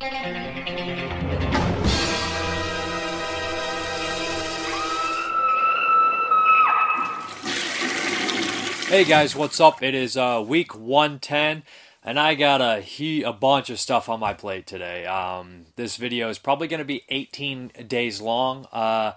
Hey guys, what's up? It is uh, week 110, and I got a he- a bunch of stuff on my plate today. Um, this video is probably going to be 18 days long. Uh,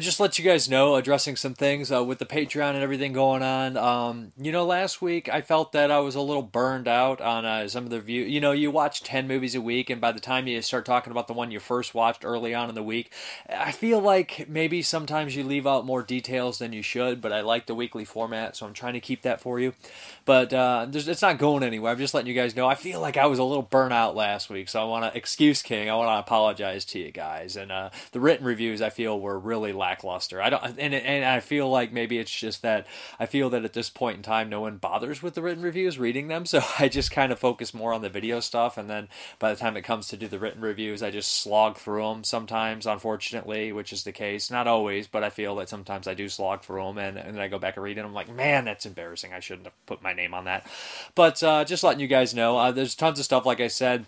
just let you guys know, addressing some things uh, with the Patreon and everything going on. Um, you know, last week I felt that I was a little burned out on uh, some of the view. You know, you watch ten movies a week, and by the time you start talking about the one you first watched early on in the week, I feel like maybe sometimes you leave out more details than you should. But I like the weekly format, so I'm trying to keep that for you. But uh, it's not going anywhere. I'm just letting you guys know. I feel like I was a little burnt out last week, so I want to excuse King. I want to apologize to you guys. And uh, the written reviews I feel were really lackluster. I don't, and and I feel like maybe it's just that I feel that at this point in time, no one bothers with the written reviews, reading them. So I just kind of focus more on the video stuff, and then by the time it comes to do the written reviews, I just slog through them. Sometimes, unfortunately, which is the case, not always, but I feel that sometimes I do slog through them, and, and then I go back and read it. And I'm like, man, that's embarrassing. I shouldn't have put my name on that. But uh, just letting you guys know, uh, there's tons of stuff, like I said.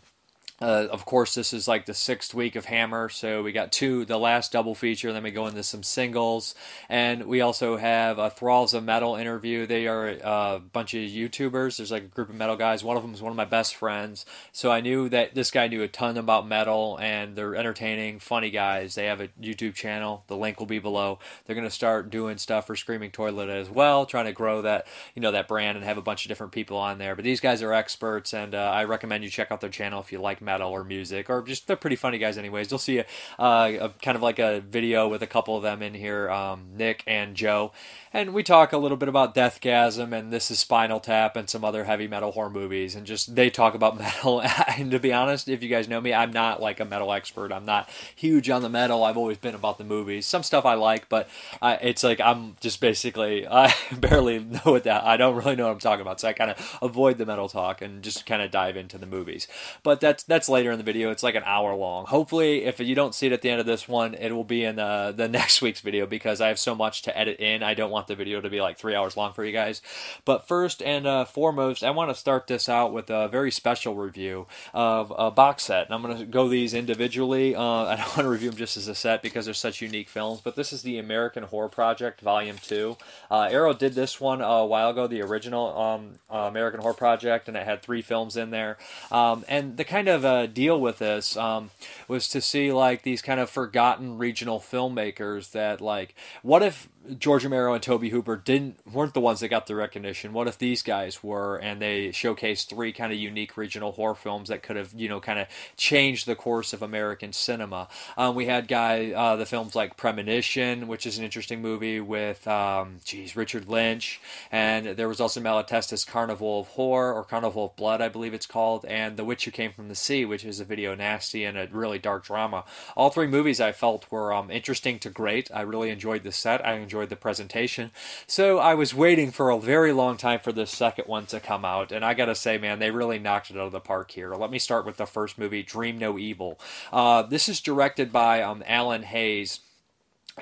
Uh, of course, this is like the sixth week of Hammer, so we got two, the last double feature, then we go into some singles, and we also have a Thralls of Metal interview. They are a bunch of YouTubers. There's like a group of metal guys. One of them is one of my best friends, so I knew that this guy knew a ton about metal, and they're entertaining, funny guys. They have a YouTube channel. The link will be below. They're gonna start doing stuff for Screaming Toilet as well, trying to grow that, you know, that brand and have a bunch of different people on there. But these guys are experts, and uh, I recommend you check out their channel if you like metal or music or just they're pretty funny guys anyways. You'll see a, uh, a kind of like a video with a couple of them in here um, nick and joe. And we talk a little bit about Deathgasm and this is Spinal Tap and some other heavy metal horror movies and just they talk about metal. And to be honest if you guys know me I'm not like a metal expert. I'm not huge on the metal. I've always been about the movies. Some stuff I like but uh, it's like I'm just basically I barely know what that I don't really know what I'm talking about. So I kind of avoid the metal talk and just kind of dive into the movies. But that's that's later in the video it's like an hour long hopefully if you don't see it at the end of this one it will be in the, the next week's video because I have so much to edit in I don't want the video to be like three hours long for you guys. But first and uh, foremost, I want to start this out with a very special review of a box set. And I'm going to go these individually. Uh, I don't want to review them just as a set because they're such unique films. But this is the American Horror Project Volume 2. Uh, Arrow did this one a while ago, the original um, uh, American Horror Project, and it had three films in there. Um, and the kind of deal with this um, was to see like these kind of forgotten regional filmmakers that like, what if George Romero and Tobe Hooper didn't weren't the ones that got the recognition. What if these guys were and they showcased three kind of unique regional horror films that could have you know kind of changed the course of American cinema? Um, we had guy uh, the films like Premonition, which is an interesting movie with um, geez Richard Lynch, and there was also Malatesta's Carnival of Horror or Carnival of Blood, I believe it's called, and The Witch Who Came from the Sea, which is a video nasty and a really dark drama. All three movies I felt were um, interesting to great. I really enjoyed the set. I enjoyed the presentation. So I was waiting for a very long time for this second one to come out, and I gotta say, man, they really knocked it out of the park here. Let me start with the first movie, Dream No Evil. Uh, this is directed by um, Alan Hayes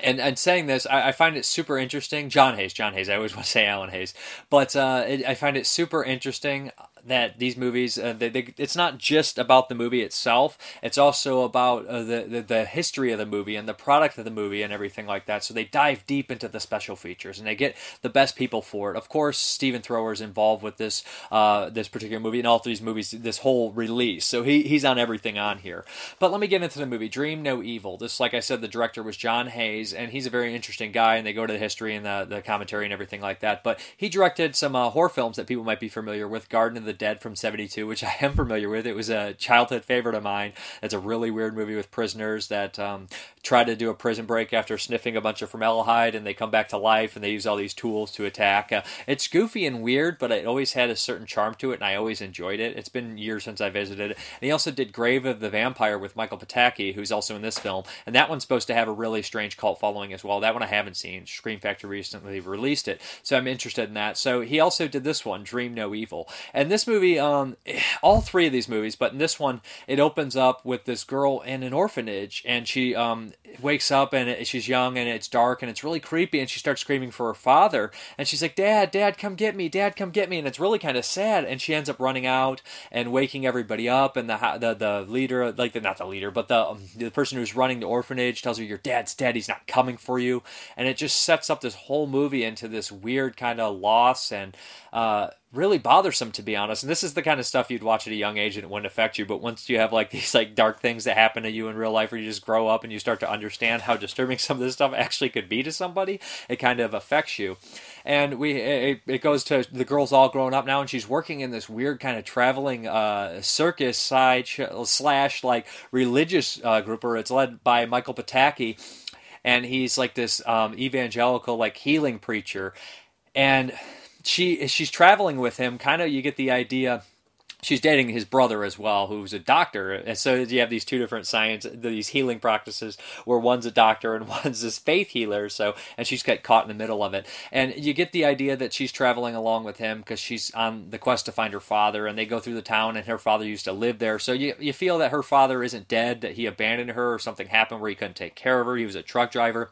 and and saying this, I, I, find it super interesting. John Hayes, John Hayes. I always want to say Alan Hayes, but uh, it, I find it super interesting that these movies uh, they, they, it's not just about the movie itself it's also about uh, the, the, the history of the movie and the product of the movie and everything like that. So they dive deep into the special features and they get the best people for it. Of course Stephen Thrower is involved with this uh, this particular movie and all three movies this whole release. So he, he's on everything on here. But let me get into the movie. Dream No Evil. This like I said the director was John Hayes and he's a very interesting guy and they go to the history and the, the commentary and everything like that. But he directed some uh, horror films that people might be familiar with. Garden of the Dead from 72, which I am familiar with. It was a childhood favorite of mine. It's a really weird movie with prisoners that um, try to do a prison break after sniffing a bunch of formaldehyde and they come back to life and they use all these tools to attack. Uh, it's goofy and weird, but it always had a certain charm to it and I always enjoyed it. It's been years since I visited it. And he also did Grave of the Vampire with Michael Pataki, who's also in this film. And that one's supposed to have a really strange cult following as well. That one I haven't seen. Scream Factory recently released it. So I'm interested in that. So he also did this one, Dream No Evil. And this movie, um, all three of these movies, but in this one, it opens up with this girl in an orphanage, and she um, wakes up and she's young and it's dark and it's really creepy, and she starts screaming for her father, and she's like, "Dad, Dad, come get me, Dad, come get me," and it's really kind of sad, and she ends up running out and waking everybody up, and the the, the leader, like the, not the leader, but the um, the person who's running the orphanage tells her, "Your dad's dead, he's not coming for you," and it just sets up this whole movie into this weird kind of loss and uh, really bothersome to be honest. And this is the kind of stuff you'd watch at a young age and it wouldn't affect you. But once you have like these like dark things that happen to you in real life, where you just grow up and you start to understand how disturbing some of this stuff actually could be to somebody, it kind of affects you. And we it, it goes to the girl's all grown up now, and she's working in this weird kind of traveling uh, circus side slash like religious uh, group, or it's led by Michael Pataki and he's like this um, evangelical like healing preacher and she she's traveling with him. Kind of, you get the idea. She's dating his brother as well, who's a doctor, and so you have these two different science, these healing practices, where one's a doctor and one's this faith healer. So, and she's got caught in the middle of it, and you get the idea that she's traveling along with him because she's on the quest to find her father, and they go through the town, and her father used to live there. So you you feel that her father isn't dead, that he abandoned her, or something happened where he couldn't take care of her. He was a truck driver.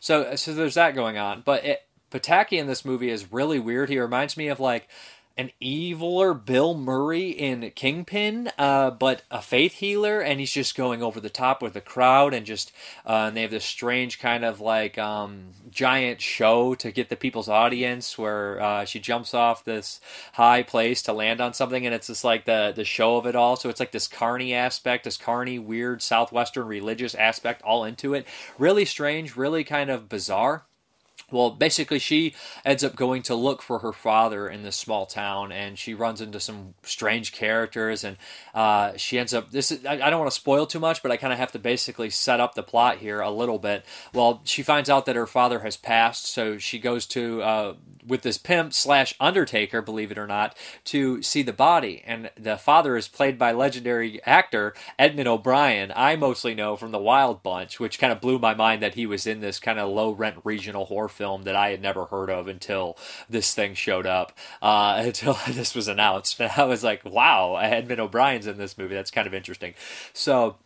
So, so there's that going on, but it, Pataki in this movie is really weird. He reminds me of like an eviler Bill Murray in Kingpin, uh, but a faith healer, and he's just going over the top with the crowd, and just uh, and they have this strange kind of like um, giant show to get the people's audience, where uh, she jumps off this high place to land on something, and it's just like the the show of it all. So it's like this carny aspect, this carny weird southwestern religious aspect, all into it. Really strange, really kind of bizarre. Well, basically, she ends up going to look for her father in this small town, and she runs into some strange characters, and uh, she ends up. This is, I, I don't want to spoil too much, but I kind of have to basically set up the plot here a little bit. Well, she finds out that her father has passed, so she goes to uh, with this pimp slash undertaker, believe it or not, to see the body. And the father is played by legendary actor Edmund O'Brien. I mostly know from The Wild Bunch, which kind of blew my mind that he was in this kind of low rent regional horror film that I had never heard of until this thing showed up, uh, until this was announced. And I was like, wow, Edmund O'Brien's in this movie. That's kind of interesting. So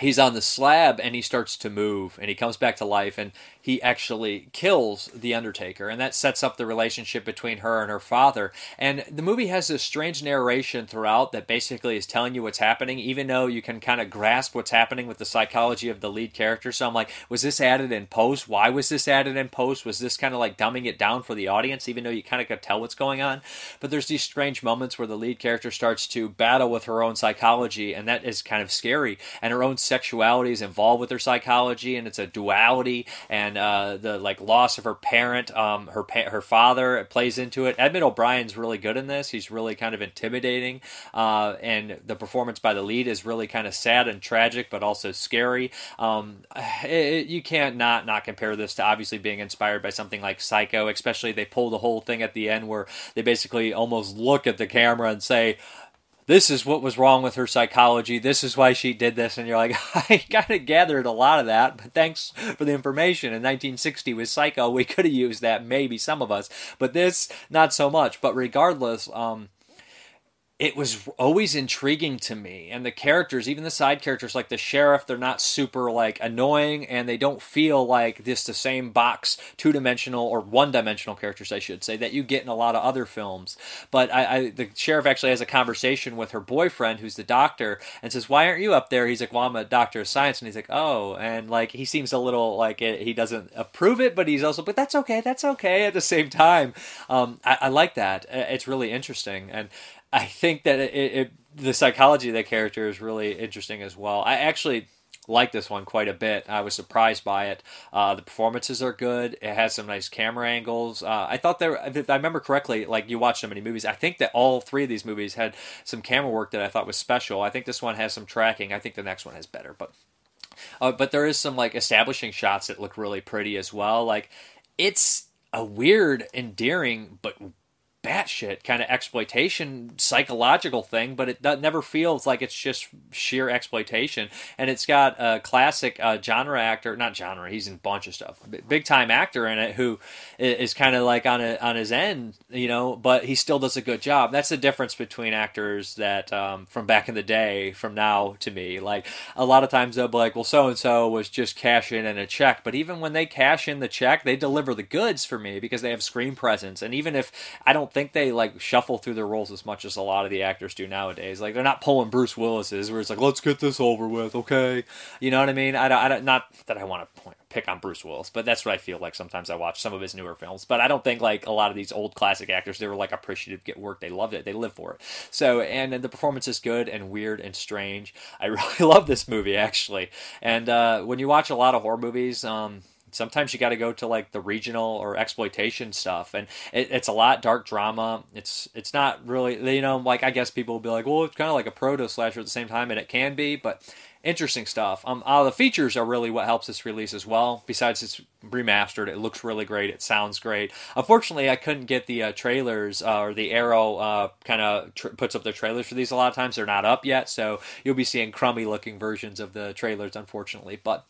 he's on the slab and he starts to move and he comes back to life and he actually kills the Undertaker, and that sets up the relationship between her and her father. And the movie has this strange narration throughout that basically is telling you what's happening, even though you can kind of grasp what's happening with the psychology of the lead character. So I'm like, was this added in post? Why was this added in post? Was this kind of like dumbing it down for the audience, even though you kind of could tell what's going on? But there's these strange moments where the lead character starts to battle with her own psychology, and that is kind of scary. And her own sexuality is involved with her psychology, and it's a duality. And uh, the like loss of her parent, um, her pa- her father plays into it. Edmund O'Brien's really good in this. He's really kind of intimidating, uh, and the performance by the lead is really kind of sad and tragic, but also scary. Um, it, you can't not not compare this to obviously being inspired by something like Psycho, especially they pull the whole thing at the end where they basically almost look at the camera and say this is what was wrong with her psychology. This is why she did this. And you're like, I kind of gathered a lot of that, but thanks for the information. In 1960 with Psycho, we could have used that, maybe some of us, but this, not so much. But regardless, um, it was always intriguing to me. And the characters even the side characters like the sheriff they're not super like annoying and they don't feel like this the same box two-dimensional or one-dimensional characters i should say that you get in a lot of other films. But I, I the sheriff actually has a conversation with her boyfriend who's the doctor and says why aren't you up there? He's like well i'm a doctor of science. And he's like oh and like he seems a little like it, he doesn't approve it but he's also but that's okay that's okay at the same time. Um, I, I like that. It's really interesting. And I think that it, it, the psychology of the character is really interesting as well. I actually like this one quite a bit. I was surprised by it. Uh, the performances are good. It has some nice camera angles. Uh, I thought there, if I remember correctly, like you watch so many movies, I think that all three of these movies had some camera work that I thought was special. I think this one has some tracking. I think the next one has better, but uh, but there is some like establishing shots that look really pretty as well. Like it's a weird, endearing, but batshit kind of exploitation psychological thing, but it never feels like it's just sheer exploitation. And it's got a classic uh, genre actor, not genre, he's in a bunch of stuff, big time actor in it who is kind of like on a, on his end, you know, but he still does a good job. That's the difference between actors that um, from back in the day, from now to me. Like a lot of times they'll be like, well, so and so was just cashing in a check, but even when they cash in the check, they deliver the goods for me because they have screen presence. And even if I don't think they like shuffle through their roles as much as a lot of the actors do nowadays, like they're not pulling Bruce Willis's where it's like, let's get this over with, okay? You know what I mean? I don't, I don't not that I want to pick on Bruce Willis, but that's what I feel like sometimes I watch some of his newer films. But I don't think like a lot of these old classic actors, they were like appreciative, get work, they loved it, they live for it. So and, and the performance is good and weird and strange. I really love this movie actually. And uh, when you watch a lot of horror movies, um, sometimes you got to go to like the regional or exploitation stuff and it, it's a lot dark drama it's it's not really you know like i guess people will be like well it's kind of like a proto slasher at the same time and it can be but interesting stuff. Um, uh, the features are really what helps this release as well. Besides, it's remastered. It looks really great. It sounds great. Unfortunately, I couldn't get the uh, trailers uh, or the Arrow uh, kind of tr- puts up their trailers for these. A lot of times they're not up yet, so you'll be seeing crummy looking versions of the trailers, unfortunately. But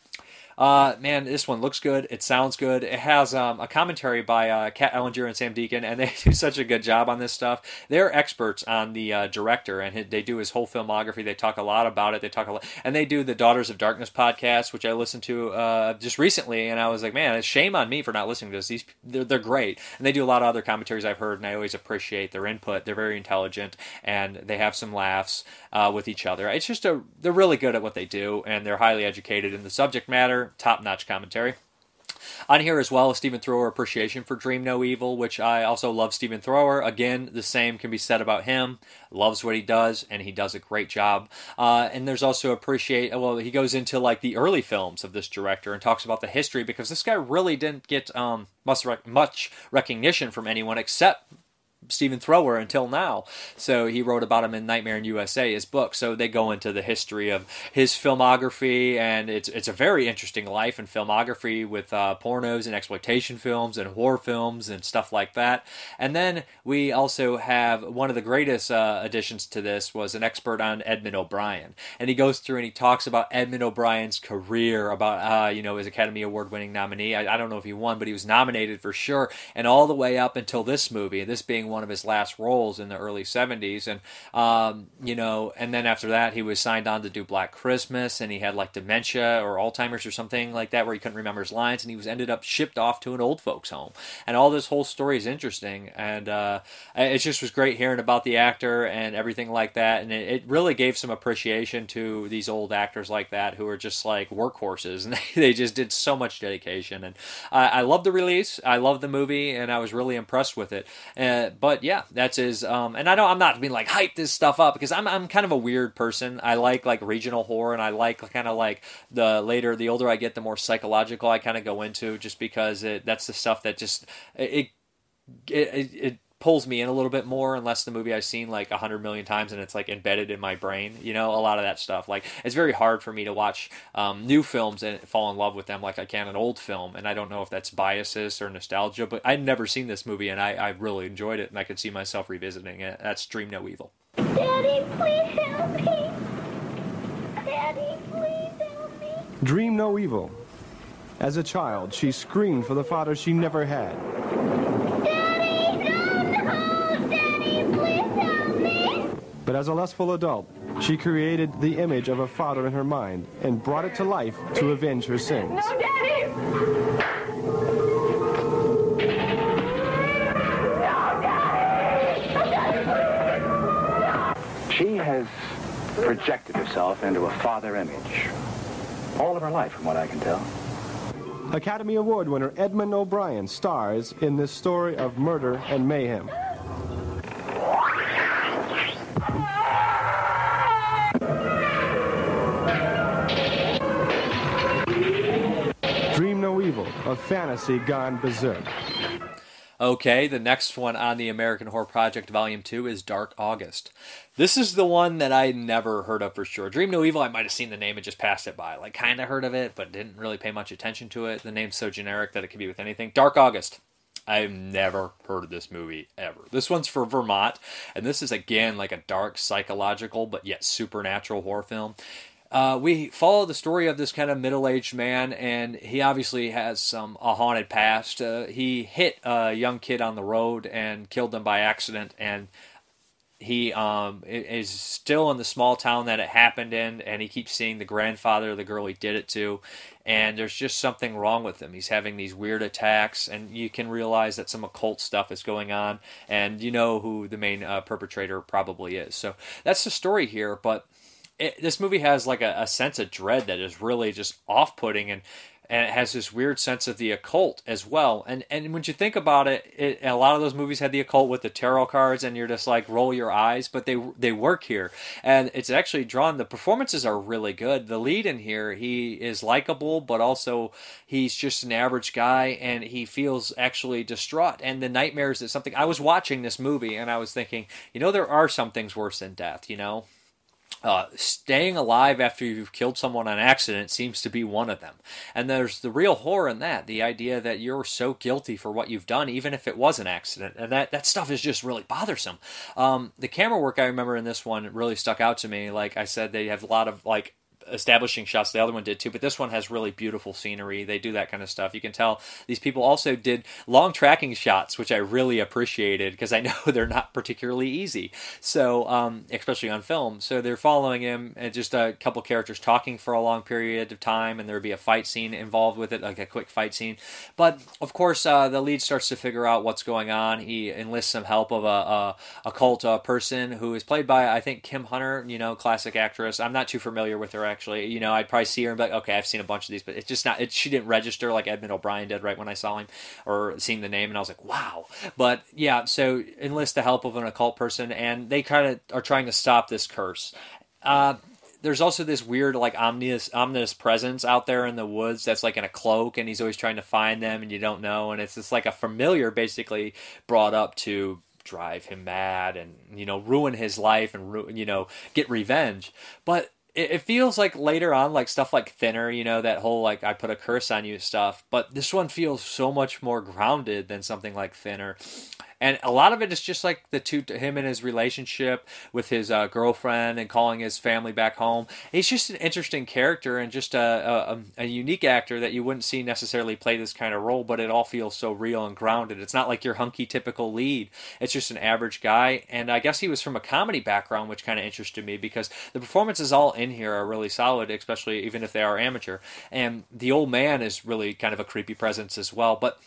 uh, man, this one looks good. It sounds good. It has um, a commentary by uh, Kat Ellinger and Sam Deacon, and they do such a good job on this stuff. They're experts on the uh, director, and they do his whole filmography. They talk a lot about it. They talk a lot, and they do the Daughters of Darkness podcast, which I listened to uh, just recently, and I was like, man, it's shame on me for not listening to this. These they're, they're great, and they do a lot of other commentaries I've heard, and I always appreciate their input. They're very intelligent, and they have some laughs uh, with each other. It's just a they're really good at what they do, and they're highly educated in the subject matter. Top notch commentary. On here as well, Stephen Thrower appreciation for Dream No Evil, which I also love Stephen Thrower. Again, the same can be said about him. Loves what he does, and he does a great job. Uh, and there's also appreciate. Well, he goes into like the early films of this director and talks about the history because this guy really didn't get um, much, much recognition from anyone except Stephen Thrower until now. So he wrote about him in Nightmare in USA, his book. So they go into the history of his filmography, and it's it's a very interesting life and filmography with uh, pornos and exploitation films and horror films and stuff like that. And then we also have one of the greatest uh, additions to this was an expert on Edmund O'Brien, and he goes through and he talks about Edmund O'Brien's career, about uh, you know his Academy Award winning nominee. I, I don't know if he won, but he was nominated for sure, and all the way up until this movie, this being one of his last roles in the early 70s. And, um, you know, and then after that, he was signed on to do Black Christmas and he had like dementia or Alzheimer's or something like that where he couldn't remember his lines and he was ended up shipped off to an old folks home. And all this whole story is interesting. And uh, it just was great hearing about the actor and everything like that. And it, it really gave some appreciation to these old actors like that who are just like workhorses and they, they just did so much dedication. And I, I love the release. I love the movie and I was really impressed with it. Uh, but yeah, that's his. Um, and I don't. I'm not being like hype this stuff up because I'm I'm kind of a weird person. I like like regional horror and I like kind of like the later the older I get, the more psychological I kind of go into just because it that's the stuff that just it it, it pulls me in a little bit more unless the movie I've seen like a hundred million times and it's like embedded in my brain. You know, a lot of that stuff. Like it's very hard for me to watch um, new films and fall in love with them like I can an old film. And I don't know if that's biases or nostalgia, but I'd never seen this movie and I, I really enjoyed it and I could see myself revisiting it. That's Dream No Evil. Daddy, please help me. Daddy, please help me. Dream No Evil. As a child, she screamed for the father she never had. But as a lustful adult, she created the image of a father in her mind and brought it to life to avenge her sins. No, Daddy! No daddy! She has projected herself into a father image all of her life, from what I can tell. Academy Award winner Edmund O'Brien stars in this story of murder and mayhem. Evil, a fantasy gone berserk. Okay, the next one on the American Horror Project Volume 2 is Dark August. This is the one that I never heard of for sure. Dream No Evil, I might have seen the name and just passed it by. Like, kind of heard of it, but didn't really pay much attention to it. The name's so generic that it could be with anything. Dark August. I've never heard of this movie ever. This one's for Vermont, and this is again like a dark psychological but yet supernatural horror film. Uh, we follow the story of this kind of middle-aged man, and he obviously has some a haunted past. Uh, he hit a young kid on the road and killed them by accident, and he um, is still in the small town that it happened in, and he keeps seeing the grandfather of the girl he did it to, and there's just something wrong with him. He's having these weird attacks, and you can realize that some occult stuff is going on, and you know who the main uh, perpetrator probably is. So that's the story here, but it, this movie has like a, a, sense of dread that is really just off-putting and and it has this weird sense of the occult as well. And and when you think about it, it, a lot of those movies had the occult with the tarot cards, and you're just like roll your eyes, but they they work here, and it's actually drawn. The performances are really good. The lead in here, he is likable, but also he's just an average guy, and he feels actually distraught. And the nightmares is something. I was watching this movie, and I was thinking, you know, there are some things worse than death. You know, uh, staying alive after you've killed someone on accident seems to be one of them. And there's the real horror in that the idea that you're so guilty for what you've done, even if it was an accident. And that, that stuff is just really bothersome. Um, the camera work I remember in this one really stuck out to me. Like I said, they have a lot of like establishing shots. The other one did too, but this one has really beautiful scenery. They do that kind of stuff. You can tell these people also did long tracking shots, which I really appreciated because I know they're not particularly easy. So, um, especially on film. So they're following him and just a couple characters talking for a long period of time, and there would be a fight scene involved with it, like a quick fight scene. But of course, uh, the lead starts to figure out what's going on. He enlists some help of a, a occult uh, person who is played by I think Kim Hunter, you know, classic actress. I'm not too familiar with her actually. You know, I'd probably see her and be like, okay, I've seen a bunch of these, but it's just not. It, she didn't register like Edmund O'Brien did right when I saw him or seeing the name, and I was like, wow. But yeah, so enlist the help of an occult person, and they kind of are trying to stop this curse. Uh, there's also this weird like ominous ominous presence out there in the woods that's like in a cloak and he's always trying to find them and you don't know and it's just like a familiar basically brought up to drive him mad and you know ruin his life and you know get revenge but it, it feels like later on, like stuff like Thinner, you know, that whole like I put a curse on you stuff. But this one feels so much more grounded than something like Thinner and a lot of it is just like the two him and his relationship with his uh, girlfriend and calling his family back home. He's just an interesting character and just a, a, a unique actor that you wouldn't see necessarily play this kind of role, but it all feels so real and grounded. It's not like your hunky typical lead. It's just an average guy, and I guess he was from a comedy background, which kind of interested me because the performances all in here are really solid, especially even if they are amateur. And the old man is really kind of a creepy presence as well, but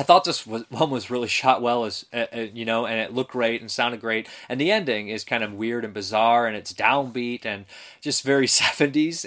I thought this was, one was really shot well, as uh, uh, you know, and it looked great and sounded great. And the ending is kind of weird and bizarre, and it's downbeat and just very seventies.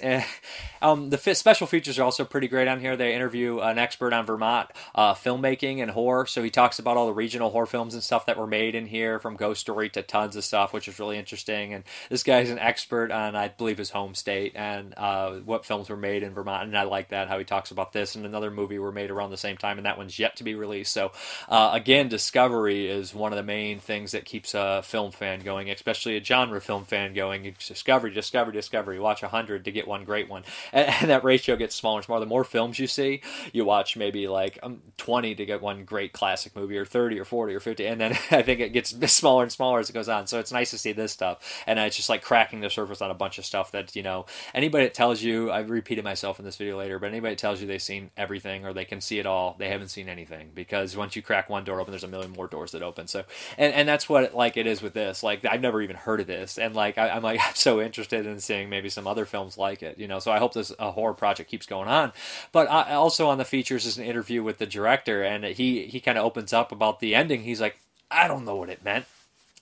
Um, the f- special features are also pretty great on here. They interview an expert on Vermont uh, filmmaking and horror, so he talks about all the regional horror films and stuff that were made in here, from Ghost Story to tons of stuff, which is really interesting. And this guy's an expert on, I believe, his home state and uh, what films were made in Vermont. And I like that how he talks about this and another movie were made around the same time, and that one's yet to be So uh, again, discovery is one of the main things that keeps a film fan going, especially a genre film fan going. Discovery, discovery, discovery. Watch a hundred to get one great one, and, and, that ratio gets smaller and smaller. The more films you see, you watch maybe like um, twenty to get one great classic movie, or thirty, or forty, or fifty, and then I think it gets smaller and smaller as it goes on. So it's nice to see this stuff, and it's just like cracking the surface on a bunch of stuff that you know anybody that tells you I've repeated myself in this video later, but anybody tells you they've seen everything or they can see it all, they haven't seen anything because because once you crack one door open, there's a million more doors that open. So, and and that's what like it is with this. Like I've never even heard of this, and like I, am like I'm so interested in seeing maybe some other films like it. You know, so I hope this horror project keeps going on. But I, also on the features is an interview with the director, and he he kind of opens up about the ending. He's like, I don't know what it meant.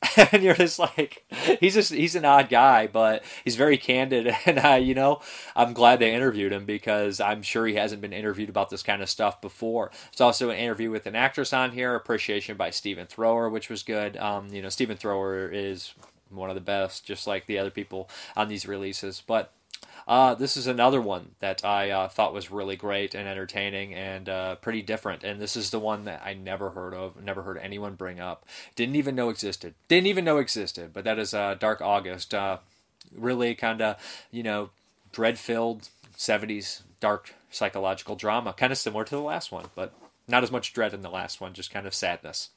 and you're just like he's just he's an odd guy but he's very candid. And I you know I'm glad they interviewed him because I'm sure he hasn't been interviewed about this kind of stuff before. It's also an interview with an actress on here appreciation by Stephen Thrower which was good. Um, you know Stephen Thrower is one of the best just like the other people on these releases. But uh, this is another one that I uh, thought was really great and entertaining and uh, pretty different. And this is the one that I never heard of, never heard anyone bring up, didn't even know existed, didn't even know existed. But that is uh, Dark August. Uh, really kind of, you know, dread filled 70s dark psychological drama, kind of similar to the last one, but Not as much dread in the last one, just kind of sadness.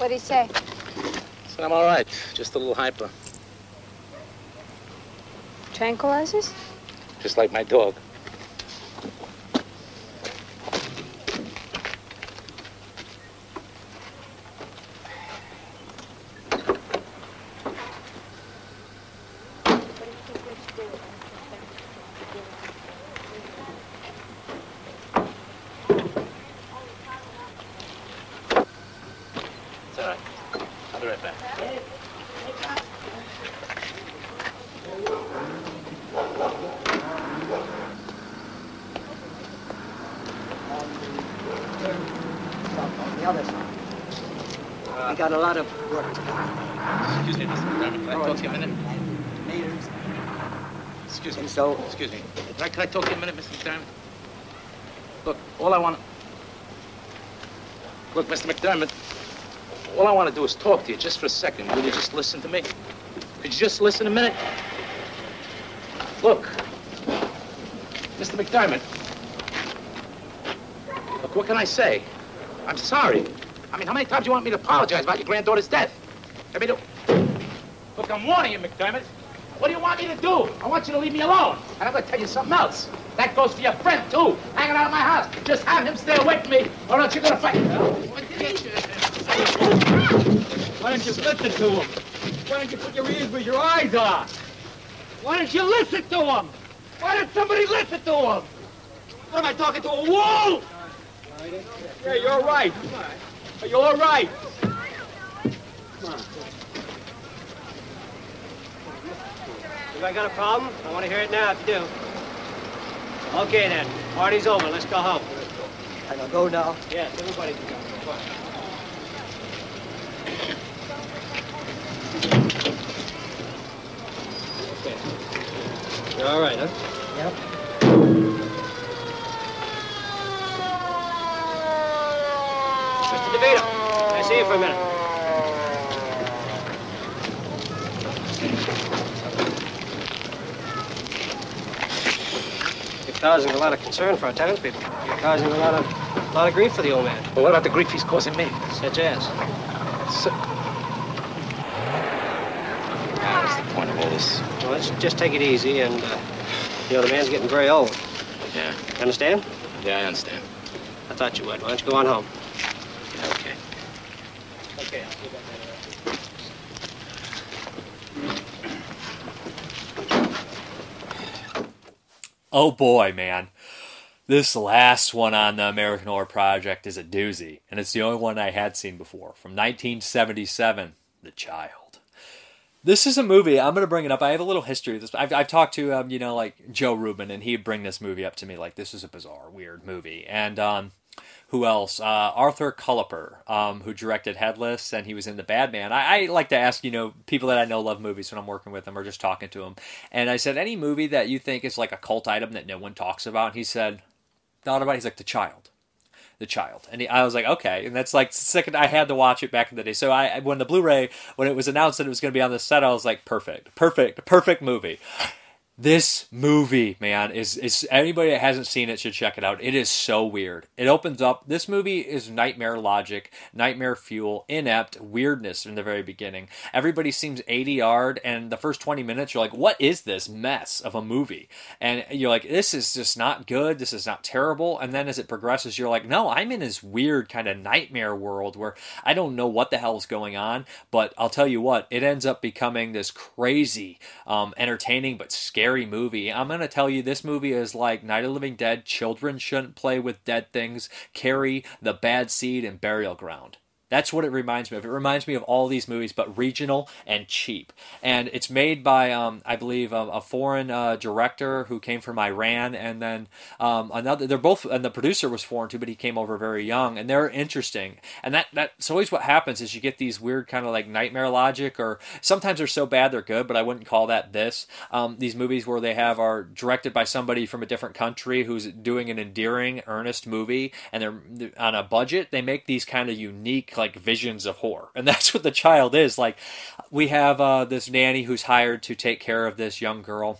What'd he say? So I'm all right. Just a little hyper. Tranquilizers? Just like my dog. It's all right. I'll be right back. the other side. we got a lot of work to do. Excuse me, Mr. McDermott. Can I talk to you a minute? Natives. Excuse me. And so, Excuse me. Can I, talk to you a minute, Mr. McDermott? Look, all I want. Look, Mr. McDermott, all I want to do is talk to you just for a second. Will you just listen to me? Could you just listen a minute? Look, Mr. McDermott. Look, what can I say? I'm sorry. I mean, how many times do you want me to apologize about your granddaughter's death? I mean, look, I'm warning you, McDermott. What do you want me to do? I want you to leave me alone. And I'm going to tell you something else. That goes for your friend, too, hanging out at my house. Just have him stay away from me, or else you're going to fight. Why don't you listen to him? Why don't you put your ears where your eyes are? Why don't you listen to him? Why don't somebody listen to him? What am I talking to a wall? Yeah, you're right. You're right. If I got a problem, I want to hear it now if you do. Okay then, party's over. Let's go home. I can go now? Yes, everybody can go. Okay. You're all right, huh? Yep. Mr. DeVito, can I see you for a minute? You're causing a lot of concern for our townspeople. You're causing a lot of, a lot of grief for the old man. But what about the grief he's causing me? Such as? So... God, what's the point of all this? Well, let's just take it easy, and, uh, you know, the man's getting very old. Yeah, understand? yeah, I understand. I thought you would. Why don't you go on home? Yeah, okay. Okay, I'll see you back later. Oh boy, man. This last one on the American Horror Project is a doozy, and it's the only one I had seen before. From 1977, The Child. This is a movie. I'm going to bring it up. I have a little history of this. I've, I've talked to, um, you know, like Joe Rubin, and he'd bring this movie up to me like this is a bizarre, weird movie. And um, who else? Uh, Arthur Cullipher, um, who directed Headless, and he was in The Bad Man. I, I like to ask, you know, people that I know love movies when I'm working with them or just talking to them. And I said, any movie that you think is like a cult item that no one talks about? And he said, thought about. it. He's like The Child. The Child, and he, I was like, okay, and that's like second I had to watch it back in the day. So I, when the Blu-ray, when it was announced that it was going to be on the set, I was like, perfect, perfect, perfect movie. This movie, man, is is anybody that hasn't seen it should check it out. It is so weird. It opens up. This movie is nightmare logic, nightmare fuel, inept weirdness in the very beginning. Everybody seems eighty yard, and the first twenty minutes, you're like, "What is this mess of a movie?" And you're like, "This is just not good. This is not terrible." And then as it progresses, you're like, "No, I'm in this weird kind of nightmare world where I don't know what the hell is going on." But I'll tell you what, it ends up becoming this crazy, um, entertaining but scary movie. I'm gonna tell you, this movie is like Night of Living Dead. Children shouldn't play with dead things. Carrie, The Bad Seed, and Burial Ground. That's what it reminds me of. It reminds me of all these movies, but regional and cheap. And it's made by, um, I believe, um, a foreign uh, director who came from Iran, and then um, another. They're both, and the producer was foreign too, but he came over very young, and they're interesting. And that that's always what happens is you get these weird kind of like nightmare logic, or sometimes they're so bad they're good, but I wouldn't call that this. Um, these movies where they have are directed by somebody from a different country who's doing an endearing, earnest movie, and they're on a budget. They make these kind of unique like visions of horror, and that's what the child is. Like, we have uh, this nanny who's hired to take care of this young girl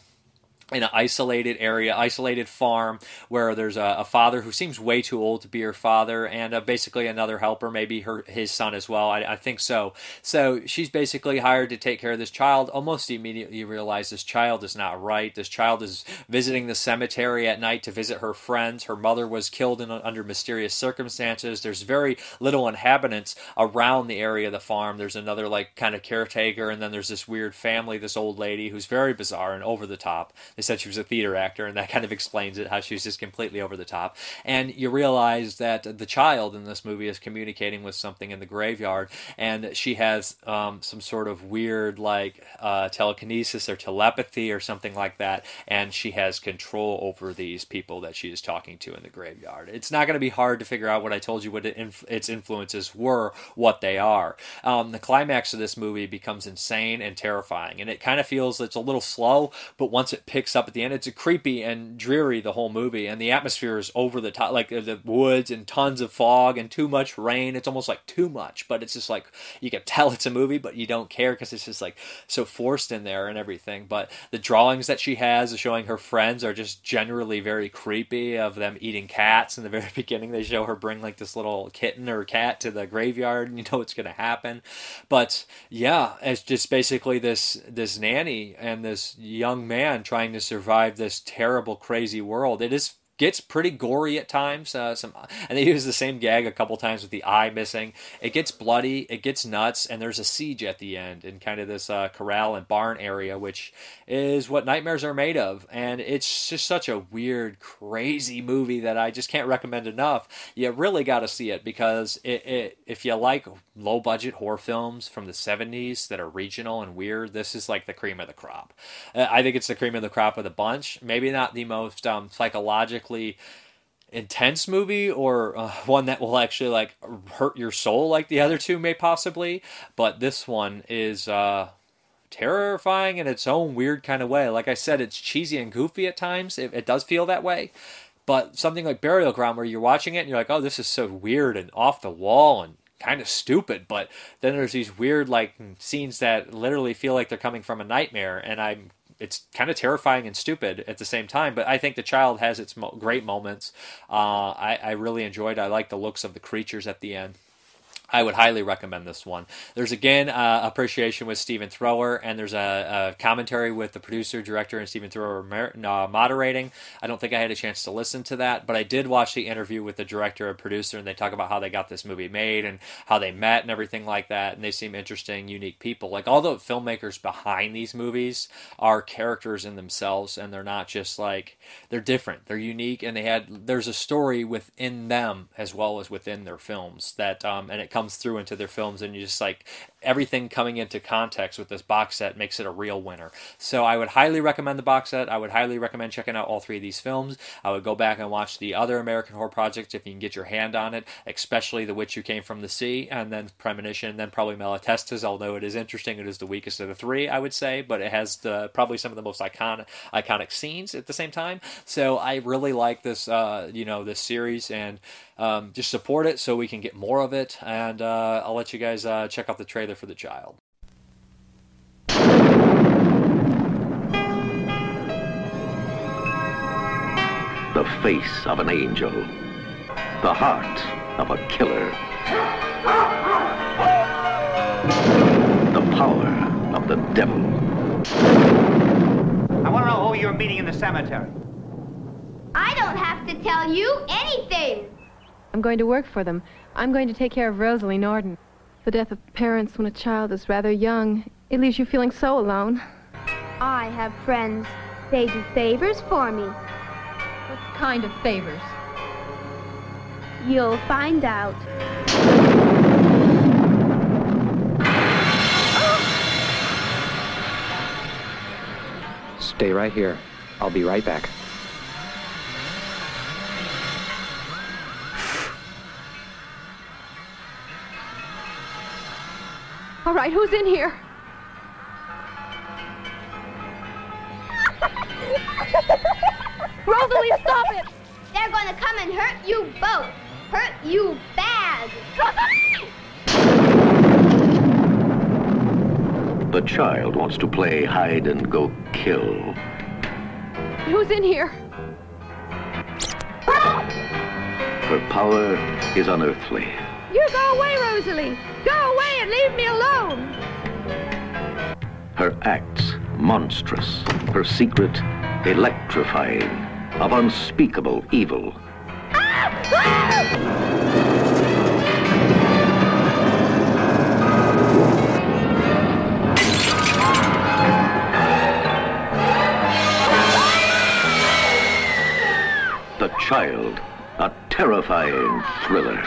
in an isolated area, isolated farm where there's a, a, father who seems way too old to be her father, and uh, basically another helper, maybe her his son as well. I, I, think so. So she's basically hired to take care of this child. Almost immediately, you realize this child is not right. This child is visiting the cemetery at night to visit her friends. Her mother was killed in, under mysterious circumstances. There's very little inhabitants around the area of the farm. There's another like kind of caretaker, and then there's this weird family, this old lady who's very bizarre and over the top they said she was a theater actor, and that kind of explains it, how she's just completely over the top. And you realize that the child in this movie is communicating with something in the graveyard, and she has um, some sort of weird, like, uh, telekinesis or telepathy or something like that, and she has control over these people that she is talking to in the graveyard. It's not going to be hard to figure out what I told you what it inf- its influences were, what they are. Um, the climax of this movie becomes insane and terrifying, and it kind of feels it's a little slow, but once it picks up at the end. It's a creepy and dreary the whole movie, and the atmosphere is over the top, like the woods and tons of fog and too much rain. It's almost like too much, but it's just like you can tell it's a movie, but you don't care because it's just like so forced in there and everything. But the drawings that she has showing her friends are just generally very creepy of them eating cats. In the very beginning, they show her bring like this little kitten or cat to the graveyard, and you know what's going to happen. But yeah, it's just basically this this nanny and this young man trying to survive this terrible, crazy world. It is gets pretty gory at times. Uh, some, and they use the same gag a couple times with the eye missing. It gets bloody, it gets nuts, and there's a siege at the end in kind of this uh, corral and barn area, which is what nightmares are made of. And it's just such a weird, crazy movie that I just can't recommend enough. You really got to see it because it, it, if you like low budget horror films from the 70s that are regional and weird, this is like the cream of the crop. Uh, I think it's the cream of the crop of the bunch. Maybe not the most um, psychologically intense movie or uh, one that will actually like hurt your soul like the other two may possibly but this one is uh terrifying in its own weird kind of way. Like i said it's cheesy and goofy at times. It, it does feel that way. But something like burial ground where you're watching it and you're like oh this is so weird and off the wall and kind of stupid but then there's these weird like scenes that literally feel like they're coming from a nightmare and i'm it's kind of terrifying and stupid at the same time. But I think the child has its mo- great moments. Uh, I, I really enjoyed. I like the looks of the creatures at the end. I would highly recommend this one. There's again uh, appreciation with Stephen Thrower, and there's a, a, commentary with the producer, director, and Stephen Thrower mer- uh, moderating. I don't think I had a chance to listen to that, but I did watch the interview with the director and producer, and they talk about how they got this movie made and how they met and everything like that. And they seem interesting, unique people. Like all the filmmakers behind these movies are characters in themselves, and they're not just like they're different. They're unique, and they had there's a story within them as well as within their films that um, and it comes comes through into their films, and you just like everything coming into context with this box set makes it a real winner. So I would highly recommend the box set. I would highly recommend checking out all three of these films. I would go back and watch the other American Horror Projects if you can get your hand on it, especially The Witch Who Came from the Sea, and then Premonition, and then probably Malatestas. Although it is interesting, it is the weakest of the three, I would say, but it has the probably some of the most iconic iconic scenes at the same time. So I really like this, uh, you know, this series and. Um, just support it so we can get more of it. And uh, I'll let you guys uh, check out the trailer for the child. The face of an angel. The heart of a killer. The power of the devil. I want to know who you're meeting in the cemetery. I don't have to tell you anything. I'm going to work for them. I'm going to take care of Rosalie Norden. The death of parents when a child is rather young, it leaves you feeling so alone. I have friends. They do favors for me. What kind of favors? You'll find out. Stay right here. I'll be right back. All right, who's in here? Rosalie, stop it! They're gonna come and hurt you both. Hurt you bad. The child wants to play hide and go kill. Who's in here? Her power is unearthly. You go away, Rosalie. Go away and leave me alone. Her acts monstrous. Her secret electrifying. Of unspeakable evil. The Child, a terrifying thriller.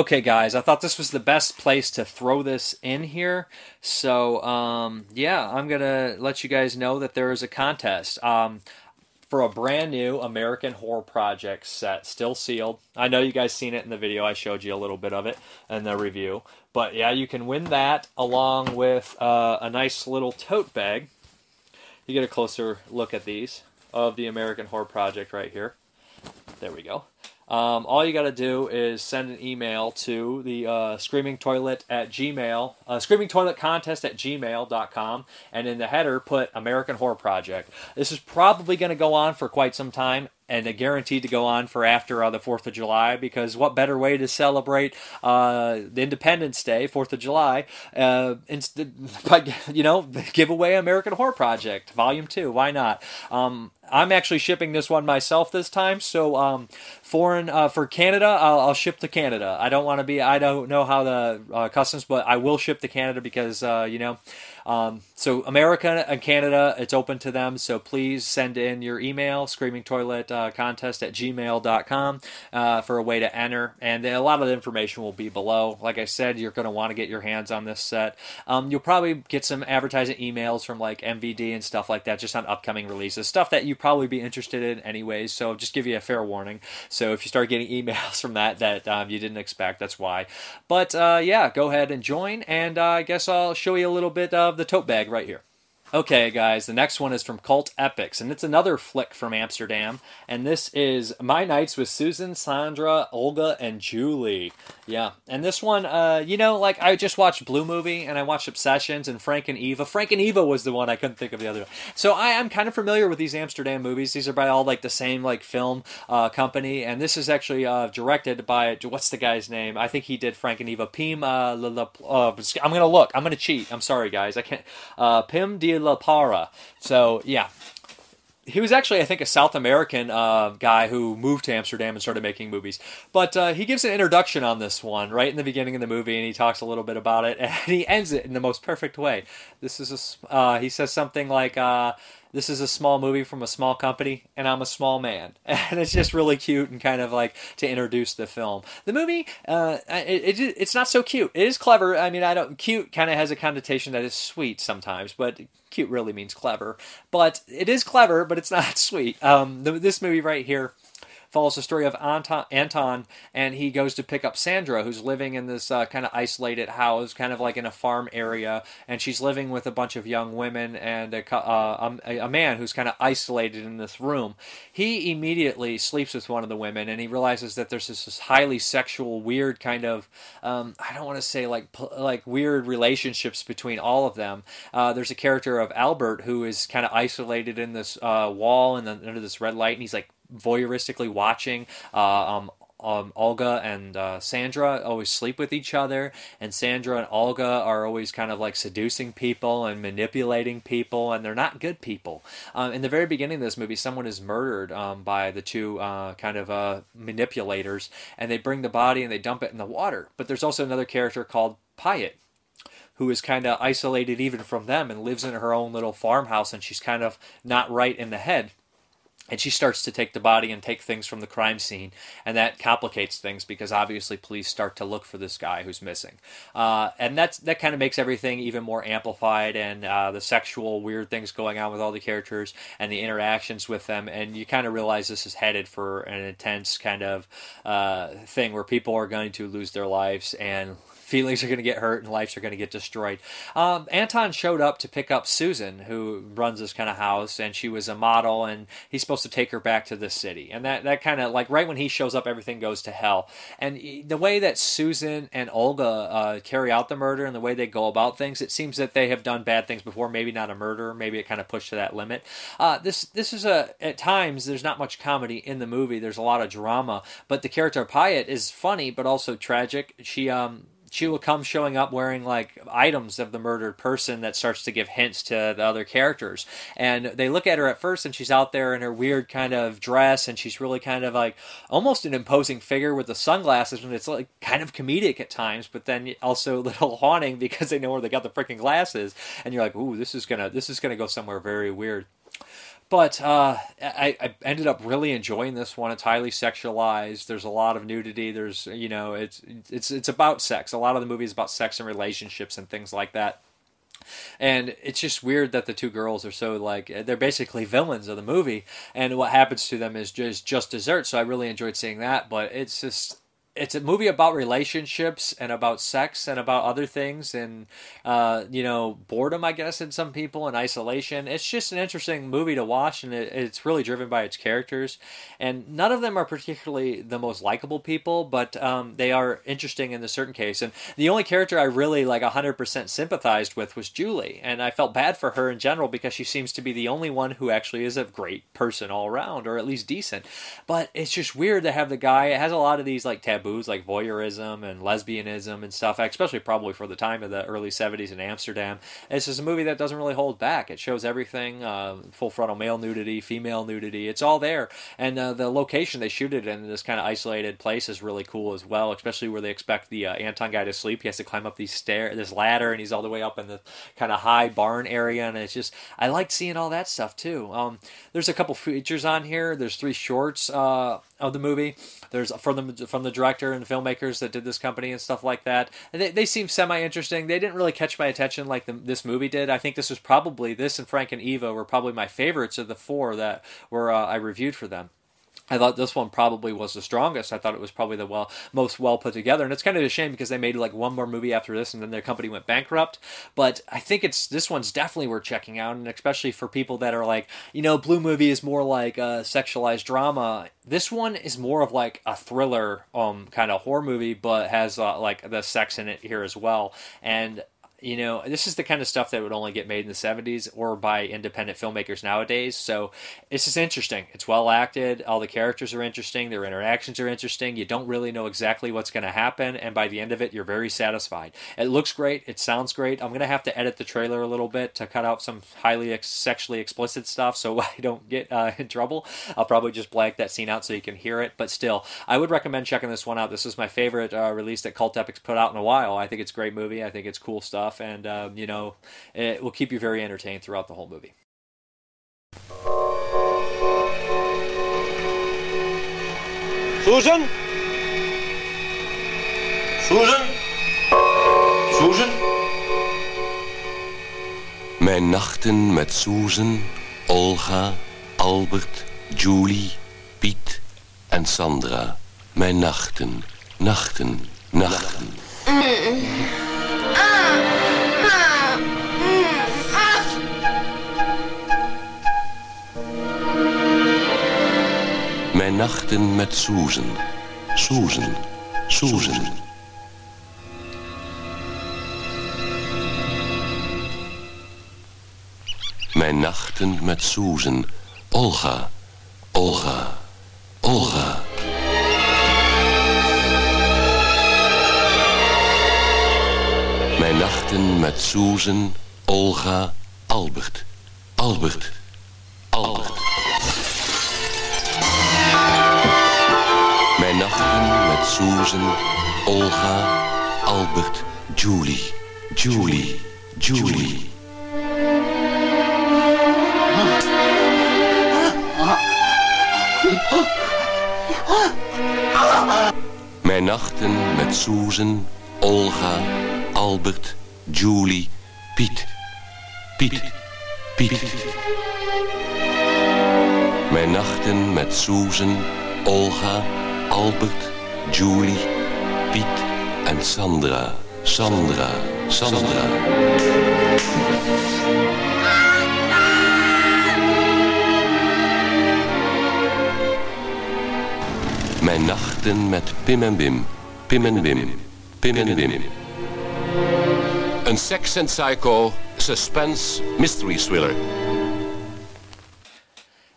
Okay, guys, I thought this was the best place to throw this in here. So, um, yeah, I'm to let you guys know that there is a contest. Um, for a brand new American Horror Project set, still sealed. I know you guys seen it in the video. I showed you a little bit of it in the review. But yeah, you can win that along with uh, a nice little tote bag. You get a closer look at these of the American Horror Project right here. There we go. Um, all you got to do is send an email to the uh, Screaming Toilet at Gmail, uh, Screaming Toilet Contest at gmail.com, and in the header put American Horror Project. This is probably going to go on for quite some time and guaranteed to go on for after uh, the 4th of July because what better way to celebrate uh, the Independence Day, 4th of July, uh, inst- by, you know, give away American Horror Project, Volume 2. Why not? Um, I'm actually shipping this one myself this time, so um, foreign uh, for Canada, I'll, I'll, ship to Canada. I don't want to be, I don't know how the uh, customs, but I will ship to Canada because, uh, you know, um, so America and Canada, it's open to them. So please send in your email, screaming toilet uh, at gmail.com uh, for a way to enter. And a lot of the information will be below. Like I said, you're going to want to get your hands on this set. Um, you'll probably get some advertising emails from like MVD and stuff like that, just on upcoming releases, stuff that you probably be interested in anyways. So just give you a fair warning. So if you start getting emails from that that um, you didn't expect, that's why. But uh, yeah, go ahead and join. And uh, I guess I'll show you a little bit of the tote bag right here. Okay, guys, the next one is from Cult Epics, and it's another flick from Amsterdam. And this is My Nights with Susan, Sandra, Olga, and Julie. Yeah, and this one, uh, you know, like I just watched Blue Movie and I watched Obsessions and Frank and Eva. Frank and Eva was the one I couldn't think of the other one. So I am kind of familiar with these Amsterdam movies. These are by all like the same like film uh, company, and this is actually uh, directed by what's the guy's name? I think he did Frank and Eva. Pim. Uh, uh I'm gonna look. I'm gonna cheat. I'm sorry, guys. I can't. Uh, Pim de La Parra. So yeah, he was actually, I think, a South American uh, guy who moved to Amsterdam and started making movies. But uh, he gives an introduction on this one right in the beginning of the movie, and he talks a little bit about it, and he ends it in the most perfect way. This is a, uh, he says something like, uh, this is a small movie from a small company and I'm a small man. And it's just really cute and kind of like to introduce the film. The movie, uh, it, it, it's not so cute. It is clever. I mean, I don't, cute kind of has a connotation that is sweet sometimes, but cute really means clever. But it is clever, but it's not sweet. Um, this movie right here, follows the story of Anton, and he goes to pick up Sandra, who's living in this uh, kind of isolated house, kind of like in a farm area, and she's living with a bunch of young women and a, uh, um, a, a man who's kind of isolated in this room. He immediately sleeps with one of the women, and he realizes that there's this, this highly sexual, weird kind of um, I don't want to say like like weird relationships between all of them. Uh, there's a character of Albert who is kind of isolated in this uh, wall and under this red light, and he's like voyeuristically watching. Uh, um, um, Olga and uh, Sandra always sleep with each other, and Sandra and Olga are always kind of like seducing people and manipulating people, and they're not good people. Um, in the very beginning of this movie, someone is murdered um, by the two uh, kind of uh, manipulators, and they bring the body and they dump it in the water. But there's also another character called Piet, who is kind of isolated even from them and lives in her own little farmhouse, and she's kind of not right in the head and she starts to take the body and take things from the crime scene and that complicates things because obviously police start to look for this guy who's missing. Uh, and that's that kind of makes everything even more amplified and uh, the sexual weird things going on with all the characters and the interactions with them. And you kind of realize this is headed for an intense kind of uh, thing where people are going to lose their lives and feelings are going to get hurt and lives are going to get destroyed. Um, Anton showed up to pick up Susan, who runs this kind of house, and she was a model, and he's supposed to take her back to the city. And that, that kind of, like, right when he shows up, everything goes to hell. And the way that Susan and Olga uh, carry out the murder and the way they go about things, it seems that they have done bad things before. Maybe not a murder, maybe it kind of pushed to that limit. Uh, this this is a at times there's not much comedy in the movie. There's a lot of drama, but the character Piet is funny but also tragic. She um she will come showing up wearing like items of the murdered person that starts to give hints to the other characters. And they look at her at first and she's out there in her weird kind of dress and she's really kind of like almost an imposing figure with the sunglasses and it's like kind of comedic at times, but then also a little haunting because they know where they got the freaking glasses and you're like, "Ooh, this is to this is to go somewhere very weird." But uh, I, I, ended up really enjoying this one. It's highly sexualized. There's a lot of nudity. There's you know it's it's it's about sex. A lot of the movie is about sex and relationships and things like that. And it's just weird that the two girls are so like they're basically villains of the movie, and what happens to them is just just dessert. So I really enjoyed seeing that. But it's just it's a movie about relationships and about sex and about other things and uh, you know boredom i guess in some people and isolation. It's just an interesting movie to watch and it, it's really driven by its characters. And none of them are particularly the most likable people but um, they are interesting in a certain case. And the only character i really like 100% sympathized with was julie. And i felt bad for her in general because she seems to be the only one who actually is a great person all around or at least decent. But it's just weird to have the guy it has a lot of these like taboo taboos like voyeurism and lesbianism and stuff, especially probably for the time of the early 70s in Amsterdam. This is a movie that doesn't really hold back. It shows everything uh, full frontal male nudity, female nudity. It's all there. And uh, the location they shoot it in, this kind of isolated place, is really cool as well, especially where they expect the uh, Anton guy to sleep. He has to climb up these stair, this ladder, and he's all the way up in the kind of high barn area. And it's just, I liked seeing all that stuff too. Um, there's a couple features on here. There's three shorts uh, of the movie. There's from the from the director and the filmmakers that did this company and stuff like that. And they, they seem semi interesting. They didn't really catch my attention like the, this movie did. I think this was probably this and Frank and Eva were probably my favorites of the four that were uh, I reviewed for them. I thought this one probably was the strongest. I thought it was probably the well most well put together, and it's kind of a shame because they made like one more movie after this, and then their company went bankrupt. But I think it's this one's definitely worth checking out, and especially for people that are like, you know, Blue movie is more like a sexualized drama. This one is more of like a thriller, um, kind of horror movie, but has uh, like the sex in it here as well, and you know, this is the kind of stuff that would only get made in the 70s or by independent filmmakers nowadays. So it's just interesting. It's well acted. All the characters are interesting. Their interactions are interesting. You don't really know exactly what's going to happen. And by the end of it, you're very satisfied. It looks great. It sounds great. I'm going to have to edit the trailer a little bit to cut out some highly ex- sexually explicit stuff so I don't get uh, in trouble. I'll probably just blank that scene out so you can hear it. But still, I would recommend checking this one out. This is my favorite uh, release that Cult Epics put out in a while. I think it's a great movie. I think it's cool stuff stuff, and um, you know, it will keep you very entertained throughout the whole movie. Susan? Susan? Susan? Mijn nachten met Susan, Olga, Albert, Julie, Piet en Sandra. Mijn nachten, nachten, nachten. Mijn nachten met Susan. Susan. Susan. Mijn nachten met Susan. Olga. Olga. Olga. Mijn nachten met Susan, Olga, Albert. Albert. Albert. Met Susan, Olga, Albert, Julie. Julie. Julie. Mijn nachten met Susan, Olga, Albert, Julie, Piet. Piet. Piet. Mijn nachten met Susan, Olga, Albert, Julie, Piet en Sandra. Sandra, Sandra. Mijn nachten met Pim en Wim, Pim en Wim, Pim en Wim. Een Sex and Psycho suspense mystery thriller.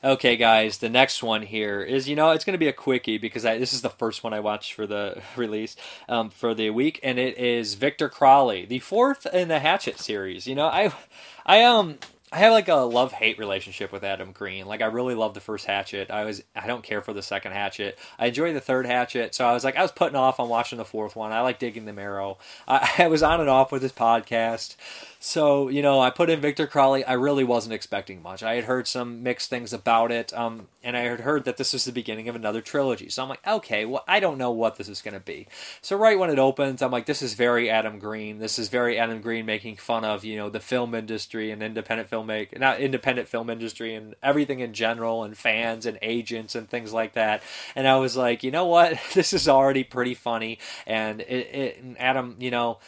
Okay, guys, the next one here is you know it's going to be a quickie because I, this is the first one I watched for the release um, for the week, and it is Victor Crowley, the fourth in the Hatchet series. You know, I, I um. I have like a love hate relationship with Adam Green. Like I really love the first Hatchet. I was I don't care for the second Hatchet. I enjoy the third Hatchet. So I was like I was putting off on watching the fourth one. I like digging the marrow. I, I was on and off with this podcast. So, you know, I put in Victor Crowley. I really wasn't expecting much. I had heard some mixed things about it, um, and I had heard that this was the beginning of another trilogy. So I'm like, okay, well, I don't know what this is going to be. So right when it opens, I'm like, this is very Adam Green. This is very Adam Green making fun of, you know, the film industry and independent filmmaking, not independent film industry and everything in general, and fans and agents and things like that. And I was like, you know what? This is already pretty funny. And it, it and Adam, you know,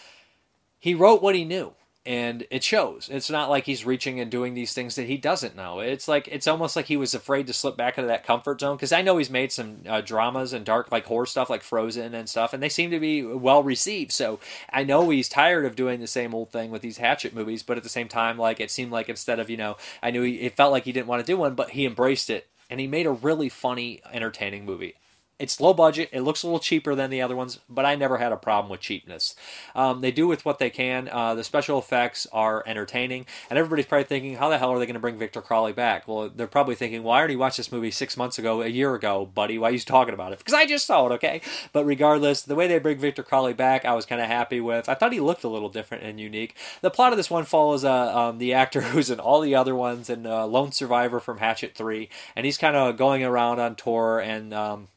he wrote what he knew and it shows. It's not like he's reaching and doing these things that he doesn't know. It's like it's almost like he was afraid to slip back into that comfort zone because I know he's made some uh, dramas and dark like horror stuff like Frozen and stuff, and they seem to be well received. So I know he's tired of doing the same old thing with these Hatchet movies, but at the same time, like it seemed like instead of you know, I knew he, it felt like he didn't want to do one, but he embraced it and he made a really funny, entertaining movie it's low budget. It looks a little cheaper than the other ones, but I never had a problem with cheapness. Um, they do with what they can. Uh, the special effects are entertaining, and everybody's probably thinking, how the hell are they going to bring Victor Crowley back? Well, they're probably thinking, well, I already watched this movie six months ago, a year ago, buddy. Why are you talking about it? Because I just saw it, okay? But regardless, the way they bring Victor Crowley back, I was kind of happy with. I thought he looked a little different and unique. The plot of this one follows uh, um, the actor who's in all the other ones and uh, Lone Survivor from Hatchet 3, and he's kind of going around on tour and. Um,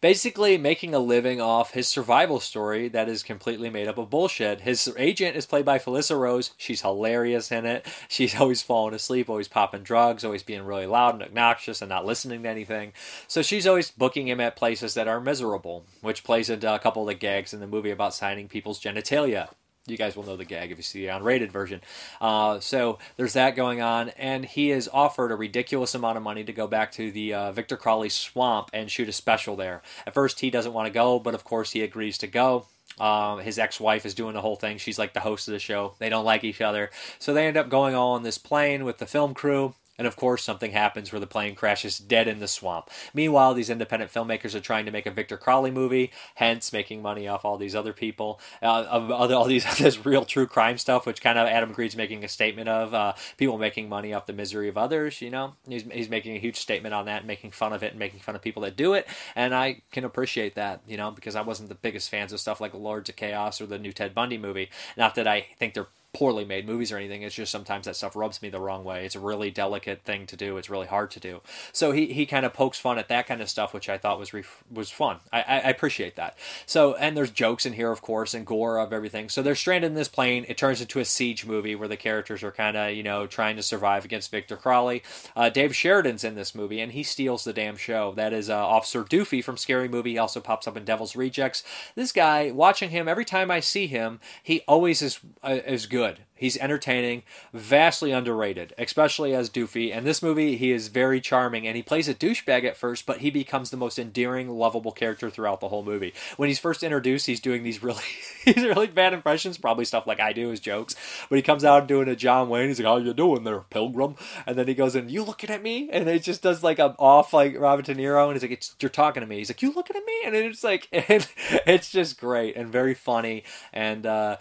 basically making a living off his survival story that is completely made up of bullshit. His agent is played by Felissa Rose. She's hilarious in it. She's always falling asleep, always popping drugs, always being really loud and obnoxious and not listening to anything. So she's always booking him at places that are miserable, which plays into a couple of the gags in the movie about signing people's genitalia you guys will know the gag if you see the unrated version. Uh, so there's that going on, and he is offered a ridiculous amount of money to go back to the uh, Victor Crowley swamp and shoot a special there. At first, he doesn't want to go, but of course, he agrees to go. Um, his ex-wife is doing the whole thing. She's like the host of the show. They don't like each other, so they end up going all on this plane with the film crew. And of course, something happens where the plane crashes dead in the swamp. Meanwhile, these independent filmmakers are trying to make a Victor Crowley movie, hence making money off all these other people, uh, of all these this real true crime stuff, which kind of Adam Green's making a statement of uh, people making money off the misery of others. You know, he's he's making a huge statement on that, making fun of it, and making fun of people that do it. And I can appreciate that, you know, because I wasn't the biggest fans of stuff like Lords of Chaos or the new Ted Bundy movie. Not that I think they're poorly made movies or anything. It's just sometimes that stuff rubs me the wrong way. It's a really delicate thing to do. It's really hard to do. So he, he kind of pokes fun at that kind of stuff, which I thought was was fun. I, I, I appreciate that. So and there's jokes in here, of course, and gore of everything. So they're stranded in this plane. It turns into a siege movie where the characters are kind of you know trying to survive against Victor Crowley. Uh, Dave Sheridan's in this movie, and he steals the damn show. That is uh, Officer Doofy from Scary Movie. He also pops up in Devil's Rejects. This guy, watching him every time I see him, he always is uh, is good. He's entertaining, vastly underrated, especially as Doofy. And this movie, he is very charming, and he plays a douchebag at first, but he becomes the most endearing, lovable character throughout the whole movie. When he's first introduced, he's doing these really, these really bad impressions, probably stuff like I do as jokes. But he comes out doing a John Wayne. He's like, "How you doing there, Pilgrim?" And then he goes in, "You looking at me?" And it just does like an off like Robert De Niro, and he's like, "You're talking to me." He's like, "You looking at me?" And it's like, and it's just great and very funny. And uh,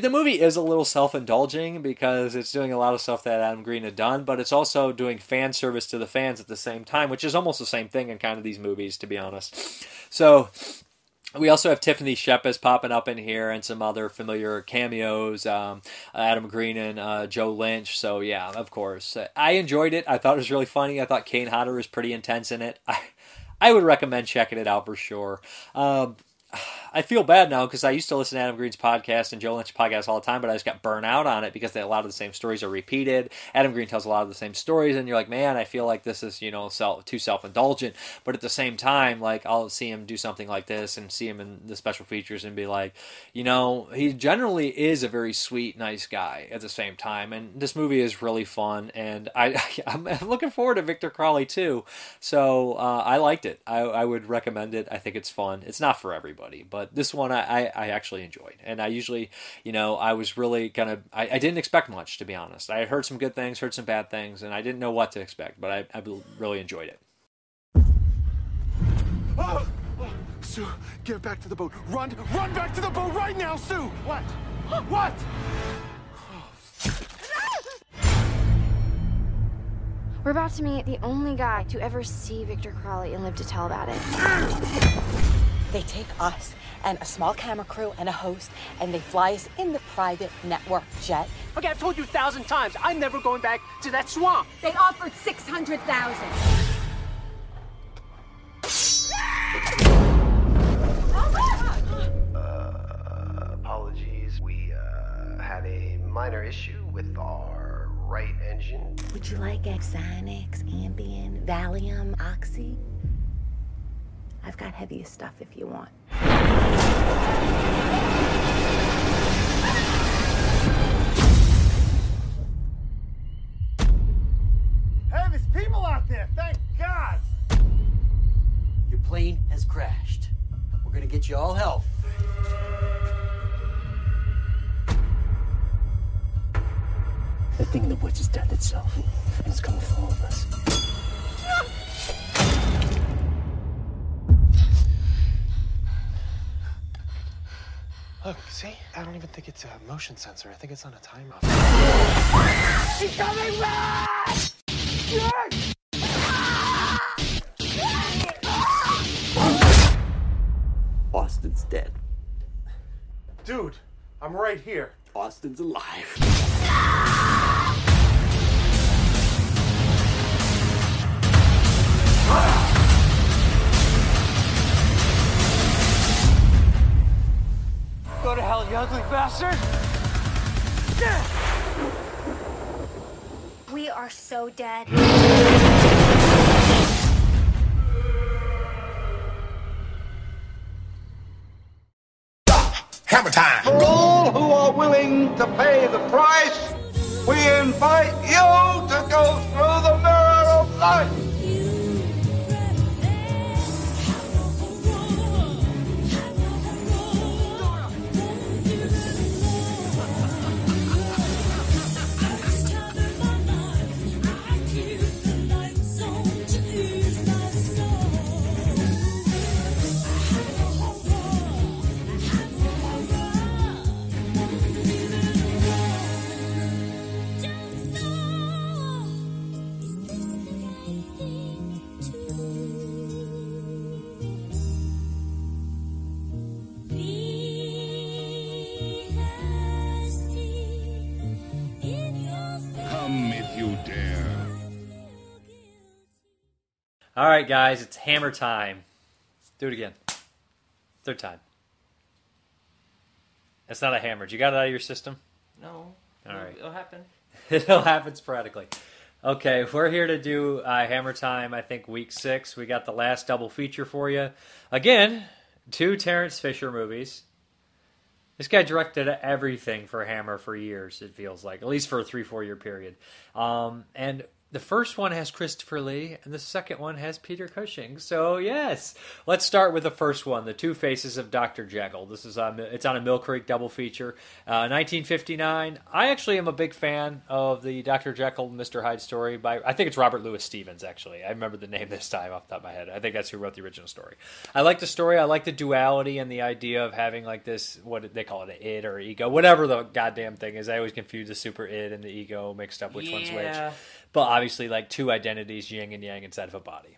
the movie is a little self indulgent indulging because it's doing a lot of stuff that Adam Green had done, but it's also doing fan service to the fans at the same time, which is almost the same thing in kind of these movies, to be honest. So we also have Tiffany Shepis popping up in here and some other familiar cameos, um, Adam Green and uh, Joe Lynch. So yeah, of course, I enjoyed it. I thought it was really funny. I thought Kane Hodder was pretty intense in it. I, I would recommend checking it out for sure. Um, I feel bad now because I used to listen to Adam Green's podcast and Joe Lynch's podcast all the time, but I just got burnt out on it because they, a lot of the same stories are repeated. Adam Green tells a lot of the same stories, and you're like, man, I feel like this is you know self, too self indulgent. But at the same time, like I'll see him do something like this and see him in the special features and be like, you know, he generally is a very sweet, nice guy at the same time. And this movie is really fun, and I I'm looking forward to Victor Crowley too. So uh, I liked it. I, I would recommend it. I think it's fun. It's not for everybody, but this one I, I, I actually enjoyed. And I usually, you know, I was really gonna. I, I didn't expect much to be honest. I had heard some good things, heard some bad things, and I didn't know what to expect. But I, I really enjoyed it. Oh! Sue, get back to the boat. Run, run back to the boat right now, Sue! What? What? We're about to meet the only guy to ever see Victor Crowley and live to tell about it. They take us and a small camera crew and a host, and they fly us in the private network jet. Okay, I've told you a thousand times, I'm never going back to that swamp. They offered 600000 Uh, apologies. We uh, had a minor issue with our right engine. Would you like Xanax, Ambien, Valium, Oxy? I've got heavier stuff if you want. Hey, there's people out there. Thank God. Your plane has crashed. We're gonna get you all help. The thing in the woods is death itself, and it's coming for all of us. Look, see? I don't even think it's a motion sensor. I think it's on a timer. He's coming back! Austin's dead. Dude, I'm right here. Austin's alive. Go to hell, you ugly bastard! We are so dead. Hammer time. For all who are willing to pay the price, we invite you to go through the mirror of life. All right, guys, it's hammer time. Do it again. Third time. It's not a hammer. Did you got it out of your system? No. All right. It'll happen. It'll happen sporadically. Okay, we're here to do uh, Hammer Time. I think week six. We got the last double feature for you. Again, two Terence Fisher movies. This guy directed everything for Hammer for years. It feels like, at least for a three, four year period. Um, and the first one has Christopher Lee, and the second one has Peter Cushing. So yes, let's start with the first one, "The Two Faces of Doctor Jekyll." This is on, it's on a Mill Creek double feature, uh, 1959. I actually am a big fan of the Doctor Jekyll Mister Hyde story by I think it's Robert Louis Stevens. Actually, I remember the name this time off the top of my head. I think that's who wrote the original story. I like the story. I like the duality and the idea of having like this what they call it, an id or ego, whatever the goddamn thing is. I always confuse the super id and the ego mixed up which one's which Yeah. But obviously like two identities, yin and yang, inside of a body.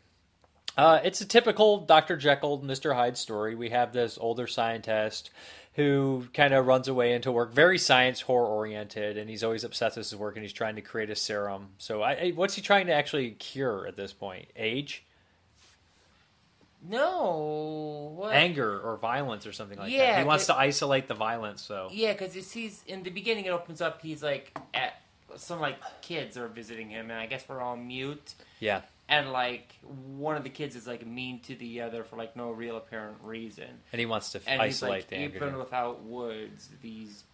Uh, it's a typical Dr. Jekyll, Mr. Hyde story. We have this older scientist who kind of runs away into work, very science horror oriented, and he's always obsessed with his work, and he's trying to create a serum. So, I, what's he trying to actually cure at this point? Age? No. What? anger or violence or something like that. Yeah, He wants to isolate the violence. So Yeah, because it sees in the beginning it opens up. He's like at some like kids are visiting him, and I guess we're all mute. Yeah. And like one of the kids is like mean to the other for like no real apparent reason. And he wants to f- and isolate he's the like, anger. Even without woods, these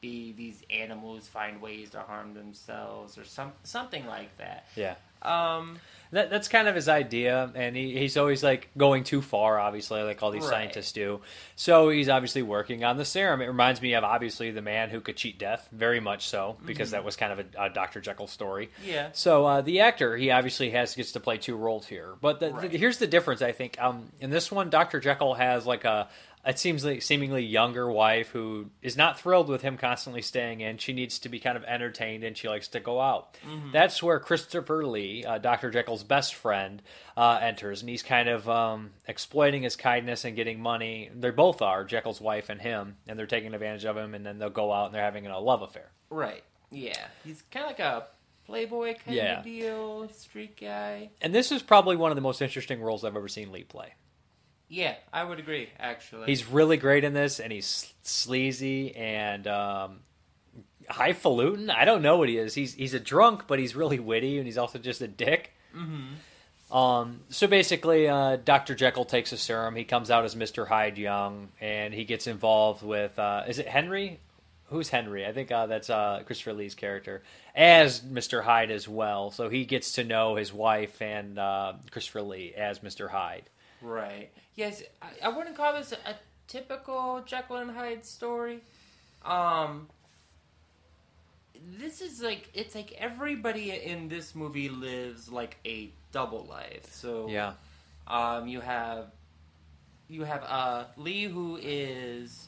be these animals find ways to harm themselves or some something like that. yeah. Um, That, that's kind of his idea, and he, he's always like going too far, obviously, like all these Right. scientists do. So he's obviously working on the serum. It reminds me of obviously the man who could cheat death, very much so, because Mhm. that was kind of a, a Dr. Jekyll story. Yeah. So uh, the actor, he obviously has gets to play two roles here, but the, the- here's the difference. I think um, in this one, Dr. Jekyll has like a it seems like seemingly younger wife who is not thrilled with him constantly staying in. She needs to be kind of entertained, and she likes to go out. Mhm. That's where Christopher Lee, uh, Dr. Jekyll's best friend, uh, enters, and he's kind of um, exploiting his kindness and getting money. They both are Jekyll's wife and him, and they're taking advantage of him, and then they'll go out and they're having a love affair. right. Yeah. He's kind of like a playboy kind Yeah. of deal, street guy. And this is probably one of the most interesting roles I've ever seen Lee play. Yeah, I would agree. Actually, He's really great in this, and he's sleazy and um, highfalutin. I don't know what he is. He's he's a drunk, but he's really witty, and he's also just a dick. Mhm. Um, so basically, uh, Dr. Jekyll takes a serum. He comes out as Mr. Hyde Young, and he gets involved with. Uh, is it Henry? Who's Henry? I think uh, that's uh, Christopher Lee's character as Mr. Hyde as well. So he gets to know his wife and uh, Christopher Lee as Mr. Hyde. Right. Yes, I, I wouldn't call this a typical Jekyll and Hyde story. Um, this is like it's like everybody in this movie lives like a double life. So Yeah. um, you have you have uh Lee who is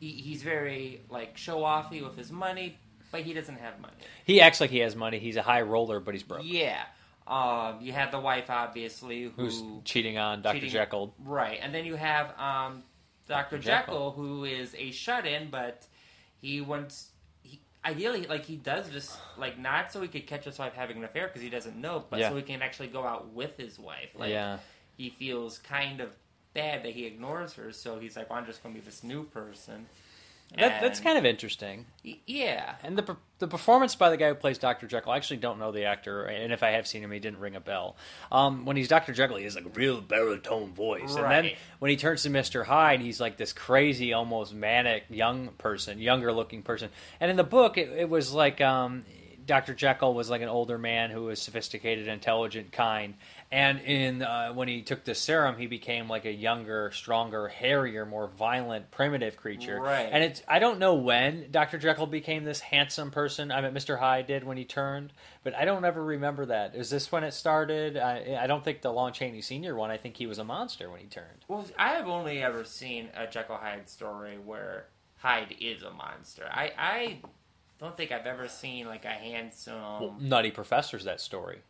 he, he's very like show offy with his money, but he doesn't have money. He acts like he has money. He's a high roller, but he's broke. Yeah. Um, you have the wife, obviously, who Who's cheating on Dr. cheating- Jekyll. Right, and then you have um, Dr. Dr. Jekyll, Jekyll. who is a shut-in, but he wants. He, ideally, like he does this, like not so he could catch his wife having an affair because he doesn't know, but Yeah. so he can actually go out with his wife. Like Yeah. he feels kind of bad that he ignores her, so he's like, well, "I'm just going to be this new person." That, that's kind of interesting. Y- yeah. And the the performance by the guy who plays Dr. Jekyll, I actually don't know the actor, and if I have seen him, he didn't ring a bell. Um, when he's Dr. Jekyll, he has like a real baritone voice, and then when he turns to Mr. Hyde, he's like this crazy, almost manic young person, younger looking person. And in the book, it, it was like um, Dr. Jekyll was like an older man who was sophisticated, intelligent, kind. And in uh, when he took the serum, he became like a younger, stronger, hairier, more violent, primitive creature. Right. And it's I don't know when Dr. Jekyll became this handsome person. I mean, Mr. Hyde did when he turned, but I don't ever remember that. Is this when it started? I, I don't think the Lon Chaney Senior one. I think he was a monster when he turned. Well, I have only ever seen a Jekyll Hyde story where Hyde is a monster. I, I don't think I've ever seen like a handsome. Well, Nutty Professor's that story.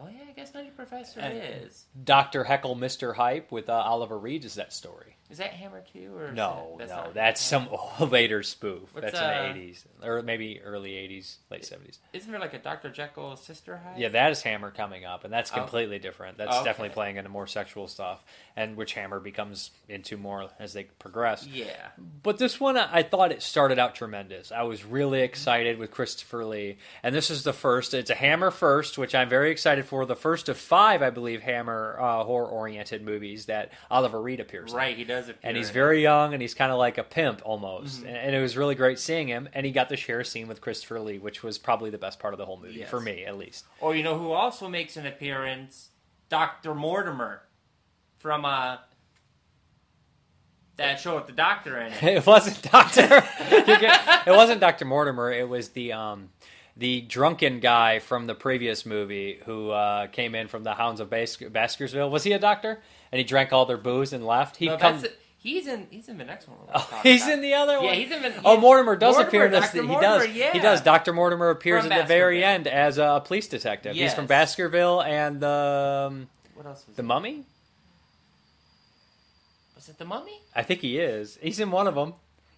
Oh yeah, I guess Nutty Professor And is. Dr. Heckyl, Mr. Hype with uh, Oliver Reed is that story. Is that Hammer too, or No, that, that's no, that's some later spoof. What's, that's uh, in the 80s, or maybe early 80s, late 70s. Isn't there like a Dr. Jekyll sister Hyde? Yeah, that is Hammer coming up, and that's Oh. completely different. That's Okay. definitely playing into more sexual stuff, and which Hammer becomes into more as they progress. Yeah. But this one, I thought it started out tremendous. I was really excited with Christopher Lee, and this is the first. It's a Hammer first, which I'm very excited for. The first of five, I believe, Hammer uh, horror-oriented movies that Oliver Reed appears. in. Right, he does appear and he's in it. very young, and he's kind of like a pimp almost. Mhm. And, and it was really great seeing him. And he got to share a scene with Christopher Lee, which was probably the best part of the whole movie Yes. for me, at least. Or you know who also makes an appearance? Dr. Mortimer from uh that show with the doctor in it. it wasn't Doctor. it wasn't Doctor Mortimer. It was the um, the drunken guy from the previous movie who uh, came in from the Hounds of Bas- Baskerville. Was he a doctor? And he drank all their booze and left. He No, comes. he's in he's in the next one. Oh, he's about. in the other one. Yeah, he's in. the- oh, he's- Mortimer does Mortimer, appear in this. Dr. he Mortimer, does. Yeah. He does. Doctor Mortimer appears at the very end as a police detective. He's from Baskerville and the um, What else was the it? Mummy. Was it the Mummy? I think he is. He's in one of them.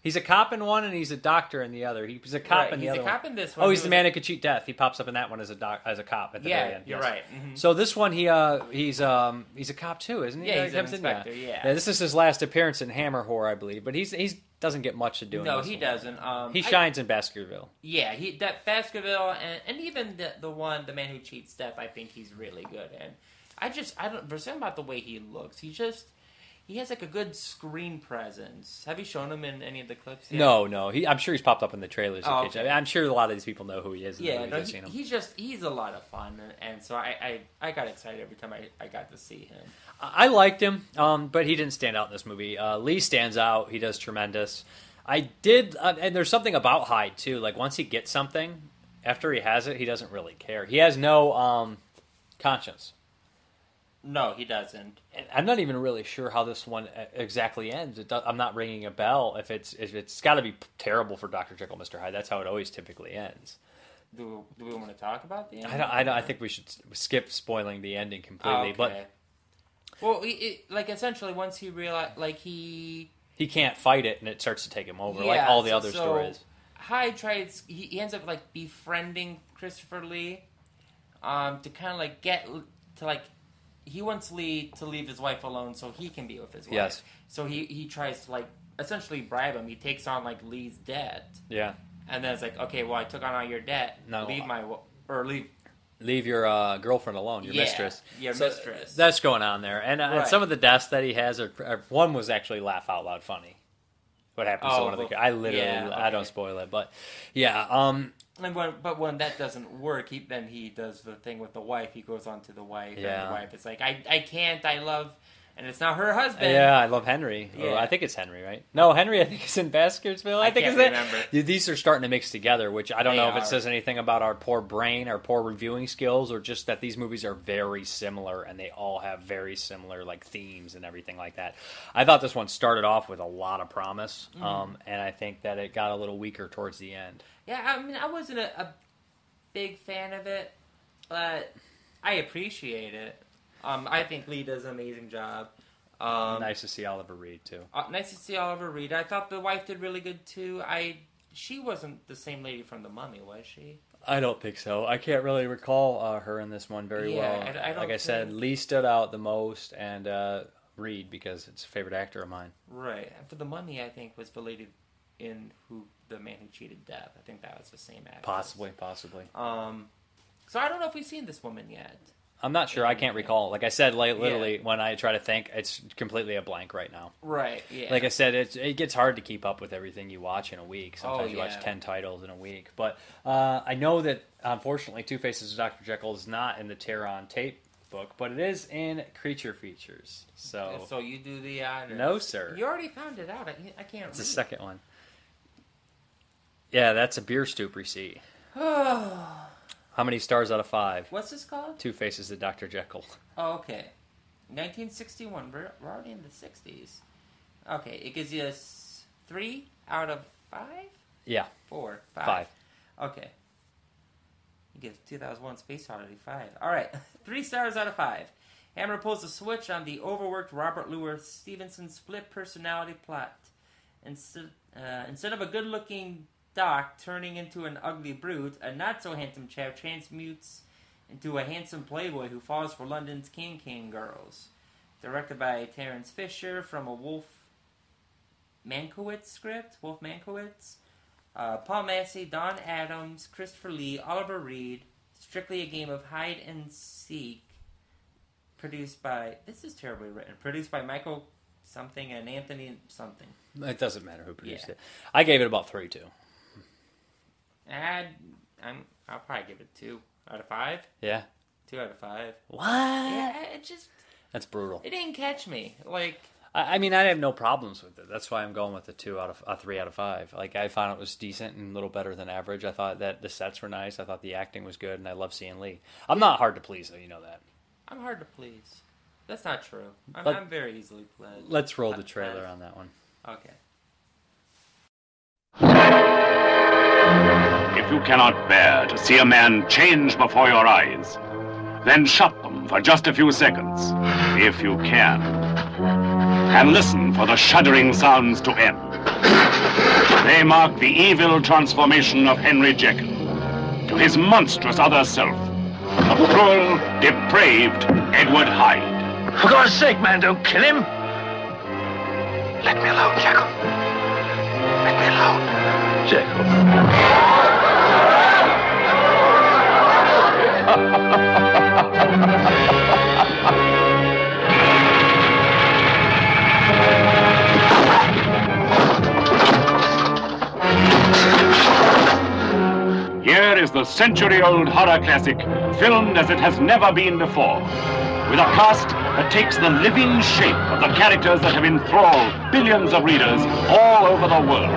He's a cop in one, and he's a doctor in the other. He's a cop Right, in the other. he's a cop one. in this Oh, one. he's He the was- man who could cheat death. He pops up in that one as a doc, as a cop at the Yeah, very end. you're yes. right. Mhm. So this one, he uh, he's um, he's a cop too, isn't he? Yeah, he's an in, inspector, yeah. This is his last appearance in Hammer Horror, I believe, but he's he's doesn't get much to do. in No, he one. doesn't. Um, he I- shines in Baskerville. Yeah, he that Baskerville and, and even the the one the man who cheats death. I think he's really good. And I just I don't there's something about the way he looks. He just he has like a good screen presence. Have you shown him in any of the clips? yet? No, no, he, I'm sure he's popped up in the trailers. Oh, okay. I'm sure a lot of these people know who he is. Yeah, no, he- seen him. he's just he's a lot of fun, and, and so I, I I got excited every time I, I got to see him. I liked him, um, but he didn't stand out in this movie. Uh, Lee stands out. He does tremendous. I did, uh, and there's something about Hyde too. Like once he gets something, after he has it, he doesn't really care. He has no um, conscience. No, he doesn't. And I'm not even really sure how this one exactly ends. I'm not ringing a bell. If it's if it's got to be terrible for Doctor Jekyll, Mister Hyde. That's how it always typically ends. Do, do we want to talk about the? I don't, I don't. I think we should skip spoiling the ending completely. But Okay. Well, it, it, like essentially, once he realized, like he he can't fight it, and it starts to take him over, like all the so- other so stories. Hyde tries. He, he ends up like befriending Christopher Lee, um, to kind of like get to like he wants Lee to leave his wife alone so he can be with his wife. Yes. So he he tries to like essentially bribe him. He takes on like Lee's debt, Yeah. and then it's like, okay, well, I took on all your debt. No, leave my or leave. leave your uh, girlfriend alone, your Yeah, mistress. your So, mistress. That's going on there, and, uh, and some of the deaths that he has are, are one was actually laugh out loud funny. What happens to Oh, one of the? well, I literally, yeah, I don't spoil it, but yeah. Um, And when, but when that doesn't work, he then he does the thing with the wife. He goes on to the wife, and Yeah. the wife is like, I, I can't, I love, and it's not her husband. yeah, I love Henry. Or Yeah. I think it's Henry, right? No, Henry. I think is in Baskerville. I, I think can't is it. remember. These are starting to mix together, which I don't They know if are. it says anything about our poor brain, our poor reviewing skills, or just that these movies are very similar and they all have very similar like themes and everything like that. I thought this one started off with a lot of promise, Mhm. um, and I think that it got a little weaker towards the end. Yeah, I mean, I wasn't a, a big fan of it, but I appreciate it. Um, I think Lee does an amazing job. Um, nice to see Oliver Reed too. uh, nice to see Oliver Reed. I thought the wife did really good too. I she wasn't the same lady from The Mummy, was she? I don't think so. I can't really recall uh, her in this one very Yeah, well. I- I like I said, Lee stood out the most, and uh, Reed because it's a favorite actor of mine. Right. And for The Mummy, I think was the lady in who the man who cheated death. I think that was the same actor. Possibly, possibly. Um, so I don't know if we've seen this woman yet. I'm not sure. I can't recall. Like I said, like, literally, when I try to think, it's completely a blank right now. Right, yeah. Like I said, it's, it gets hard to keep up with everything you watch in a week. Sometimes Oh, you watch ten titles in a week. But uh, I know that unfortunately, Two Faces of Doctor Jekyll is not in the Terror on Tape book, but it is in Creature Features. So So you do the honors. No, sir. You already found it out. I, I can't. it's the second one. Yeah, that's a beer stoop receipt. How many stars out of five? What's this called? Two Faces of Doctor Jekyll. Oh, okay. 1961. We're, we're already in the 60s. Okay, it gives you a s- three out of five. Yeah. Four, five. Five. Okay. It gives 2001 Space Odyssey five. All right, three stars out of five. Hammer pulls a switch on the overworked Robert Louis Stevenson split personality plot. Instead, uh, instead of a good-looking Doc turning into an ugly brute, a not-so-handsome chap transmutes into a handsome playboy who falls for London's can-can girls. Directed by Terence Fisher from a Wolf Mankowitz script. Wolf Mankowitz. Uh, Paul Massie, Dawn Addams, Christopher Lee, Oliver Reed. Strictly a game of hide and seek. Produced by this is terribly written. Produced by Michael something and Anthony something. It doesn't matter who produced Yeah. it. I gave it about three, too. And I'm I'll probably give it two out of five. Yeah. Two out of five. What? Yeah, it just That's brutal. it didn't catch me. Like I, I mean, I have no problems with it. That's why I'm going with a two out of a three out of five. Like I found it was decent and a little better than average. I thought that the sets were nice. I thought the acting was good, and I love seeing Lee. I'm not hard to please, though. You know that. I'm hard to please. That's not true. I'm, Let- I'm very easily pleased. Let's roll the trailer on that one. Okay. If you cannot bear to see a man change before your eyes, then shut them for just a few seconds, if you can, and listen for the shuddering sounds to end. They mark the evil transformation of Henry Jekyll to his monstrous other self, the cruel, depraved Edward Hyde. For God's sake, man, don't kill him. Let me alone, Jekyll. Let me alone. Jekyll. Here is the century-old horror classic, filmed as it has never been before, with a cast that takes the living shape of the characters that have enthralled billions of readers all over the world.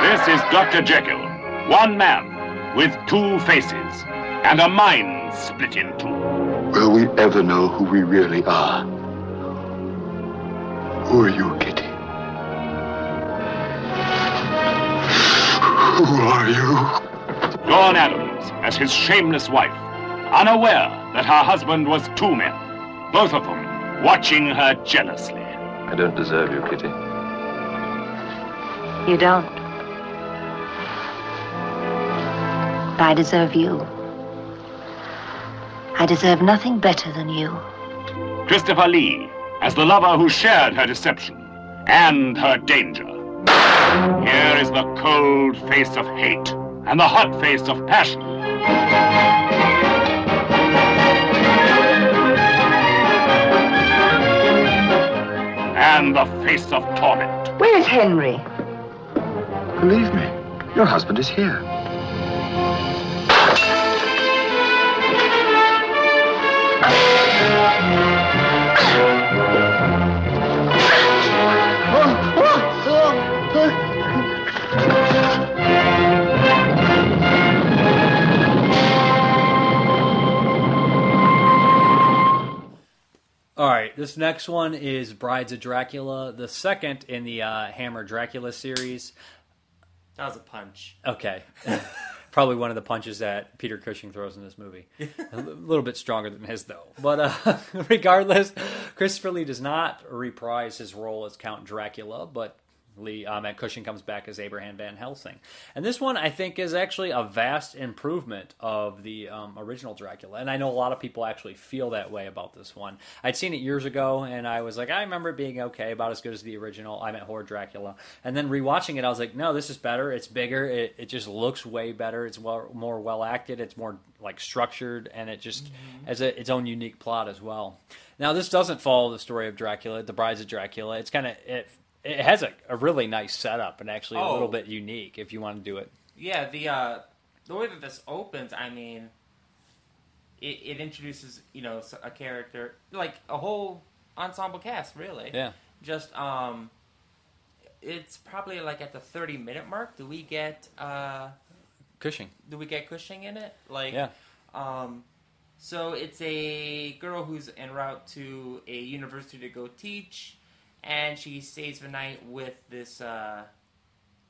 This is Dr. Jekyll, one man with two faces and a mind split in two. Will we ever know who we really are? Who are you, Kitty? Who are you? Dawn Addams as his shameless wife, unaware that her husband was two men, both of them watching her jealously. I don't deserve you, Kitty. You don't. But I deserve you. I deserve nothing better than you. Christopher Lee as the lover who shared her deception and her danger. Here is the cold face of hate and the hot face of passion. And the face of torment. Where's Henry? Believe me, your husband is here. This next one is Brides of Dracula, the second in the uh, Hammer Dracula series. That was a punch. Okay. Probably one of the punches that Peter Cushing throws in this movie. a little bit stronger than his, though. But uh, regardless, Christopher Lee does not reprise his role as Count Dracula, but Lee, um, and Cushing comes back as Abraham Van Helsing. And this one, I think, is actually a vast improvement of the um, original Dracula. And I know a lot of people actually feel that way about this one. I'd seen it years ago, and I was like, I remember it being okay, about as good as the original. I meant Horror Dracula. And then rewatching it, I was like, no, this is better. It's bigger. It, it just looks way better. It's well, more well acted. It's more like structured, and it just has a, its own unique plot as well. Now, this doesn't follow the story of Dracula, the Brides of Dracula. It's kind of it. It has a, a really nice setup and actually a Oh. little bit unique if you want to do it. Yeah, the uh, the way that this opens, I mean, it, it introduces you know s- a character like a whole ensemble cast, really. Yeah. Just um, it's probably like at the thirty minute mark. Do we get uh, Cushing. do we get Cushing in it? Like, Yeah. Um, so it's a girl who's en route to a university to go teach, and she stays the night with this. Uh,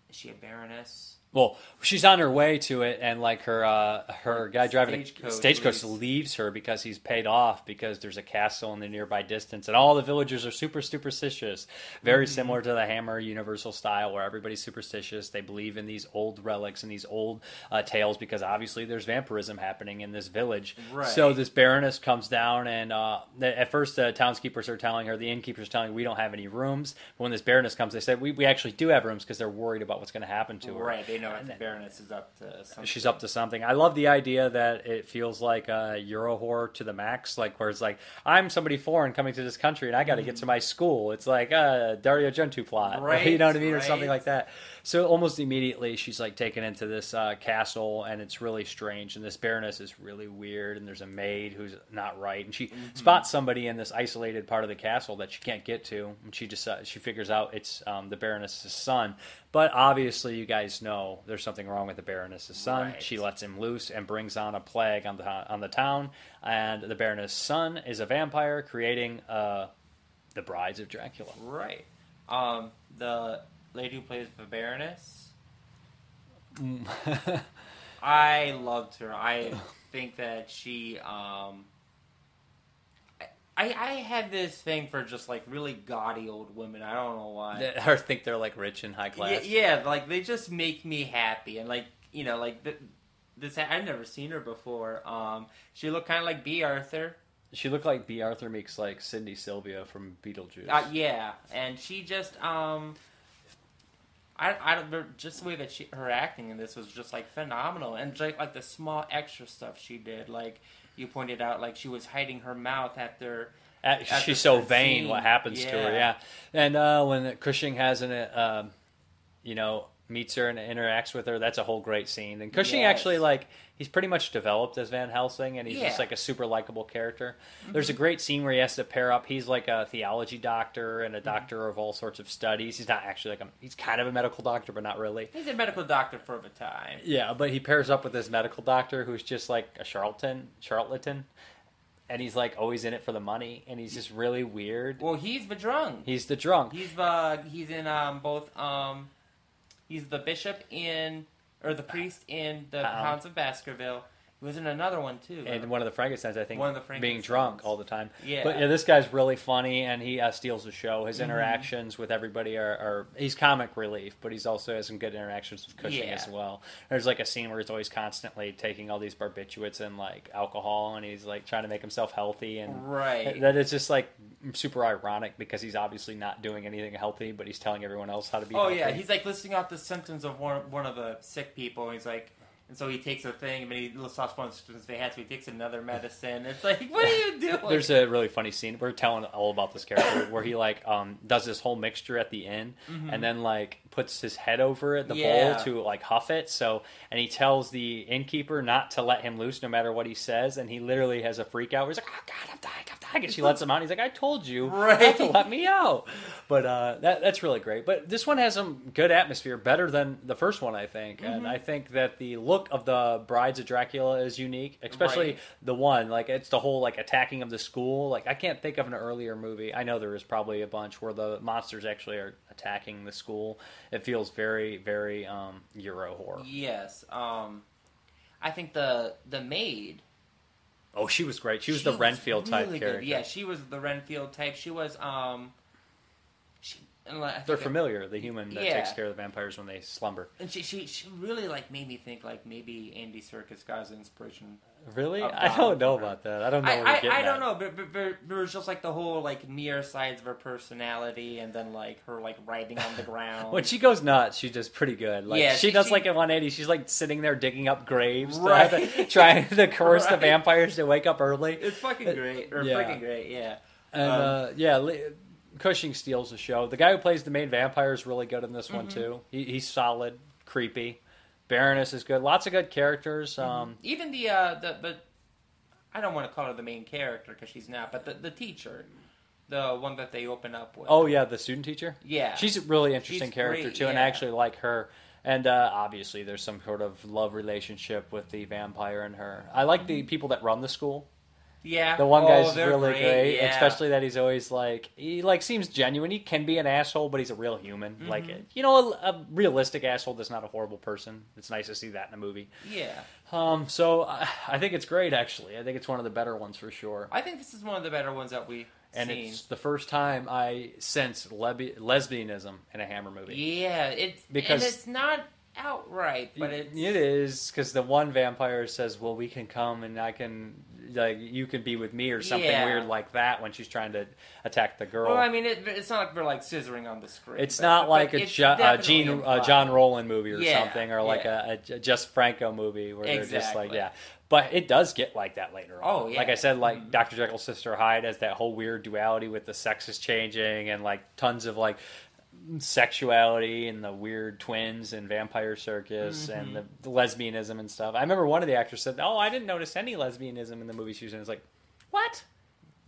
is she a baroness? Well, she's on her way to it, and like her uh, her guy driving Stagecoach a stagecoach leaves. leaves her because he's paid off because there's a castle in the nearby distance, and all the villagers are super superstitious. Very Mhm. similar to the Hammer Universal style, where everybody's superstitious. They believe in these old relics and these old uh, tales because obviously there's vampirism happening in this village. Right. So this baroness comes down, and uh, at first the townskeepers are telling her, the innkeepers telling her, we don't have any rooms. But when this baroness comes, they said we, we actually do have rooms because they're worried about what's going to happen to her. Right, they know the Baroness is up to something. She's up to something. I love the idea that it feels like a Euro horror to the max, like where it's like I'm somebody foreign coming to this country and I got to get to mm-hmm. my school. It's like a Dario Argento plot, Right, you know what I mean, or something like that. So almost immediately she's like taken into this uh, castle and it's really strange. And this Baroness is really weird. And there's a maid who's not right, and she Mm-hmm. spots somebody in this isolated part of the castle that she can't get to. And she just uh, she figures out it's um, the Baroness's son. But obviously, you guys know there's something wrong with the Baroness's son. Right. She lets him loose and brings on a plague on the on the town. And the Baroness's son is a vampire, creating uh, the Brides of Dracula. Right. Um, the lady who plays the Baroness, I loved her. I think that she, um, I, I had this thing for just like really gaudy old women. I don't know why. Or think they're like rich and high class. Yeah, yeah, like they just make me happy, and like you know, like th- this. I've never seen her before. Um, she looked kind of like Bea Arthur. She looked like Bea Arthur meets like Cindy Sylvia from Beetlejuice. Uh, yeah, and she just um, I I don't just the way that she her acting in this was just like phenomenal, and just, like the small extra stuff she did, like you pointed out, like she was hiding her mouth after. Uh, after she's so vain. scene. What happens to her? Yeah, and uh, when Cushing has an, uh, um, you know, meets her and interacts with her, that's a whole great scene. And Cushing Yes. actually like he's pretty much developed as Van Helsing, and he's just like a super likable character. Mm-hmm. There's a great scene where he has to pair up. He's like a theology doctor and a Mm-hmm. doctor of all sorts of studies. He's not actually like a, he's kind of a medical doctor, but not really. He's a medical doctor for a time. Yeah, but he pairs up with this medical doctor who's just like a charlatan, charlatan, and he's like always in it for the money, and he's just really weird. Well, he's the drunk. He's the drunk. He's the he's in um both um he's the bishop in or the priest in the Hounds of Baskerville. Was in another one too. and one of the Frankenstein's, I think, One of the being drunk all the time. Yeah. but yeah, this guy's really funny, and he uh, steals the show. His Mhm. interactions with everybody are, are he's comic relief, but he's also has some good interactions with Cushing Yeah. as well. There's like a scene where he's always constantly taking all these barbiturates and like alcohol, and he's like trying to make himself healthy, and Right. that is just like super ironic because he's obviously not doing anything healthy, but he's telling everyone else how to be. Oh healthy. yeah, he's like listing out the symptoms of one one of the sick people. He's like, and so he takes a thing, and he off one symptoms they had, so he takes another medicine. It's like, what are you doing? There's a really funny scene. We're telling all about this character where he like um does this whole mixture at the end, Mhm. and then like puts his head over it, the Yeah. bowl to like huff it. So and he tells the innkeeper not to let him loose no matter what he says, and he literally has a freak out. Where he's like, "Oh God, I'm dying, I'm dying," and she lets him out. And he's like, "I told you not to let me out." But uh, that that's really great. But this one has some good atmosphere, better than the first one, I think. And Mhm. I think that the look of the Brides of Dracula is unique, especially Right. the one like it's the whole like attacking of the school. Like I can't think of an earlier movie. I know there is probably a bunch where the monsters actually are attacking the school. It feels very very um, Euro horror. Yes. Um, I think the the maid. Oh, she was great. She was the Renfield type really character. Good. Yeah, she was the Renfield type. She was um. She, and I think They're familiar. The human that Yeah. takes care of the vampires when they slumber. And she, she she really like made me think like maybe Andy Serkis got his inspiration. Really? I don't know about that. I don't know. I, what you're I, I don't at. know, but, but, but there was just like the whole like mirror sides of her personality, and then like her like writing on the ground. When she goes nuts, she's just pretty good. Like Yeah, she, she- does she- like in 180. She's like sitting there digging up graves, to- Right. trying to curse the vampires to wake up early. It's fucking great, or Yeah. freaking great, yeah. And Um, uh, yeah, Cushing steals the show. The guy who plays the main vampire is really good in this one Mhm. too. He, he's solid, creepy. Baroness is good. Lots of good characters. Um, Even the uh the the I don't want to call her the main character because she's not, but the the teacher, the one that they open up with. Oh yeah, the student teacher. Yeah. she's a really interesting She's character great, too, and I actually like her. And uh, obviously, there's some sort of love relationship with the vampire and her. I like the people that run the school. Yeah. The one Oh, guy's really great, great, yeah. especially that he's always like he like seems genuine. He can be an asshole, but he's a real human. Mhm. Like you know, a, a realistic asshole that's not a horrible person. It's nice to see that in a movie. Yeah. Um, so I, I think it's great. Actually, I think it's one of the better ones for sure. I think this is one of the better ones that we've And seen. it's the first time I sense lebi- lesbianism in a Hammer movie. Yeah, it's Because- and it's not outright, but it's It is because the one vampire says, "Well, we can come and I can, like, you can be with me," or something Yeah. weird like that when she's trying to attack the girl. Well, I mean, it, it's not like we're like scissoring on the screen. It's but- not like a it's jo- definitely Gene, uh. John Rollin movie or Yeah, something, or like yeah. a, a Jess Franco movie where they're just like, yeah. But it does get like that later on. Oh, yeah. Mm-hmm. Like I said, like Dr. Jekyll, Sister Hyde has that whole weird duality with the sexes changing and like tons of like sexuality and the weird twins and vampire circus Mhm. and the, the lesbianism and stuff. I remember one of the actors said, "Oh, I didn't notice any lesbianism in the movie she was in." It's like, what?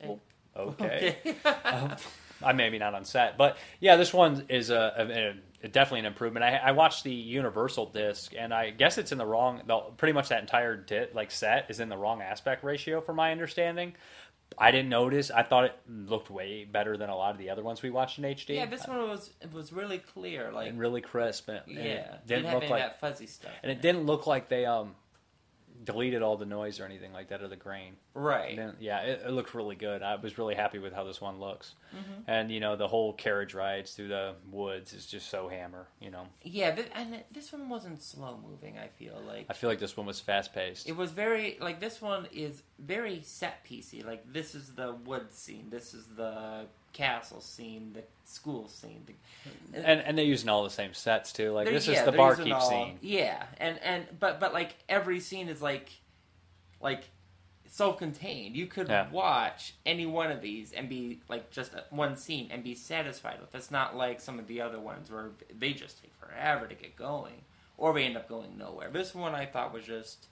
Well, okay. um, I maybe not on set, but yeah, this one is a, a, a- definitely an improvement. I, I watched the Universal disc, and I guess it's in the wrong. The, pretty much that entire di- like set is in the wrong aspect ratio, from my understanding. I didn't notice. I thought it looked way better than a lot of the other ones we watched in HD. Yeah, this one was it was really clear, like and really crisp. And, and yeah, it didn't look any like that fuzzy stuff. and it didn't look like they um deleted all the noise or anything like that or the grain. Right. Then- yeah, it, it looked really good. I was really happy with how this one looks. Mhm. And you know, the whole carriage rides through the woods is just so hammer. You know, Yeah, th- and this one wasn't slow moving. I feel like I feel like this one was fast paced. it was very like this one is very set piecey. Like this is the woods scene, this is the castle scene, the school scene. The, And and they're using all the same sets too. Like this yeah, is the barkeep all- scene. Yeah, and and but but like every scene is like like self-contained. You could Yeah. watch any one of these and be like just one scene and be satisfied with. It's not like some of the other ones where they just take forever to get going, or we end up going nowhere. This one I thought was just,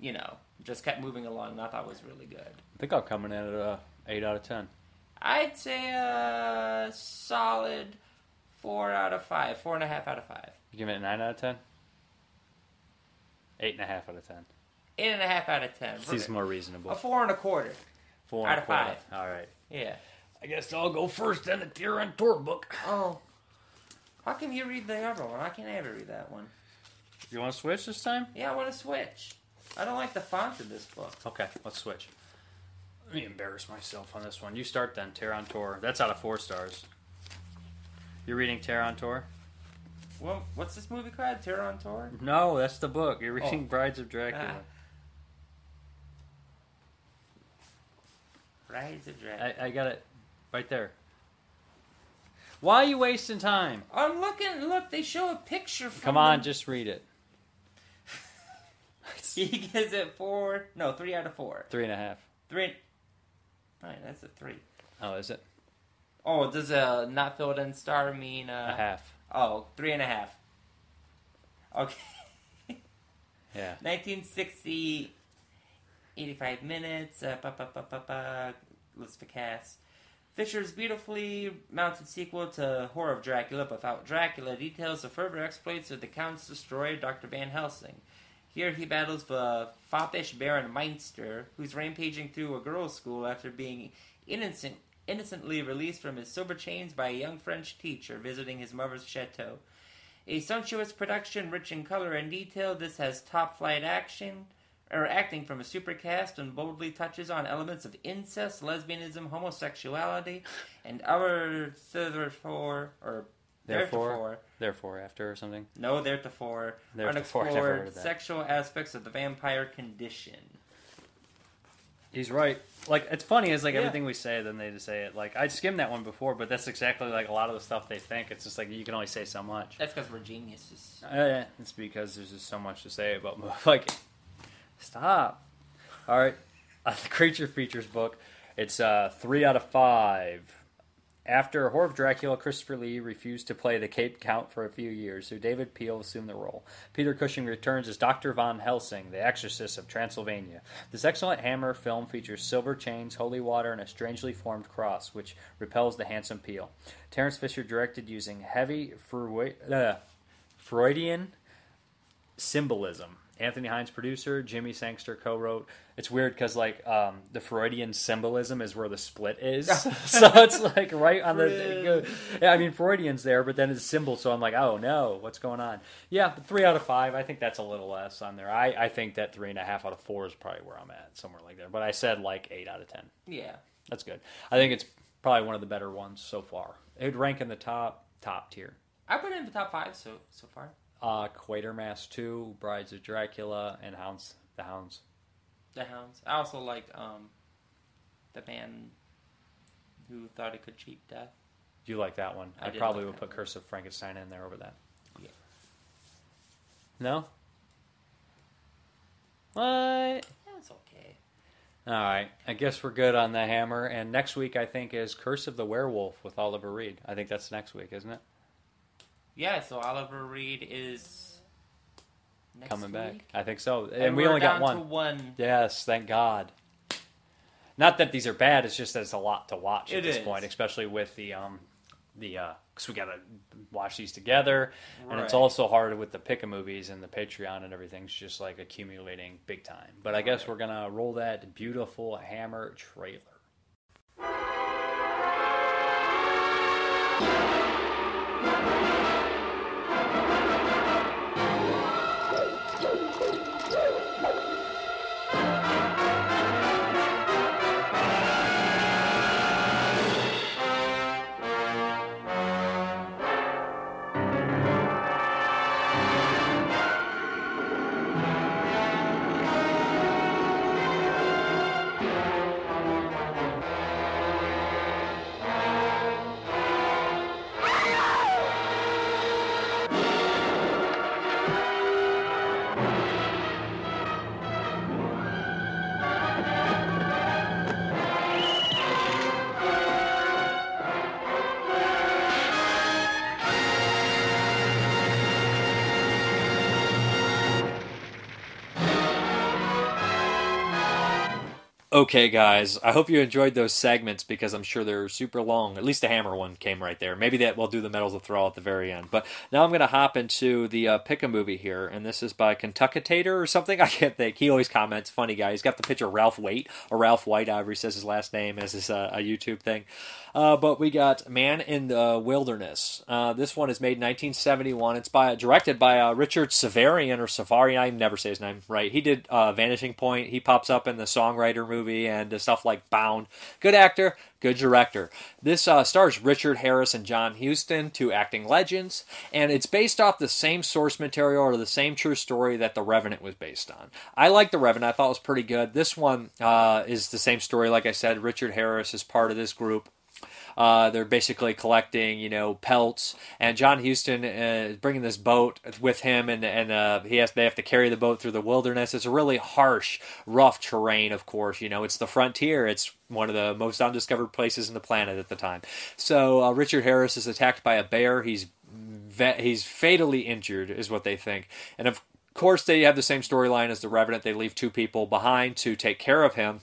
you know, just kept moving along. and I thought was really good. I think I'll come in at a eight out of ten. I'd say a solid four out of five, four and a half out of five. You give it a nine out of ten. Eight and a half out of ten. Eight and a half out of ten. Seems more reasonable. A four and a quarter. Four out and of quarter. five. All right. Yeah. I guess I'll go first then. The Tier on Tour book. Oh. How can you read the other one? I can't ever read that one. You want to switch this time? Yeah, I want to switch. I don't like the font of this book. Okay, let's switch. Let me embarrass myself on this one. You start then. Terra on Tour. That's out of four stars. You're reading Terra on Tour? Well, what's this movie called? Terror on Tour? No, that's the book. You're reading Oh. Brides of Dracula. Ah. Brides of Dracula. I, I got it right there. Why are you wasting time? I'm looking. Look, they show a picture. From Come on, the- just read it. He gives it four. No, three out of four. Three and a half. Three. Right, that's a three. Oh, is it? Oh, does a not filled in star mean uh, A half. Oh, three and a half. Okay. Yeah. 1960, 85 minutes. Uh, ba, ba, ba, ba, ba, list of cast. Fisher's beautifully mounted sequel to Horror of Dracula, but without Dracula, details the further exploits of the Count's destroyer, Dr. Van Helsing. Here he battles the foppish Baron Meinster, who's rampaging through a girls' school after being innocent, innocently released from his silver chains by a young French teacher visiting his mother's chateau. A sumptuous production rich in color and detail, this has top flight action or acting from a supercast and boldly touches on elements of incest, lesbianism, homosexuality, and other theretofore or Therefore, theretofore- therefore, after or something. no, theretofore, Theretofore, I've never heard unexplored sexual aspects of the vampire condition. He's right. Like it's funny is like Yeah. everything we say, then they just say it. Like I skimmed that one before, but that's exactly like a lot of the stuff they think. It's just like you can only say so much. That's because we're geniuses. Uh, it's because there's just so much to say about mo- like. Stop. All right, uh, the creature features book. It's uh, three out of five. After Horror of Dracula, Christopher Lee refused to play the Cape Count for a few years, so David Peel assumed the role. Peter Cushing returns as Dr. Von Helsing, the exorcist of Transylvania. This excellent Hammer film features silver chains, holy water, and a strangely formed cross, which repels the handsome Peel. Terence Fisher directed using heavy Freud- uh, Freudian symbolism. Anthony Hinds, producer. Jimmy Sangster co-wrote. It's weird because like um, the Freudian symbolism is where the split is, so it's like right on the. Yeah, I mean Freudian's there, but then it's symbol. So I'm like, oh no, what's going on? Yeah, but three out of five. I think that's a little less on there. I, I think that three and a half out of four is probably where I'm at, somewhere like there. But I said like eight out of ten. Yeah. That's good. I think it's probably one of the better ones so far. It would rank in the top top tier. I put it in the top five so so far. Uh, Quatermass 2, Brides of Dracula, and Hounds. The Hounds. The Hounds. I also liked um, the man who thought he could cheat death. Do you like that one? I I, probably like would put one. Curse of Frankenstein in there over that. Yeah. No? What? That's okay. All right. I guess we're good on the hammer. And next week, I think, is Curse of the Werewolf with Oliver Reed. I think that's next week, isn't it? Yeah, so Oliver Reed is next Coming back. week? I think so. And, And we only got one. one. Yes, thank God. Not that these are bad. It's just that it's a lot to watch at It this is. point, especially with the um, the because we got to watch these together, and it's also hard with the pick movies and the Patreon and everything's just like accumulating big time. But I guess we're gonna roll that beautiful Hammer trailer. Okay, guys, I hope you enjoyed those segments because I'm sure they're super long. At least the hammer one came right there. Maybe that we'll do the medals of Thrall at the very end. But now I'm going to hop into the uh, pick a movie here, and this is by Kentuckitator or something. I can't think. He always comments. Funny guy. He's got the picture of Ralph Waite or Ralph White, he says his last name, as his uh, a YouTube thing. Uh, but we got Man in the Wilderness. Uh, this one is made in 1971. It's by directed by uh, Richard Severian or Savarian. I never say his name right. He did uh, Vanishing Point. He pops up in the Songwriter movie and uh, stuff like Bound. Good actor, good director. This uh, stars Richard Harris and John Huston, two acting legends, and it's based off the same source material or the same true story that The Revenant was based on. I like The Revenant. I thought it was pretty good. This one uh, is the same story. Like I said, Richard Harris is part of this group. Uh, they're basically collecting, you know, pelts, and John Huston uh, is bringing this boat with him, and and uh, he has they have to carry the boat through the wilderness. It's a really harsh, rough terrain. Of course, you know, it's the frontier. It's one of the most undiscovered places in the planet at the time. So uh, Richard Harris is attacked by a bear. He's ve- he's fatally injured, is what they think, and of course they have the same storyline as the Revenant. They leave two people behind to take care of him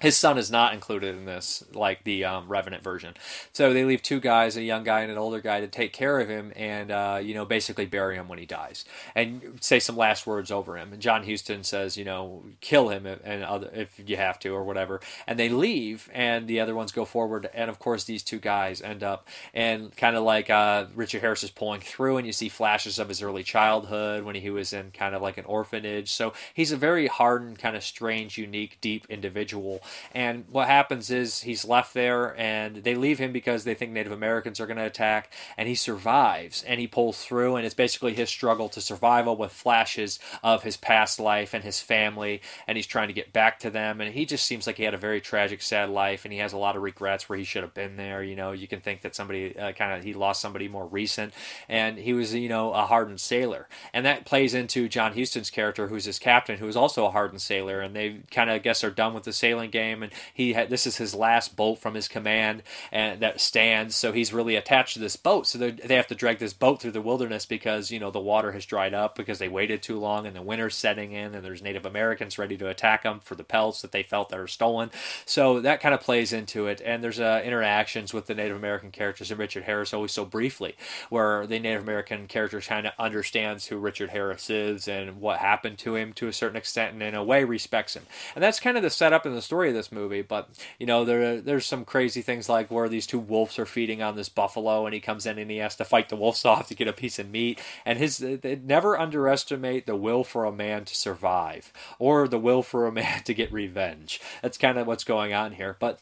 his son is not included in this, like the um, Revenant version. So they leave two guys, a young guy and an older guy, to take care of him and, uh, you know, basically bury him when he dies and say some last words over him. And John Huston says, you know, kill him if, and other, if you have to or whatever. And they leave, and the other ones go forward. And of course, these two guys end up and kind of like uh, Richard Harris is pulling through, and you see flashes of his early childhood when he was in kind of like an orphanage. So he's a very hardened, kind of strange, unique, deep individual and what happens is he's left there, and they leave him because they think Native Americans are going to attack, and he survives, and he pulls through, and it's basically his struggle to survival with flashes of his past life and his family, and he's trying to get back to them, and he just seems like he had a very tragic, sad life, and he has a lot of regrets where he should have been there. You know, you can think that somebody uh, kind of he lost somebody more recent, and he was you know a hardened sailor, and that plays into John Huston's character, who's his captain, who is also a hardened sailor, and they kind of guess are done with the sailing game, and he had this is his last boat from his command, and that stands, so he's really attached to this boat. So they have to drag this boat through the wilderness because you know the water has dried up because they waited too long, and the winter's setting in, and there's Native Americans ready to attack them for the pelts that they felt that are stolen. So that kind of plays into it, and there's uh, interactions with the Native American characters and Richard Harris always so briefly, where the Native American character kind of understands who Richard Harris is and what happened to him to a certain extent, and in a way respects him. And that's kind of the setup in the story of this movie. But you know, there there's some crazy things like where these two wolves are feeding on this buffalo, and he comes in and he has to fight the wolves off to get a piece of meat. And his never underestimate the will for a man to survive or the will for a man to get revenge. That's kind of what's going on here. But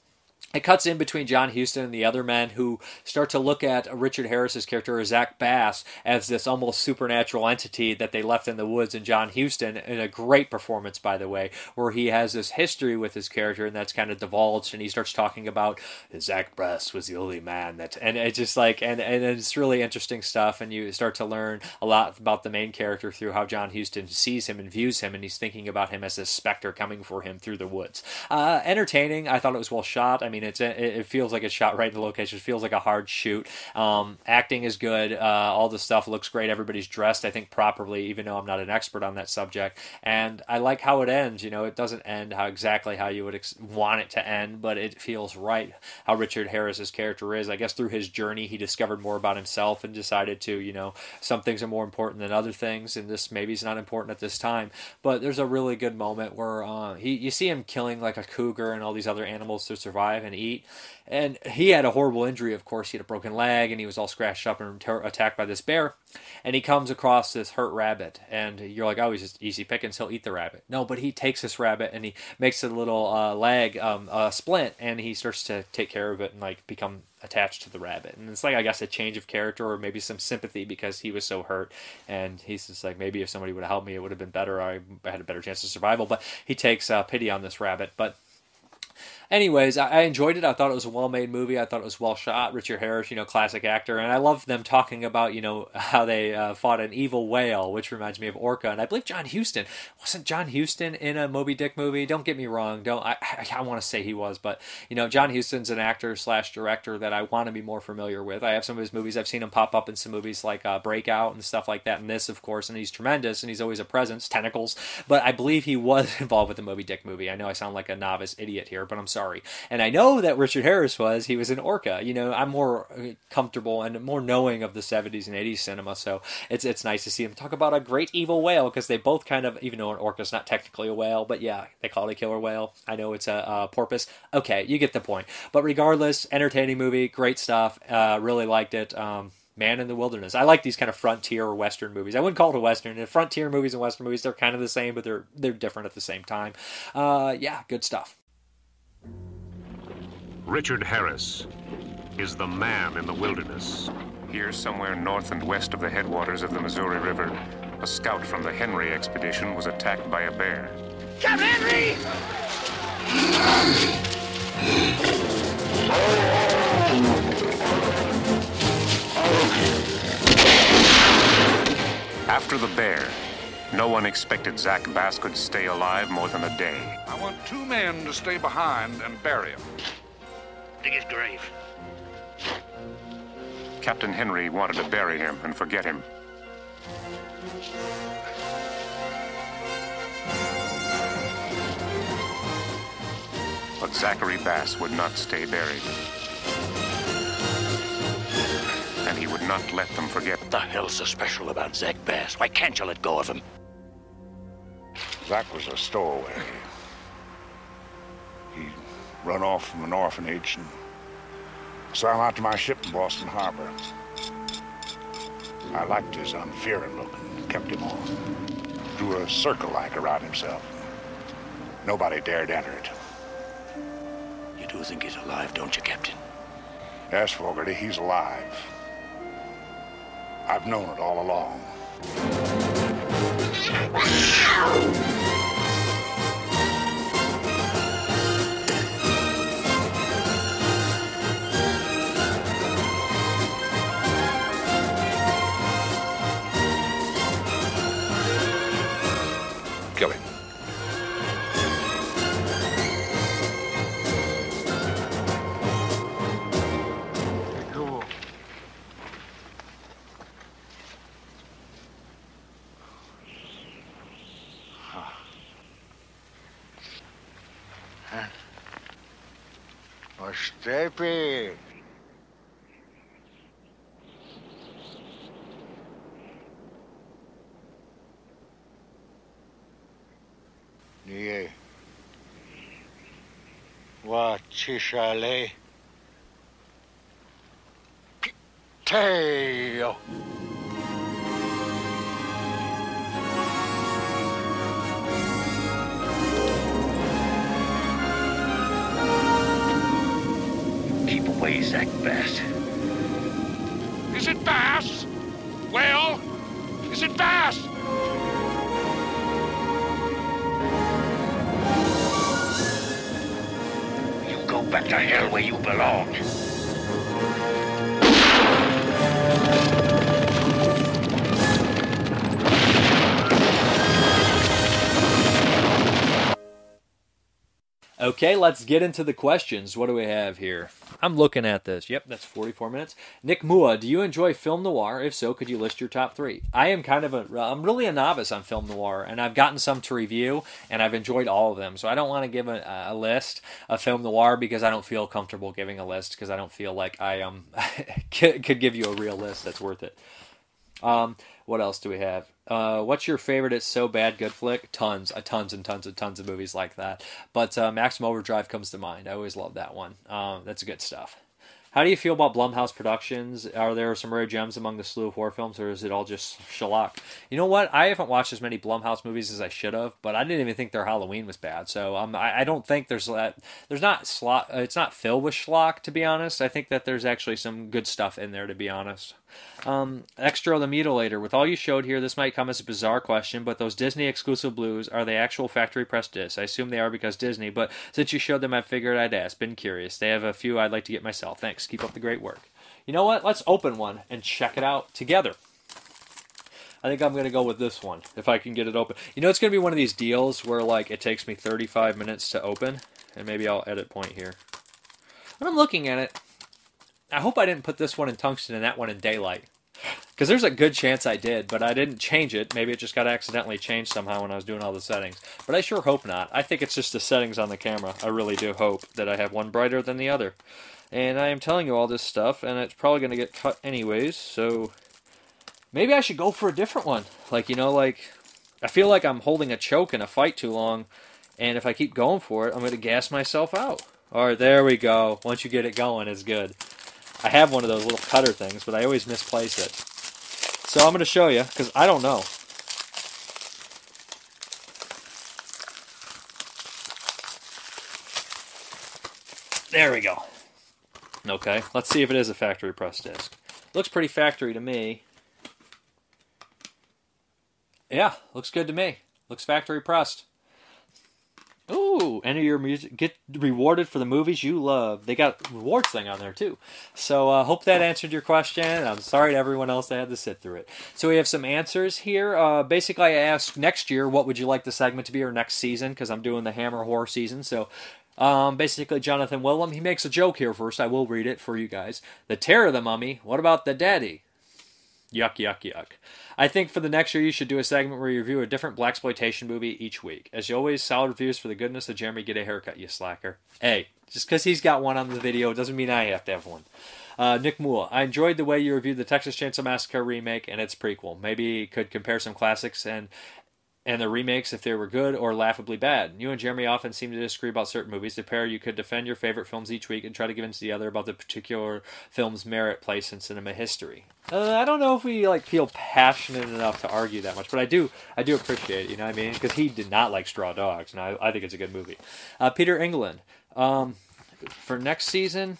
it cuts in between John Huston and the other men who start to look at Richard Harris's character, Zach Bass, as this almost supernatural entity that they left in the woods. And John Huston, in a great performance, by the way, where he has this history with his character, and that's kind of divulged. And he starts talking about Zach Bass was the only man that, and it's just like, and, and it's really interesting stuff. And you start to learn a lot about the main character through how John Huston sees him and views him, and he's thinking about him as a specter coming for him through the woods. Uh, entertaining. I thought it was well shot. I mean, it's it feels like it's shot right in the location. It feels like a hard shoot. Um, acting is good. Uh, all the stuff looks great. Everybody's dressed, I think, properly, even though I'm not an expert on that subject. And I like how it ends. You know, it doesn't end how exactly how you would ex- want it to end, but it feels right how Richard Harris's character is. I guess through his journey, he discovered more about himself and decided to, you know, some things are more important than other things, and this maybe is not important at this time. But there's a really good moment where uh, he you see him killing like a cougar and all these other animals to survive and eat. And he had a horrible injury, of course. He had a broken leg and he was all scratched up and ter- attacked by this bear. And he comes across this hurt rabbit. And you're like, oh, he's just easy pickings. He'll eat the rabbit. No, but he takes this rabbit and he makes a little uh, leg um, uh, splint and he starts to take care of it and like become attached to the rabbit. And it's like, I guess, a change of character or maybe some sympathy because he was so hurt. And he's just like, maybe if somebody would have helped me, it would have been better. I had a better chance of survival. But he takes uh, pity on this rabbit. But anyways, I, I enjoyed it. I thought it was a well made movie. I thought it was well shot. Richard Harris, you know, classic actor, and I love them talking about you know how they uh, fought an evil whale, which reminds me of Orca. And I believe John Huston wasn't John Huston in a Moby Dick movie. Don't get me wrong. Don't I? I, I want to say he was, but you know, John Huston's an actor slash director that I want to be more familiar with. I have some of his movies. I've seen him pop up in some movies like uh, Breakout and stuff like that, and this, of course. And he's tremendous, and he's always a presence. Tentacles, but I believe he was involved with the Moby Dick movie. I know I sound like a novice idiot here, but I'm sorry. And I know that Richard Harris was. He was in Orca. You know, I'm more uh, comfortable and more knowing of the 70s and 80s cinema, so it's it's nice to see him talk about a great evil whale because they both kind of, even though an orca's not technically a whale, but yeah, they call it a killer whale. I know it's a, a porpoise. Okay, you get the point. But regardless, entertaining movie, great stuff. Uh, really liked it. Um, Man in the Wilderness. I like these kind of frontier or western movies. I wouldn't call it a western. Frontier movies and western movies, they're kind of the same, but they're they're different at the same time. Uh, yeah, good stuff. Richard Harris is the man in the wilderness. Here, somewhere north and west of the headwaters of the Missouri River, a scout from the Henry expedition was attacked by a bear. Captain Henry! After the bear, no one expected Zach Bass could stay alive more than a day. I want two men to stay behind and bury him. Dig his grave. Captain Henry wanted to bury him and forget him. But Zachary Bass would not stay buried. And he would not let them forget. What the hell's so special about Zach Bass? Why can't you let go of him? Zach was a stowaway. He'd run off from an orphanage and swam out to my ship in Boston Harbor. I liked his unfearing look and kept him on. Drew a circle like around himself. Nobody dared enter it. You do think he's alive, don't you, Captain? Yes, Fogarty, he's alive. I've known it all along. Ostepy. Nie. Wachichale. Teo. Zach Bass. Is it Bass? Well, is it Bass? You go back to hell where you belong. Okay, let's get into the questions. What do we have here? I'm looking at this. Yep, that's 44 minutes. Nick Mua, do you enjoy film noir? If so, could you list your top three? I am kind of a, I'm really a novice on film noir, and I've gotten some to review, and I've enjoyed all of them. So I don't want to give a, a list of film noir because I don't feel comfortable giving a list because I don't feel like I um could could give you a real list that's worth it. Um, what else do we have? Uh, what's your favorite? It's so bad, good flick. Tons, uh, tons and tons and tons of movies like that. But uh, Maximum Overdrive comes to mind. I always love that one. Um, that's good stuff. How do you feel about Blumhouse Productions? Are there some rare gems among the slew of horror films, or is it all just schlock? You know what? I haven't watched as many Blumhouse movies as I should have, but I didn't even think their Halloween was bad. So um, I, I don't think there's that. There's not slot. It's not filled with schlock, to be honest. I think that there's actually some good stuff in there, to be honest. Um, Extra the Mutilator. With all you showed here, this might come as a bizarre question, but those Disney exclusive blues are they actual factory press discs? I assume they are because Disney, but since you showed them, I figured I'd ask. Been curious. They have a few I'd like to get myself. Thanks. Keep up the great work. You know what? Let's open one and check it out together. I think I'm going to go with this one if I can get it open. You know, it's going to be one of these deals where like it takes me 35 minutes to open, and maybe I'll edit point here. I'm looking at it, I hope I didn't put this one in tungsten and that one in daylight. Because there's a good chance I did, but I didn't change it. Maybe it just got accidentally changed somehow when I was doing all the settings. But I sure hope not. I think it's just the settings on the camera. I really do hope that I have one brighter than the other. And I am telling you all this stuff, and it's probably going to get cut anyways, so maybe I should go for a different one. Like, you know, like, I feel like I'm holding a choke in a fight too long, and if I keep going for it, I'm going to gas myself out. Alright, there we go. Once you get it going, it's good. I have one of those little cutter things, but I always misplace it. So I'm going to show you, because I don't know. There we go. Okay, let's see if it is a factory press disc. Looks pretty factory to me. Yeah, looks good to me. Looks factory pressed. Ooh, enter your music. Get rewarded for the movies you love. They got rewards thing on there too. So uh, hope that answered your question. I'm sorry to everyone else that had to sit through it. So we have some answers here. Uh, basically, I asked next year what would you like the segment to be or next season because I'm doing the Hammer horror season. So um, basically, Jonathan Willem he makes a joke here first. I will read it for you guys. The terror of the mummy. What about the daddy? Yuck, yuck, yuck. I think for the next year, you should do a segment where you review a different black exploitation movie each week. As you always, solid reviews for the goodness of Jeremy. Get a haircut, you slacker. Hey, just because he's got one on the video doesn't mean I have to have one. Uh, Nick Moore, I enjoyed the way you reviewed the Texas Chainsaw Massacre remake and its prequel. Maybe could compare some classics and and the remakes if they were good or laughably bad. You and Jeremy often seem to disagree about certain movies. The pair you could defend your favorite films each week and try to convince the other about the particular film's merit place in cinema history. Uh, I don't know if we like feel passionate enough to argue that much, but I do. I do appreciate it. You know what I mean? Because he did not like Straw Dogs, and I, I think it's a good movie. Uh, Peter England. Um, for next season,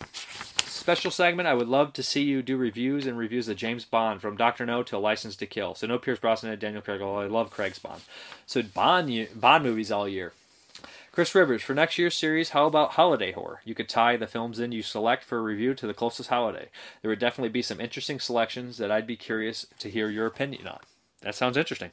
special segment, I would love to see you do reviews and reviews of James Bond from Doctor No to License to Kill. So no Pierce Brosnan and Daniel Craig. Although I love Craig's Bond. So Bond Bond movies all year. Chris Rivers, for next year's series, how about holiday horror? You could tie the films in you select for review to the closest holiday. There would definitely be some interesting selections that I'd be curious to hear your opinion on. That sounds interesting.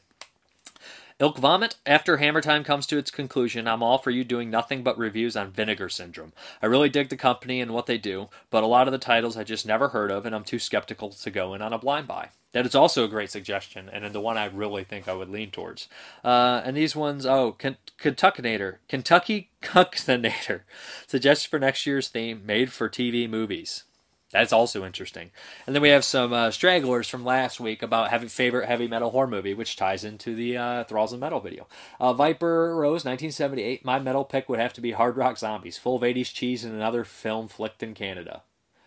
Ilk Vomit, after Hammer Time comes to its conclusion, I'm all for you doing nothing but reviews on Vinegar Syndrome. I really dig the company and what they do, but a lot of the titles I just never heard of, and I'm too skeptical to go in on a blind buy. That is also a great suggestion, and the one I really think I would lean towards. Uh, and these ones, oh, Ken- Kentuckinator, Kentucky Cuckinator, suggested for next year's theme, made for TV movies. That's also interesting. And then we have some uh, stragglers from last week about having favorite heavy metal horror movie, which ties into the uh, Thralls of Metal video. Uh, Viper Rose, 1978. My metal pick would have to be Hard Rock Zombies, full of 80s cheese and another film flicked in Canada.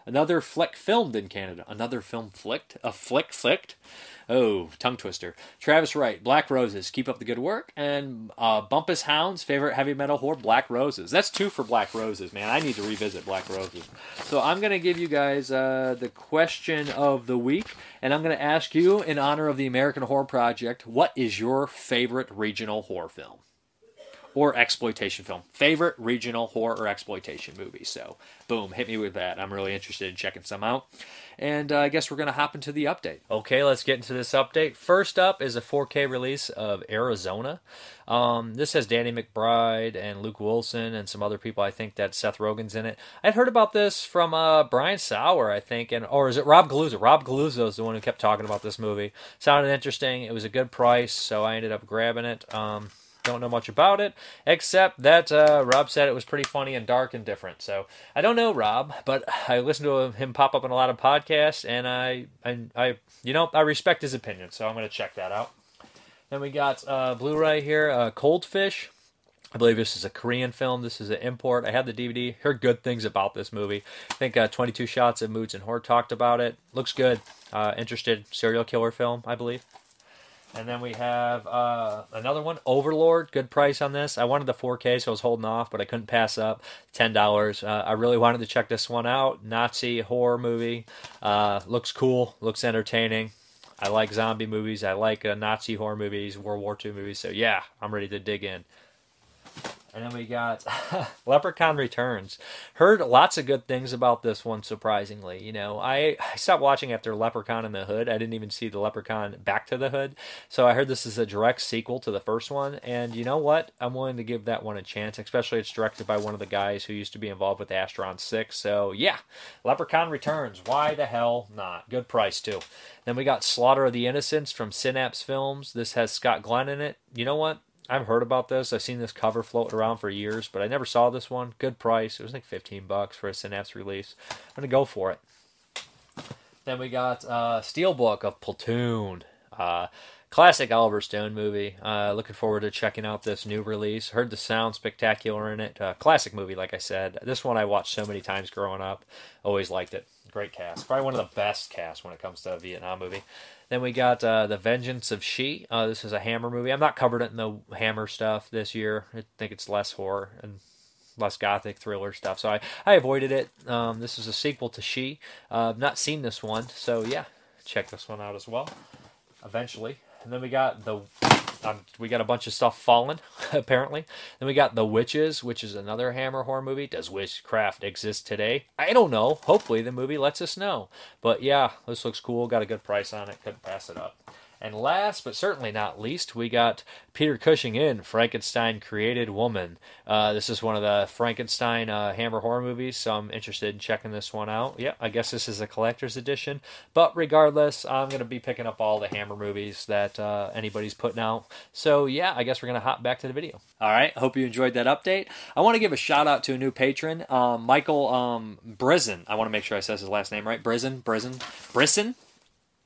Another flick filmed in Canada. Another film flicked? A flick flicked? Oh, tongue twister. Travis Wright, Black Roses, keep up the good work. And uh, Bumpus Hounds, favorite heavy metal horror, Black Roses. That's two for Black Roses, man. I need to revisit Black Roses. So I'm going to give you guys uh, the question of the week, and I'm going to ask you, in honor of the American Horror Project, what is your favorite regional horror film? Or exploitation film. Favorite regional horror or exploitation movie. So, boom, hit me with that. I'm really interested in checking some out. And uh, I guess we're going to hop into the update. Okay, let's get into this update. First up is a 4K release of Arizona. Um, this has Danny McBride and Luke Wilson and some other people. I think that Seth Rogen's in it. I'd heard about this from uh, Brian Sauer, I think, and or is it Rob Galluzzo? Rob Galluzzo is the one who kept talking about this movie. Sounded interesting. It was a good price, so I ended up grabbing it. Um, don't know much about it, except that uh, Rob said it was pretty funny and dark and different. So I don't know Rob, but I listened to him pop up in a lot of podcasts, and I, I, I you know, I respect his opinion. So I'm going to check that out. Then we got uh, Blu-ray here, uh, Cold Fish. I believe this is a Korean film. This is an import. I had the DVD. Heard good things about this movie. I think uh, 22 Shots of Moods and Horror talked about it. Looks good. Uh, interested serial killer film, I believe. And then we have uh, another one, Overlord. Good price on this. I wanted the 4K, so I was holding off, but I couldn't pass up. Ten dollars. Uh, I really wanted to check this one out. Nazi horror movie. Uh, looks cool. Looks entertaining. I like zombie movies. I like uh, Nazi horror movies, World War II movies. So yeah, I'm ready to dig in. And then we got Leprechaun Returns. Heard lots of good things about this one, surprisingly. You know, I, I stopped watching after Leprechaun in the Hood. I didn't even see the Leprechaun Back to the Hood. So I heard this is a direct sequel to the first one. And you know what? I'm willing to give that one a chance, especially it's directed by one of the guys who used to be involved with Astron 6. So yeah, Leprechaun Returns. Why the hell not? Good price, too. Then we got Slaughter of the Innocents from Synapse Films. This has Scott Glenn in it. You know what? I've heard about this. I've seen this cover floating around for years, but I never saw this one. Good price. It was like 15 bucks for a Synapse release. I'm to go for it. Then we got uh, Steelbook of Platoon. Uh, classic Oliver Stone movie. Uh, looking forward to checking out this new release. Heard the sound spectacular in it. Uh, classic movie, like I said. This one I watched so many times growing up. Always liked it. Great cast. Probably one of the best casts when it comes to a Vietnam movie. Then we got uh, The Vengeance of She. Uh, this is a Hammer movie. I'm not covered it in the Hammer stuff this year. I think it's less horror and less gothic thriller stuff. So I, I avoided it. Um, this is a sequel to She. Uh, I've not seen this one. So yeah, check this one out as well. Eventually. And then we got the um, we got a bunch of stuff fallen, apparently. Then we got The Witches, which is another Hammer horror movie. Does witchcraft exist today? I don't know. Hopefully, the movie lets us know. But yeah, this looks cool. Got a good price on it. Couldn't pass it up. And last but certainly not least, we got Peter Cushing in Frankenstein Created Woman. Uh, this is one of the Frankenstein uh, Hammer horror movies, so I'm interested in checking this one out. Yeah, I guess this is a collector's edition. But regardless, I'm going to be picking up all the Hammer movies that uh, anybody's putting out. So yeah, I guess we're going to hop back to the video. All right, hope you enjoyed that update. I want to give a shout out to a new patron, um, Michael um. I want to make sure I says his last name right. Brizzen, Brizzen, Brisson.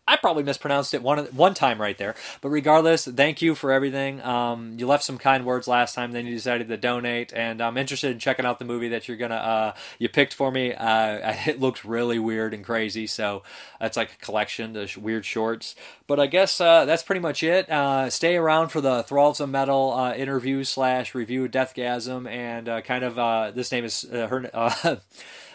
I probably mispronounced it one one time right there. But regardless, thank you for everything. Um, you left some kind words last time, then you decided to donate, and I'm interested in checking out the movie that you're gonna uh, you picked for me. Uh, it looked really weird and crazy, so it's like a collection of weird shorts. But I guess uh, that's pretty much it. Uh, stay around for the Thralls of Metal uh, interview slash review Deathgasm, and uh, kind of this name is her.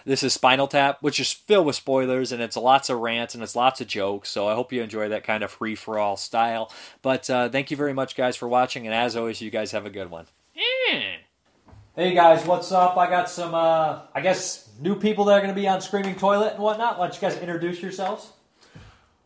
This is Spinal Tap, which is filled with spoilers and it's lots of rants and it's lots of jokes. So I hope you enjoy that kind of free for all style. But uh, thank you very much, guys, for watching. And as always, you guys have a good one. Hey guys, what's up? I got some, uh, I guess, new people that are going to be on Screaming Toilet and whatnot. Why don't you guys introduce yourselves?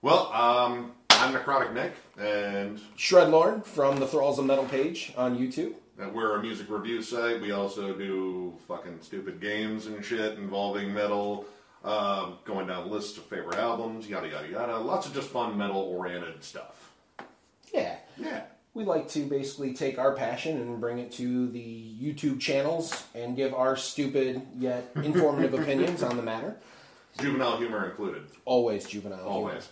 Well, um, I'm Necrotic Nick, and Shredlord from the Thralls of Metal page on YouTube. And we're a music review site. We also do fucking stupid games and shit involving metal, um, going down lists of favorite albums, yada yada yada. Lots of just fun metal oriented stuff. Yeah. Yeah. We like to basically take our passion and bring it to the YouTube channels and give our stupid yet informative opinions on the matter. Juvenile humor included. Always juvenile. humor.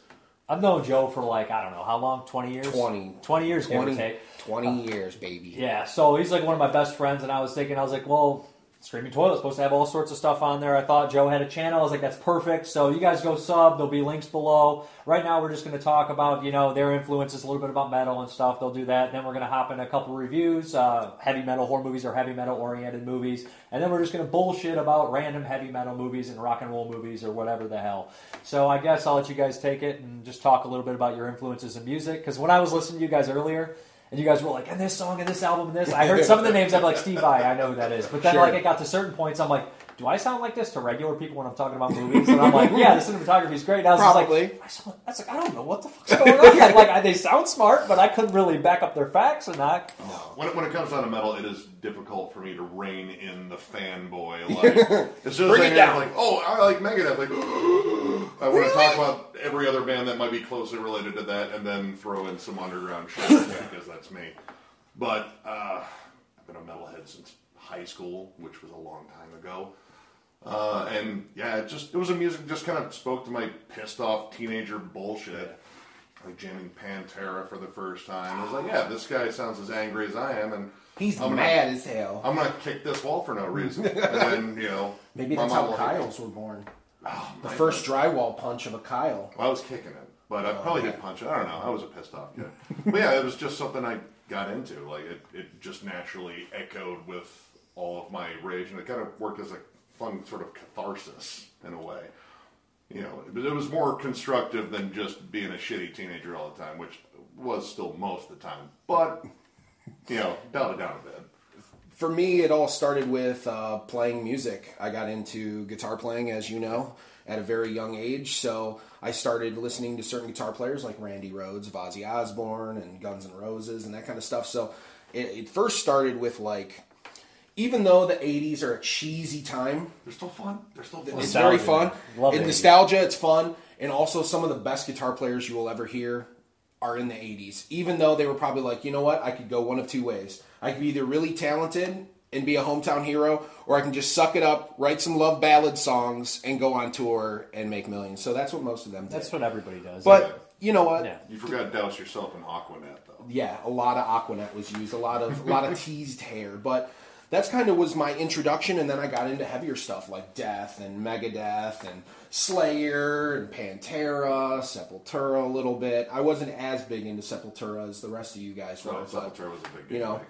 I've known Joe for like, I don't know, how long? 20 years? 20. 20 years, give or 20, take. 20 years, baby. Yeah, so he's like one of my best friends, and I was thinking, I was like, well, Screaming Toilet's supposed to have all sorts of stuff on there. I thought Joe had a channel. I was like, that's perfect. So you guys go sub. There'll be links below. Right now, we're just going to talk about, you know, their influences, a little bit about metal and stuff. They'll do that. Then we're going to hop in a couple reviews, uh, heavy metal horror movies or heavy metal oriented movies. And then we're just going to bullshit about random heavy metal movies and rock and roll movies or whatever the hell. So I guess I'll let you guys take it and just talk a little bit about your influences in music. Because when I was listening to you guys earlier, and you guys were like, and this song, and this album, and this. I heard some of the names. I'm like, Steve Vai, I know who that is. But then, Sure. like, it got to certain points, I'm like, do I sound like this to regular people when I'm talking about movies? And I'm like, yeah, the cinematography is great. And I was Probably. like, I, sound, that's like, I don't know what the fuck's going on. like, I- they sound smart, but I couldn't really back up their facts and that. When it, when it comes down to metal, it is difficult for me to rein in the fanboy. Like, as soon as Bring I it hear, down. like, oh, I like Megadeth, like, I want to talk about every other band that might be closely related to that, and then throw in some underground shit because that's me. But uh, I've been a metalhead since high school, which was a long time ago. Uh, and yeah, it just it was a music that just kind of spoke to my pissed off teenager bullshit. Like jamming Pantera for the first time. I was like, yeah, this guy sounds as angry as I am, and He's I'm gonna- mad as hell. I'm gonna kick this wall for no reason, and then you know Maybe that's how. Kyles were born. the my first drywall punch of a Kyle. Well, I was kicking it, but I probably did punch it. I don't know. I was a pissed off kid. but yeah, it was just something I got into. Like it, it just naturally echoed with all of my rage, and it kind of worked as a fun sort of catharsis in a way. You know, but it was more constructive than just being a shitty teenager all the time, which was still most of the time. But you know, dialed it down a bit. For me, it all started with uh, playing music. I got into guitar playing, as you know, at a very young age. So I started listening to certain guitar players like Randy Rhoads, Ozzy Osbourne, and Guns N' Roses, and that kind of stuff. So it, it first started with like, even though the '80s are a cheesy time, they're still fun. They're still fun. It's very fun. Love In 80s. nostalgia, it's fun, and also some of the best guitar players you will ever hear are in the '80s. Even though they were probably like, you know what, I could go one of two ways. I could be either really talented and be a hometown hero, or I can just suck it up, write some love ballad songs, and go on tour and make millions. So that's what most of them did. That's what everybody does. But you know what? Yeah. You forgot to douse yourself in Aquanet, though. yeah, a lot of Aquanet was used, a lot of a lot of teased hair, but that's kind of was my introduction, and then I got into heavier stuff like Death and Megadeth and Slayer and Pantera, Sepultura a little bit. I wasn't as big into Sepultura as the rest of you guys were, No, but Sepultura was a big you deal. know.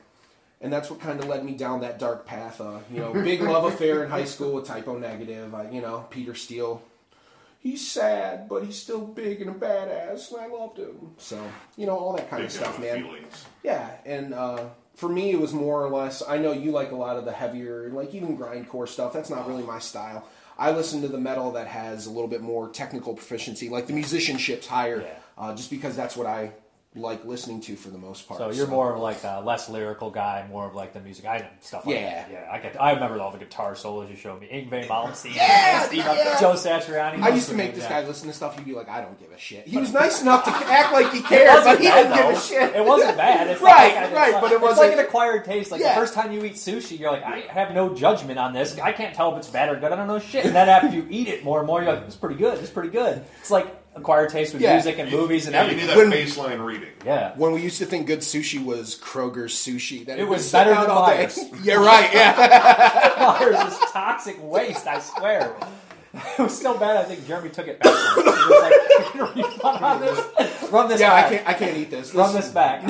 And that's what kind of led me down that dark path. Uh, you know, big love affair in high school with Type O Negative. I, you know, Peter Steele. He's sad, but he's still big and a badass, and I loved him. So, you know, all that kind Big of stuff, man. feelings. Yeah, and uh, for me, it was more or less. I know you like a lot of the heavier, like even grindcore stuff. That's not really my style. I listen to the metal that has a little bit more technical proficiency, like the musicianship's higher, uh, just because that's what I like listening to for the most part. So you're more of like a less lyrical guy, more of like the music item stuff. Like Yeah. that. yeah. I get. I remember all the guitar solos you showed me. Yngwie Malmsteen, Yeah, Steve, yeah. Joe Satriani. I used to make this guy listen to stuff. He'd be like, "I don't give a shit." He was nice enough to act like he cared, but he bad, didn't give a shit. It wasn't bad. It's right, like, right, it's but it wasn't like an acquired taste. Like Yeah. the first time you eat sushi, you're like, I have no judgment on this. I can't tell if it's bad or good. I don't know shit. And then after you eat it more and more, you're like, it's pretty good. It's pretty good. It's like acquired taste with Yeah. music and movies and Yeah, you everything. need that baseline reading. Yeah. When we used to think good sushi was Kroger's sushi, that It would was sit better out than all day. Meijer's. yeah, right. Yeah. Meijer's is toxic waste. I swear. It was so bad. I think Jeremy took it back. He was like, "Can you refund on this? Run this Yeah, I back. can't- I can't eat this. Run This- this back.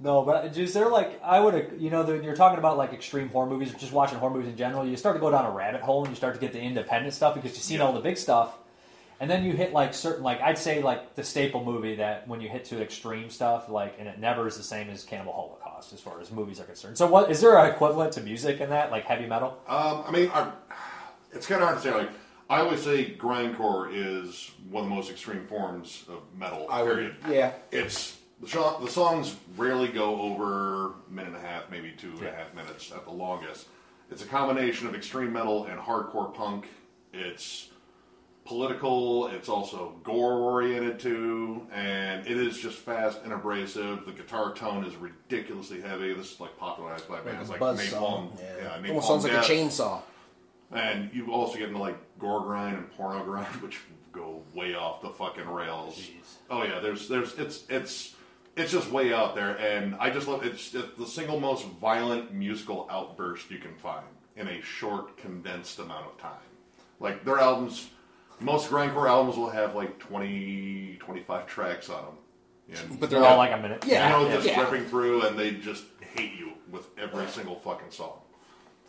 no, but uh, is there like I would have, you know the, you're talking about like extreme horror movies, just watching horror movies in general. You start to go down a rabbit hole and you start to get the independent stuff because you've seen all the big stuff, and then you hit like certain like I'd say like the staple movie that when you hit to extreme stuff like and it never is the same as Cannibal Holocaust as far as movies are concerned. So what is there an equivalent to music in that like heavy metal? Um, I mean, I, it's kind of hard to say. Like, I always say grindcore is one of the most extreme forms of metal. I would- period. yeah. It's the, sho- the songs rarely go over a minute and a half, maybe two and a half minutes at the longest. It's a combination of extreme metal and hardcore punk. It's political. It's also gore oriented too, and it is just fast and abrasive. The guitar tone is ridiculously heavy. This is like popularized by bands like buzz Napalm. Yeah, Yeah. Napalm Almost sounds like a chainsaw. And you also get into like gore grind and porno grind, which go way off the fucking rails. Oh yeah, there's there's it's it's it's just way out there, and I just love it's, it's the single most violent musical outburst you can find in a short, condensed amount of time. Like their albums, most grindcore albums will have like 20, 25 tracks on them. And But they're all like a minute. Yeah, You know, just Yeah. ripping through, and they just hate you with every single fucking song.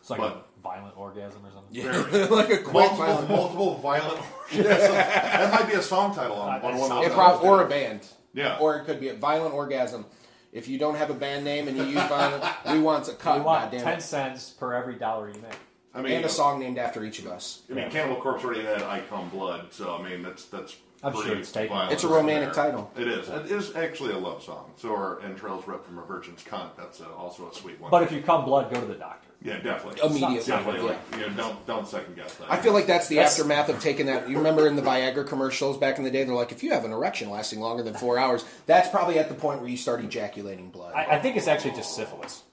It's like But- a violent orgasm or something. Yeah. Like a quick multiple, violent- multiple violent orgasms. that might be a song title on, on one of It those. or a band. Yeah. Or it could be a violent orgasm. If you don't have a band name and you use violent, we want a cut. We want ten it. cents per every dollar you make. I mean, and a song named after each of us. I mean, Cannibal Corpse already had I Cum Blood, so I mean, that's that's. I'm sure pretty it's taken. violent It's a romantic there. title. It is. It is actually a love song. So are Entrails Ripped from a Virgin's Cunt. That's uh also a sweet one. But if you come blood, go to the doctor. yeah, definitely, Immediately, definitely. yeah. Like, you know, don't don't second guess that. I feel like that's the That's- aftermath of taking that. You remember in the Viagra commercials back in the day, they're like, if you have an erection lasting longer than four hours, that's probably at the point where you start ejaculating blood. I, I think it's actually just syphilis.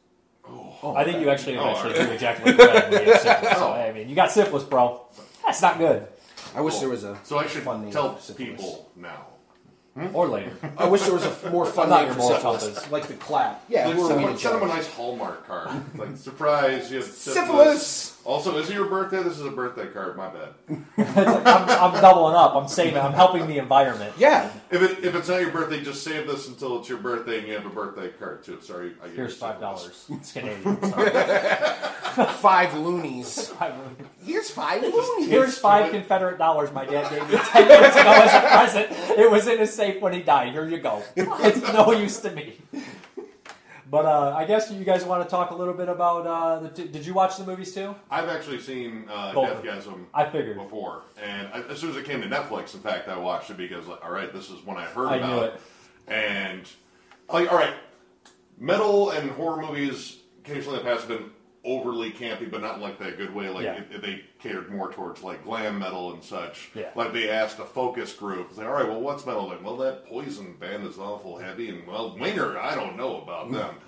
Oh, I think you actually Oh, eventually do ejaculate blood when you have syphilis. So, Oh. I mean, you got syphilis, bro. That's not good. I wish there was a. So I should fun name tell for syphilis. people now hmm? or later. I wish there was a f- more fun not name your for moral syphilis, compass. like the clap. Yeah, Like, who are send, we him, to send him a judge? nice Hallmark card. like, surprise, you have syphilis. Syphilis! Also, is it your birthday? This is a birthday card. My bad. I'm, I'm doubling up. I'm saving. I'm helping the environment. Yeah. If it if it's not your birthday, just save this until it's your birthday and you have a birthday card too. Sorry, I gave Here's you five syphilis. dollars. It's Canadian. five loonies. Here's five loonies. Here's five Confederate dollars my dad gave me ten years ago as a present. It was in his safe when he died. Here you go. It's no use to me. But uh, I guess you guys want to talk a little bit about. Uh, the t- did you watch the movies too? I've actually seen uh, Both. Deathgasm I figured. before, and I, as soon as it came to Netflix, in fact, I watched it because, like, all right, this is when I heard I about knew it, and like, all right, metal and horror movies occasionally in the past have been overly campy, but not in like that good way. Like Yeah. it, they catered more towards like glam metal and such. Yeah. Like they asked a focus group, it's like, all right, well, what's metal? Like, well, that Poison band is awful heavy, and well, Winger, I don't know about them.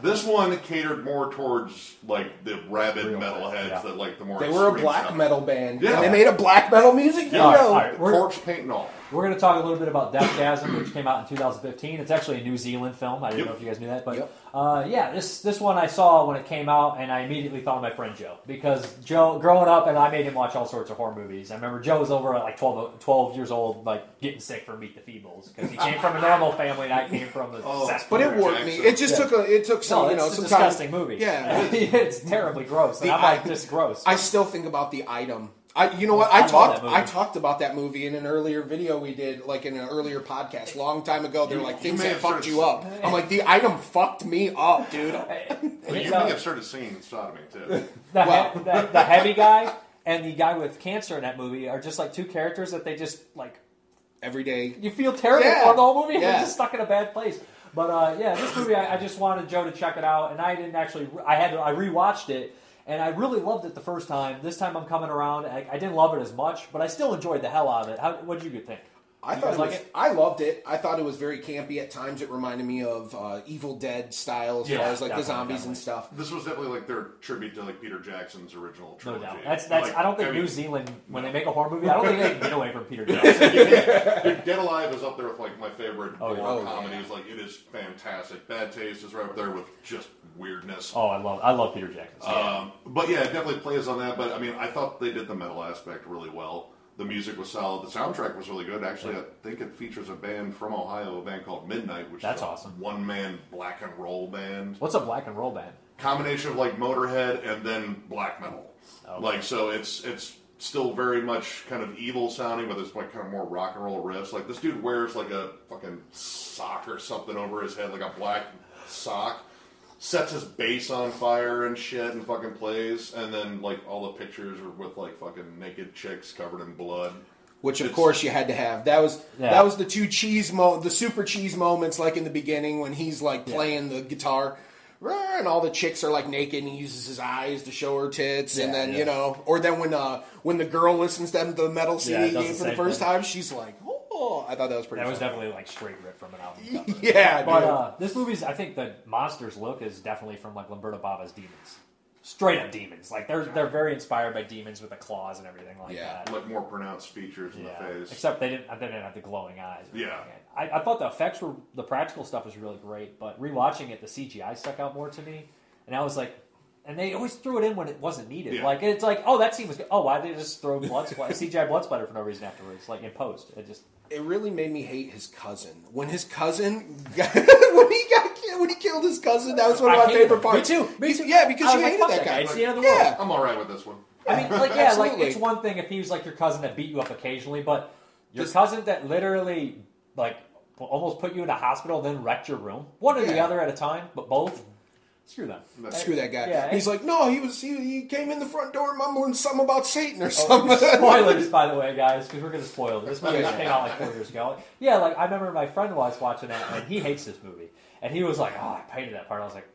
This one catered more towards like the rabid metalheads yeah. that like the more They were a extreme black stuff. metal band. Yeah. And they made a black metal music video. All right, all right, we're- corpse paint and all. We're going to talk a little bit about Deathgasm, which came out in 2015. It's actually a New Zealand film. I didn't know if you guys knew that, but uh, yeah, this this one I saw when it came out, and I immediately thought of my friend Joe because Joe, growing up, and I made him watch all sorts of horror movies. I remember Joe was over at like 12, 12 years old, like getting sick from Meet the Feebles because he came from a normal family, and I came from a Oh. But it worked me. It just Yeah. took a it took some No, you know it's a some disgusting time. movie. Yeah, it's terribly gross. And The I'm like, i- this gross. I still think about the item. I, you know what? I I, talked. I talked about that movie in an earlier video we did, like in an earlier podcast, long time ago. They're like things that have fucked you up. I'm like the item fucked me up, dude. Well, you may have started singing sodomy too. the, Well- he- the, the heavy guy and the guy with cancer in that movie are just like two characters that they just like Every day, you feel terrible Yeah. for the whole movie. Yeah. They're just stuck in a bad place. But uh, yeah, this movie I, I just wanted Joe to check it out, and I didn't actually. I had to, I rewatched it, and I really loved it the first time. This time I'm coming around. I, I didn't love it as much, but I still enjoyed the hell out of it. How, what did you think? I thought it like was, it? I loved it. I thought it was very campy at times. It reminded me of uh, Evil Dead style as Yeah, far as like the zombies definitely. and stuff. This was definitely like their tribute to like Peter Jackson's original No doubt. That's that's. Like, I don't think I mean, New Zealand when they make a horror movie, I don't think they can get away from Peter Jackson. Dude, Dead Alive is up there with like my favorite Oh, horror Oh, yeah. comedies. Like it is fantastic. Bad Taste is right up there with just weirdness. oh, I love I love Peter Jackson. Um, but yeah, it definitely plays on that. But I mean, I thought they did the metal aspect really well. The music was solid. The soundtrack was really good. Actually, I think it features a band from Ohio, a band called Midnight, which That's is a awesome. one-man black and roll band. What's a black and roll band? Combination of like Motorhead and then black metal. Okay. Like so, it's it's still very much kind of evil sounding, but there's like kind of more rock and roll riffs. Like this dude wears like a fucking sock or something over his head, like a black sock. Sets his bass on fire and shit and fucking plays, and then like all the pictures are with like fucking naked chicks covered in blood. Which of It's- course you had to have. That was Yeah. that was the two cheese mo the super cheese moments like in the beginning when he's like Yeah. playing the guitar. And all the chicks are like naked, and he uses his eyes to show her tits, and then yeah. you know, or then when uh when the girl listens to the metal CD Yeah, game for the first thing. time, she's like, "Oh!" I thought that was pretty. That was definitely like straight ripped from an album. cover. Yeah, but dude. uh, this movie's I think the monsters look is definitely from like Lamberto Bava's Demons, straight up demons. Like they're they're very inspired by demons with the claws and everything like Yeah, that. like more pronounced features in Yeah. the face. Except they didn't they didn't have the glowing eyes. Yeah. I, I thought the effects were the practical stuff was really great, but rewatching it, the CGI stuck out more to me, and I was like. And they always threw it in when it wasn't needed. Yeah. Like it's like, oh, that scene was good. Oh, why did they just throw blood splatter, CGI blood splatter for no reason afterwards? Like in post, it just it really made me hate his cousin. When his cousin, got, when he got killed, when he killed his cousin, that was one of I my favorite him. Me parts. too. Me too. Yeah, because I you was like, hated that that guy. guy. It's the end of the yeah. world. I'm all right with this one. I mean, like, yeah, like it's one thing if he was like your cousin that beat you up occasionally, but your This- cousin that literally like almost put you in a hospital, then wrecked your room, one or the other at a time, but both. Screw them. Screw that guy. Yeah, He's like, no, he was he, he came in the front door mumbling something about Satan or Oh, something. spoilers, by the way, guys, because we're going to spoil it. This movie Yeah. came out like four years ago. Yeah, like I remember my friend was watching that, and he hates this movie, and he was like, "Oh, I hated that part." I was like,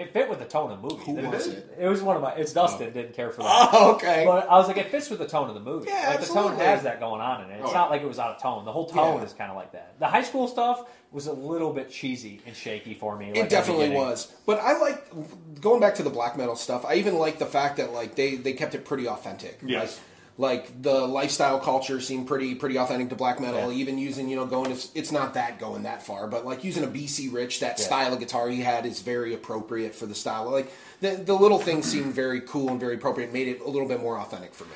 "It fit with the tone of the movie." Who It was it? It was one of my. It's Dustin. Oh. Didn't care for that. Oh, okay. But I was like, it fits with the tone of the movie. Yeah, like, the tone has that going on in it. It's Oh, not like it was out of tone. The whole tone Yeah. is kind of like that. The high school stuff was a little bit cheesy and shaky for me. like, It definitely was, but I like going back to the black metal stuff. I even like the fact that like they they kept it pretty authentic. Yes. Like, Like the lifestyle culture seemed pretty pretty authentic to black metal. Yeah. Even using you know going to, it's not that going that far, but like using a BC Rich that Yeah. style of guitar he had is very appropriate for the style. Like the the little things seemed very cool and very appropriate. Made it a little bit more authentic for me.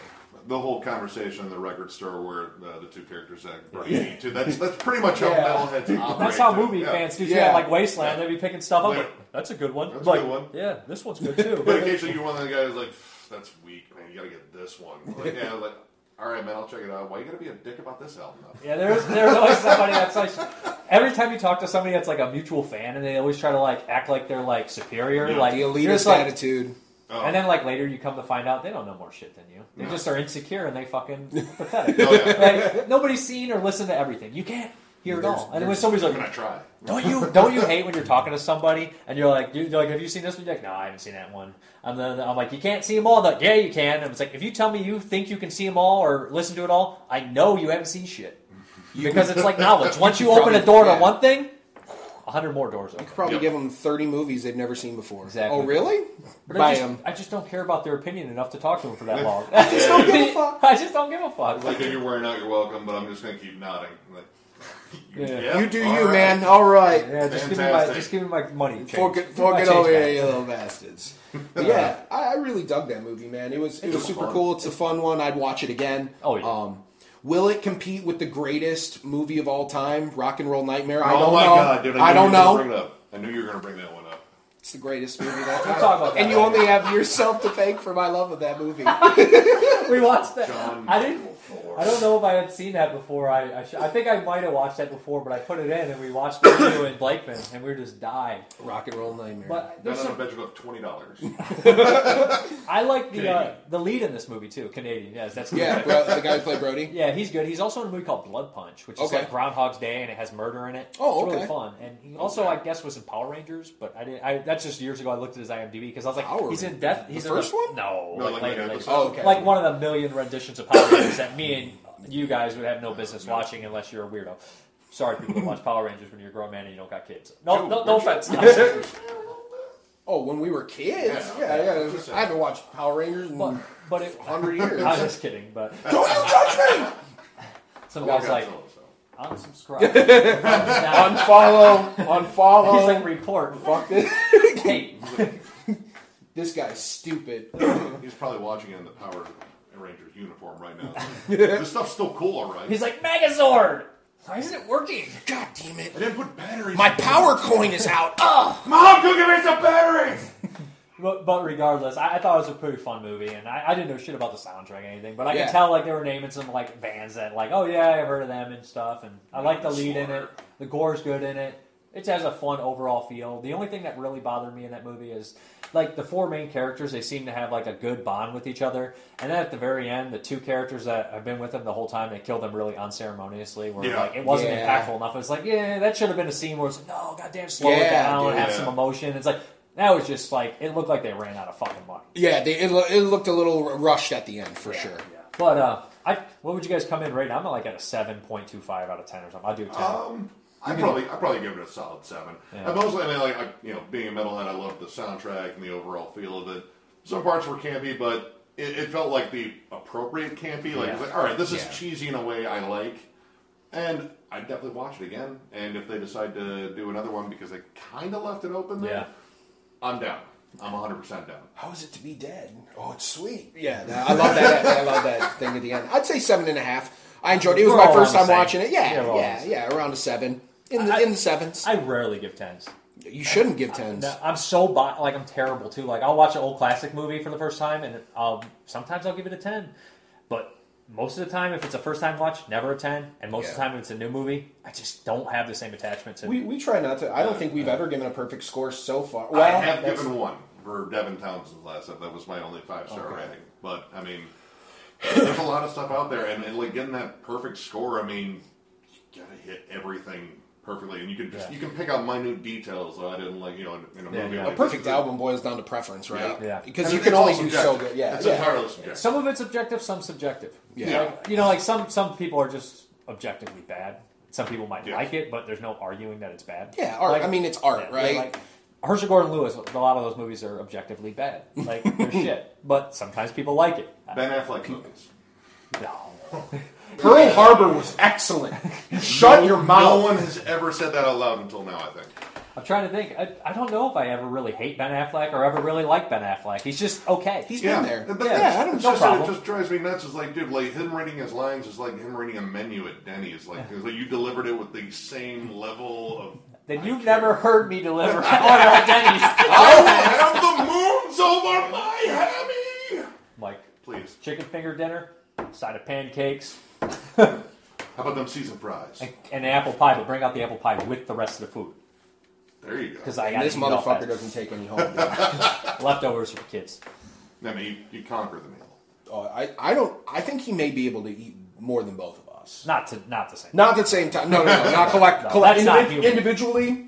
The whole conversation in the record store where uh, the two characters act Yeah. Brady too. That's that's pretty much how Yeah. metalheads operate. That's how movie Yeah. fans do. too. Yeah. Like Wasteland, they'd be picking stuff up. Like- Like, that's a good one. That's like, a good one. Yeah, this one's good too. But occasionally you're one of the guys like, that's weak, man. You gotta get this one. Like, yeah, like, all right, man, I'll check it out. Why you gotta be a dick about this album? Though? Yeah, there's there's always somebody that's like every time you talk to somebody that's like a mutual fan, and they always try to like act like they're like superior, Yeah. like The you're elitist just like- attitude. Oh. And then like later you come to find out they don't know more shit than you. They No. just are insecure and they fucking pathetic. Oh, yeah. Like, nobody's seen or listened to everything. You can't hear it all. And when somebody's like, "Can I'm try. Don't you don't you hate when you're talking to somebody and you're like, you're like, have you seen this one? You're like, no, I haven't seen that one. And then I'm like, you can't see them all. They're like, yeah, you can. And it's like, if you tell me you think you can see them all or listen to it all, I know you haven't seen shit because it's like knowledge. Once you You open a door yeah. to one thing, a hundred more doors open. I could probably give them thirty movies they've never seen before. Exactly. Oh, really? But I Buy just, 'em. I just don't care about their opinion enough to talk to them for that long. I just don't give a fuck. I just don't give a fuck. It's like if you're wearing out, you're welcome, but I'm just gonna keep nodding. Like, Yeah. You do all you, right. man. All right. Yeah, just give me my Fantastic. just give me my money. change. Fork it, Give me fork it over here, you little bastards. Yeah, I, I really dug that movie, man. It was it was was super fun. cool. It's a fun one. I'd watch it again. Oh, yeah. Um, will it compete with the greatest movie of all time, Rock and Roll Nightmare? I oh don't my know. god, dude! I, knew don't you were gonna know. Bring it up. I knew you were gonna bring that one up. It's the greatest movie of all time. We'll talk about that and you later. only have yourself to thank for my love of that movie. we watched that. John I didn't. I don't know if I had seen that before. I I, sh- I think I might have watched that before, but I put it in and we watched it you and Blakeman, and we were just dying. Rock and Roll Nightmare. But Then there's on a some, bet you twenty dollars. I like the uh, the lead in this movie too. Canadian, yes, that's yeah, bro, the guy who played Brody. Yeah, he's good. He's also in a movie called Blood Punch, which is Okay. like Groundhog's Day, and it has murder in it. Oh, it's really fun. And he also, I guess, was in Power Rangers, but I didn't. I, that's just years ago. I looked at his IMDb because I was like, Power he's in Rangers. Death. The He's first in one? No, No, like, like later, an later. Oh, okay. Like one of the million renditions of Power Rangers that me and you guys would have no business watching unless you're a weirdo. Sorry, people that watch Power Rangers when you're a grown man and you don't got kids. No, no, no offense. Oh, when we were kids, yeah, Yeah, yeah. just I haven't watched Power Rangers in but but it, hundred years. I was just kidding, but Don't you touch me! some guys God, like so- so. unsubscribe. Unfollow, unfollow. He's like report. Fuck this. Hey, This guy's stupid. He's probably watching it in the Power Rangers uniform right now. this stuff's still cool, all right. he's like Megazord. Why isn't it working? God damn it. I didn't put batteries. My in it. power coin is out. Ugh. Mom, go give me some batteries. But, but regardless, I, I thought it was a pretty fun movie, and I, I didn't know shit about the soundtrack or anything. But I Yeah. could tell like they were naming some like bands that like, oh yeah, I've heard of them and stuff. And I like the lead in it. The gore's good in it. It has a fun overall feel. The only thing that really bothered me in that movie is like the four main characters. They seem to have like a good bond with each other. And then at the very end, the two characters that have been with them the whole time, they killed them really unceremoniously. Where Yeah. like it wasn't Yeah. impactful enough. It's like yeah, that should have been a scene where it's like, no, goddamn, slow it down, dude. have Yeah. some emotion. It's like that was just like it looked like they ran out of fucking money. Yeah, they, it, lo- it looked a little rushed at the end for sure. But uh, I what would you guys come in right now? I'm at like at a seven point two five out of ten or something. I'll do a ten. Um, I probably I probably give it a solid seven. Yeah. I mostly I mean like I, you know being a metalhead, I love the soundtrack and the overall feel of it. Some parts were campy, but it, it felt like the appropriate campy. Like, Yeah. like all right, this is Yeah. cheesy in a way I like, and I would definitely watch it again. And if they decide to do another one because they kind of left it open there, Yeah. I'm down. I'm 100 percent down. How is it to be dead? Oh, it's sweet. Yeah, I love that. I love that thing at the end. I'd say seven and a half. I enjoyed it. It was We're my first time same. watching it. Yeah, Yeah, we're all on yeah, yeah, around a seven in the I- in the sevens. I rarely give tens. you shouldn't give tens. No, I'm so bi- like I'm terrible too. Like I'll watch an old classic movie for the first time, and I'll sometimes I'll give it a ten, but most of the time, if it's a first time watch, never a ten. And most of the time, if it's a new movie, I just don't have the same attachment to. We, we try not to. I don't think we've ever given a perfect score so far. Well, I have that's- given one for Devin Townsend's last up. That was my only five star Okay. rating. But I mean, there's a lot of stuff out there, and, and like getting that perfect score. I mean, you gotta hit everything perfectly, and you can just Yeah. you can pick out minute details. So I didn't like you know in, in a Yeah, movie. yeah. A perfect album boils down to preference, right? Yeah. Because I you can it's only do so good. Yeah, it's yeah. entirely subjective. Some of it's objective, some subjective. Yeah. Like, you know, like some some people are just objectively bad. Some people might Yeah. like it, but there's no arguing that it's bad. Yeah, art. Like- I mean, it's art, Yeah, right? Like Herschell Gordon Lewis, a lot of those movies are objectively bad. Like they're shit, but sometimes people like it. Ben Affleck movies. Pearl Harbor was excellent. Shut No- your mouth. No one has ever said that out loud until now. I think. I'm trying to think. I, I don't know if I ever really hate Ben Affleck or ever really like Ben Affleck. He's just okay. He's yeah, been there. But Yeah, that's- I don't- it's no just, problem. It just drives me nuts. It's like, dude, like him reading his lines is like him reading a menu at Denny's. Like, it's like you delivered it with the same level of. Then you've never heard me deliver an order at Denny's. I have the moons over my hammy. Like, please, chicken finger dinner, side of pancakes, How about them season fries? and, and apple pie. But bring out the apple pie with the rest of the food. There you go. Because I got this motherfucker doesn't take any home. dude. leftovers for kids. I mean, you, you conquer the meal. Oh, I, I don't. I think he may be able to eat more than both of us. Not to not the same. Not at the same time. No, no, no. Not collect. No, collect that's not individ- human. individually.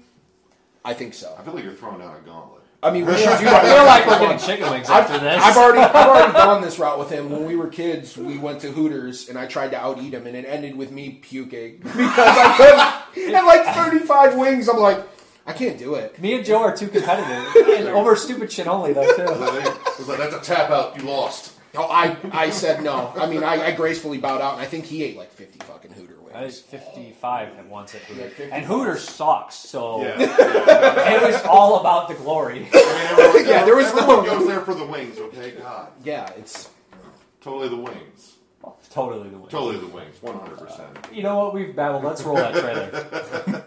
I think so. I feel like you're throwing down a gauntlet. I mean, we We're should like- do we're like we're getting chicken wings I've, after this. I've already, I've already gone this route with him. When we were kids, we went to Hooters, and I tried to out eat him, and it ended with me puking because I couldn't. And like thirty-five wings, I'm like, I can't do it. Me and Joe are too competitive and over stupid shit only though too. It's like, that's a tap out. You lost. Oh, I, I said no. I mean, I, I gracefully bowed out, and I think he ate like fifty fucking Hooter I was 55 at once at Hooters. 55. And Hooters sucks, so Yeah. it was all about the glory. yeah, there was Everyone no. goes there for the wings. Okay, God, Yeah, it's totally the wings. Totally the wings. Totally the wings. One hundred percent. You know what? We've battled. Let's roll that trailer.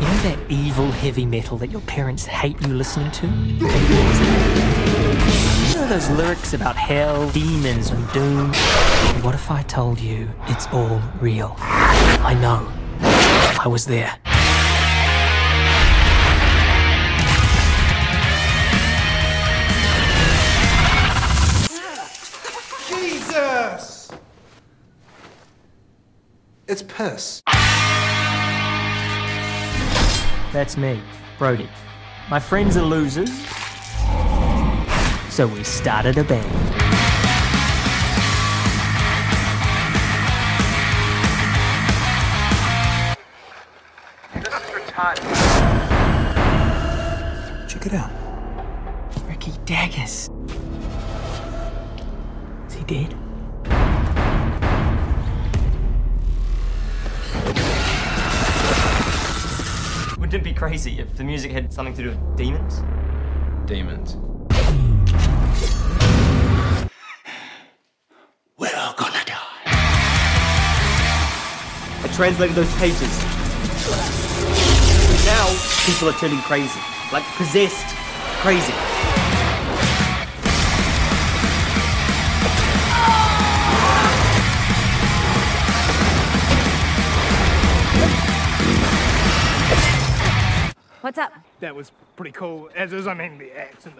You know that evil heavy metal that your parents hate you listening to? Know those lyrics about hell, demons, and doom? What if I told you it's all real? I know. I was there. Jesus! It's piss. That's me, Brody. My friends are losers. So we started a band. Check it out. Ricky Daggers. Is he dead? Wouldn't it be crazy if the music had something to do with demons? Demons. I translated those pages. Now, people are turning crazy. Like possessed crazy. What's up? That was pretty cool, as is, I mean, the accent.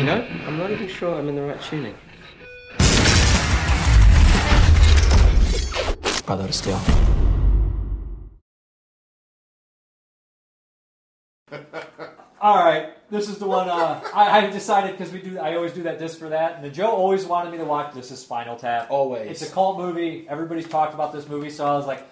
You know, I'm not even sure I'm in the right tuning. Brother to steal. All right, this is the one uh, I, I decided because we do. I always do that disc for that, and the Joe always wanted me to watch. This is Spinal Tap. Always. It's a cult movie. Everybody's talked about this movie, so I was like,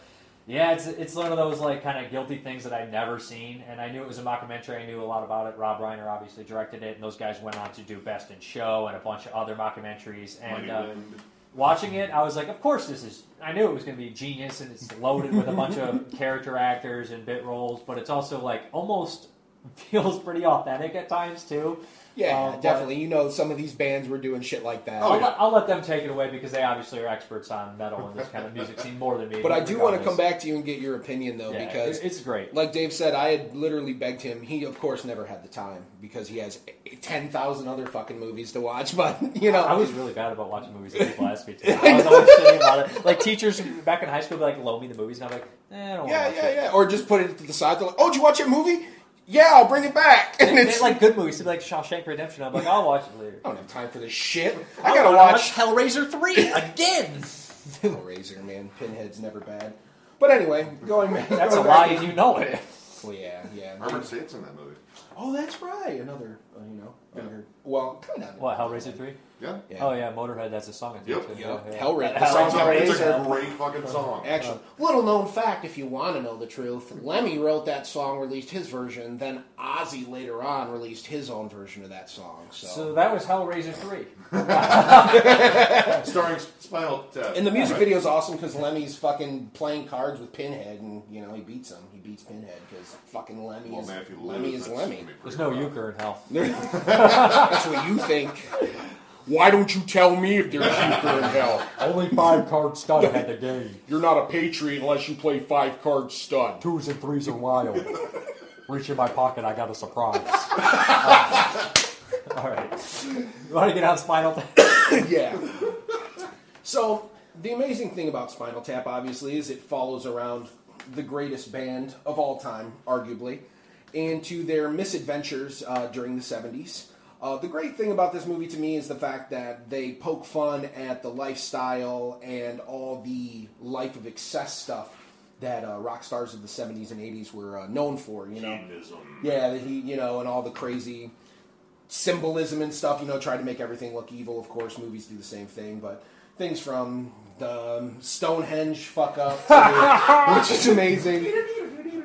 yeah, it's it's one of those like kind of guilty things that I'd never seen, and I knew it was a mockumentary. I knew a lot about it. Rob Reiner obviously directed it, and those guys went on to do Best in Show and a bunch of other mockumentaries. And uh, watching it, I was like, of course this is. I knew it was going to be genius, and it's loaded with a bunch of character actors and bit roles, but it's also like almost feels pretty authentic at times too. Yeah, Um, but- definitely. You know, some of these bands were doing shit like that. I'll, let, I'll let them take it away because they obviously are experts on metal and this kind of music scene more than me. But I do want to come back to you and get your opinion though, Yeah, because it's great. Like Dave said, I had literally begged him. He, of course, never had the time because he has ten thousand other fucking movies to watch. But you know, I was really bad about watching movies that people asked me to. I was always shitty about it. Like teachers back in high school would be like, loan me the movies, and I'm like, eh, I don't want yeah, to watch yeah, it. yeah. Or just put it to the side. They're like, "Oh, did you watch your movie? Yeah, I'll bring it back." And they it's like good movies. They'd be like Shawshank Redemption. I'm like, I'll watch it later. I don't have time for this shit. I I gotta wanna watch Hellraiser three again. Hellraiser, man. Pinhead's never bad. But anyway, going back. That's going a lie, and you know it. Well, yeah, yeah. Robert State's in that movie. Oh, that's right. Another, uh, you know, another. Well, kind of. What Hellraiser three? Yeah. Oh yeah, Motorhead. That's a song. I think, Yep. too. Yep. Yeah, yeah. Hellra- Uh, song's Hellraiser. Hellraiser. It's a great fucking song. Actually, little known fact, if you want to know the truth, Lemmy wrote that song, released his version. Then Ozzy later on released his own version of that song. So, So that was Hellraiser three. Starring Spinal Tap. and the music Right. video is awesome because Lemmy's fucking playing cards with Pinhead, and you know he beats him. He beats Pinhead because fucking Lemmy Well, is man, Lemmy lose, is Lemmy. There's no euchre in hell. That's what you think. Why don't you tell me if there's euchre in hell? Only five card stud had the game. You're not a patriot unless you play five card stud. Twos and threes are wild. Reach in my pocket, I got a surprise. All right. You want to get on Spinal Tap? yeah. So the amazing thing about Spinal Tap, obviously, is it follows around the greatest band of all time, arguably, and to their misadventures uh, during the '70s. Uh, the great thing about this movie to me is the fact that they poke fun at the lifestyle and all the life of excess stuff that uh, rock stars of the 70s and 80s were uh, known for, you know. Hedonism. Yeah, the he, you know, and all the crazy symbolism and stuff, you know, try to make everything look evil. Of course, movies do the same thing, but things from the um, Stonehenge fuck up, to the- which is amazing,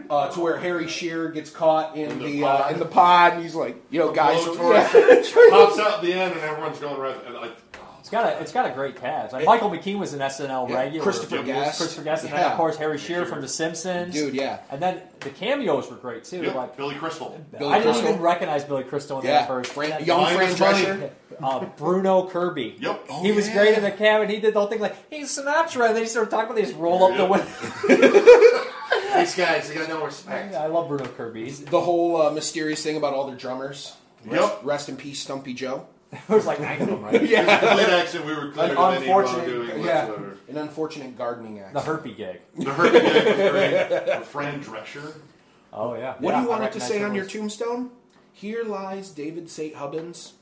uh, to where Harry Shearer gets caught in, In the the, uh, pod. in the pod, and he's like, you know, The guys, blowtorch yeah. pops out at the end, and everyone's going right. And like, It's got a it's got a great cast. Like Michael McKean was an SNL Yeah, regular. Christopher Yep. Guest. Christopher Guest, and then of course Harry Shearer from The Simpsons. Dude, yeah. And then the cameos were great too. Yep, Like Billy Crystal. Billy I didn't Crystal. even recognize Billy Crystal in Yeah. that first. Fran- that- young Mine Fran. Drescher. uh, Bruno Kirby. Yep. he was yeah. great in the cabin. He did the whole thing like he's Sinatra. And then he started talking about these roll up the Yep. window. These guys, they got no respect. I love Bruno Kirby. The whole uh, mysterious thing about all their drummers. Yep. Rest, rest in peace, Stumpy Joe. there's like nine of them, right? Yeah. Complete accent. We were clear An of any unfortunate, wrongdoing yeah, whatsoever. an unfortunate gardening act. The herpy gig. The Herbie Gag was great. Fran Drescher. Oh yeah. What Yeah, do you want it to say on your tombstone? Here lies David St. Hubbins,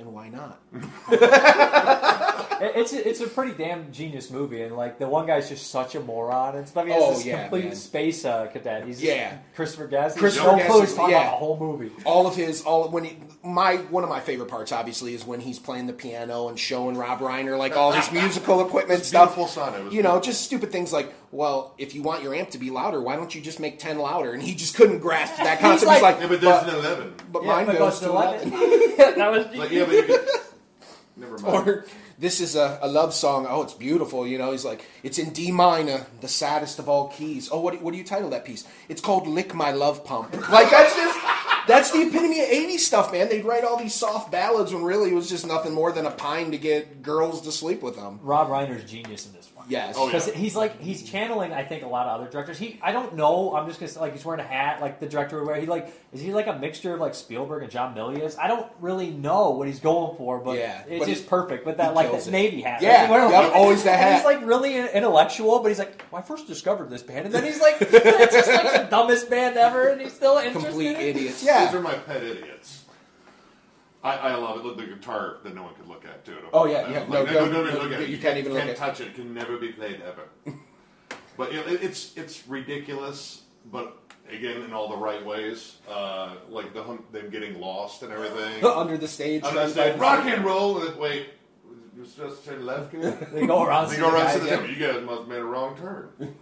and why not? It- It's a, it's a pretty damn genius movie, and like the one guy's just such a moron and stuff. He has Oh, this yeah, complete man. space uh, cadet. He's Yeah. Christopher Guest. He's Christopher no Guest clue. is- talking yeah. about the whole movie. All of his, all when he, my one of my favorite parts, obviously, is when he's playing the piano and showing Rob Reiner like all his musical equipment It's stuff. beautiful son. It was You know, beautiful. just stupid things like, well, if you want your amp to be louder, why don't you just make ten louder? And he just couldn't grasp that concept. He's like, Yeah, but there's an 11. but Yeah, mine but goes goes to to eleven. that was like, yeah, but could. Never mind. Or this is a, a love song. Oh, it's beautiful. You know, he's like, it's in D minor, the saddest of all keys. Oh, what, do- what do you title that piece? It's called "Lick My Love Pump." Like that's just that's the epitome of '80s stuff, man. They'd write all these soft ballads when really it was just nothing more than a pine to get girls to sleep with them. Rob Reiner's genius in this one. Yes. Oh, Because yeah. he's like he's channeling, I think, a lot of other directors. He, I don't know. I'm just gonna say, like he's wearing a hat, like the director would wear. He like is he like a mixture of like Spielberg and John Milius? I don't really know what he's going for, but Yeah, it's but just he- perfect. But that like kills that it. navy hat, Yeah, Like, he wear- yep, always that hat. He's like really intellectual, but he's like, well, I first discovered this band, and then he's like, it's just like the dumbest band ever, and he's still interested. Complete in it. idiots. These are my pet idiots. I, I love it. Look, the guitar that no one could look at too. Oh, yeah, yeah. No, no, no, no, no, look at you it. Can't even look can't touch it. It can never be played ever. but it, it's it's ridiculous. But again, in all the right ways. Uh, like the them getting lost and everything. Under the stage, Under the stage. rock and roll. Wait, you just turn left. They go around They go around to the. You guys must have made a wrong turn.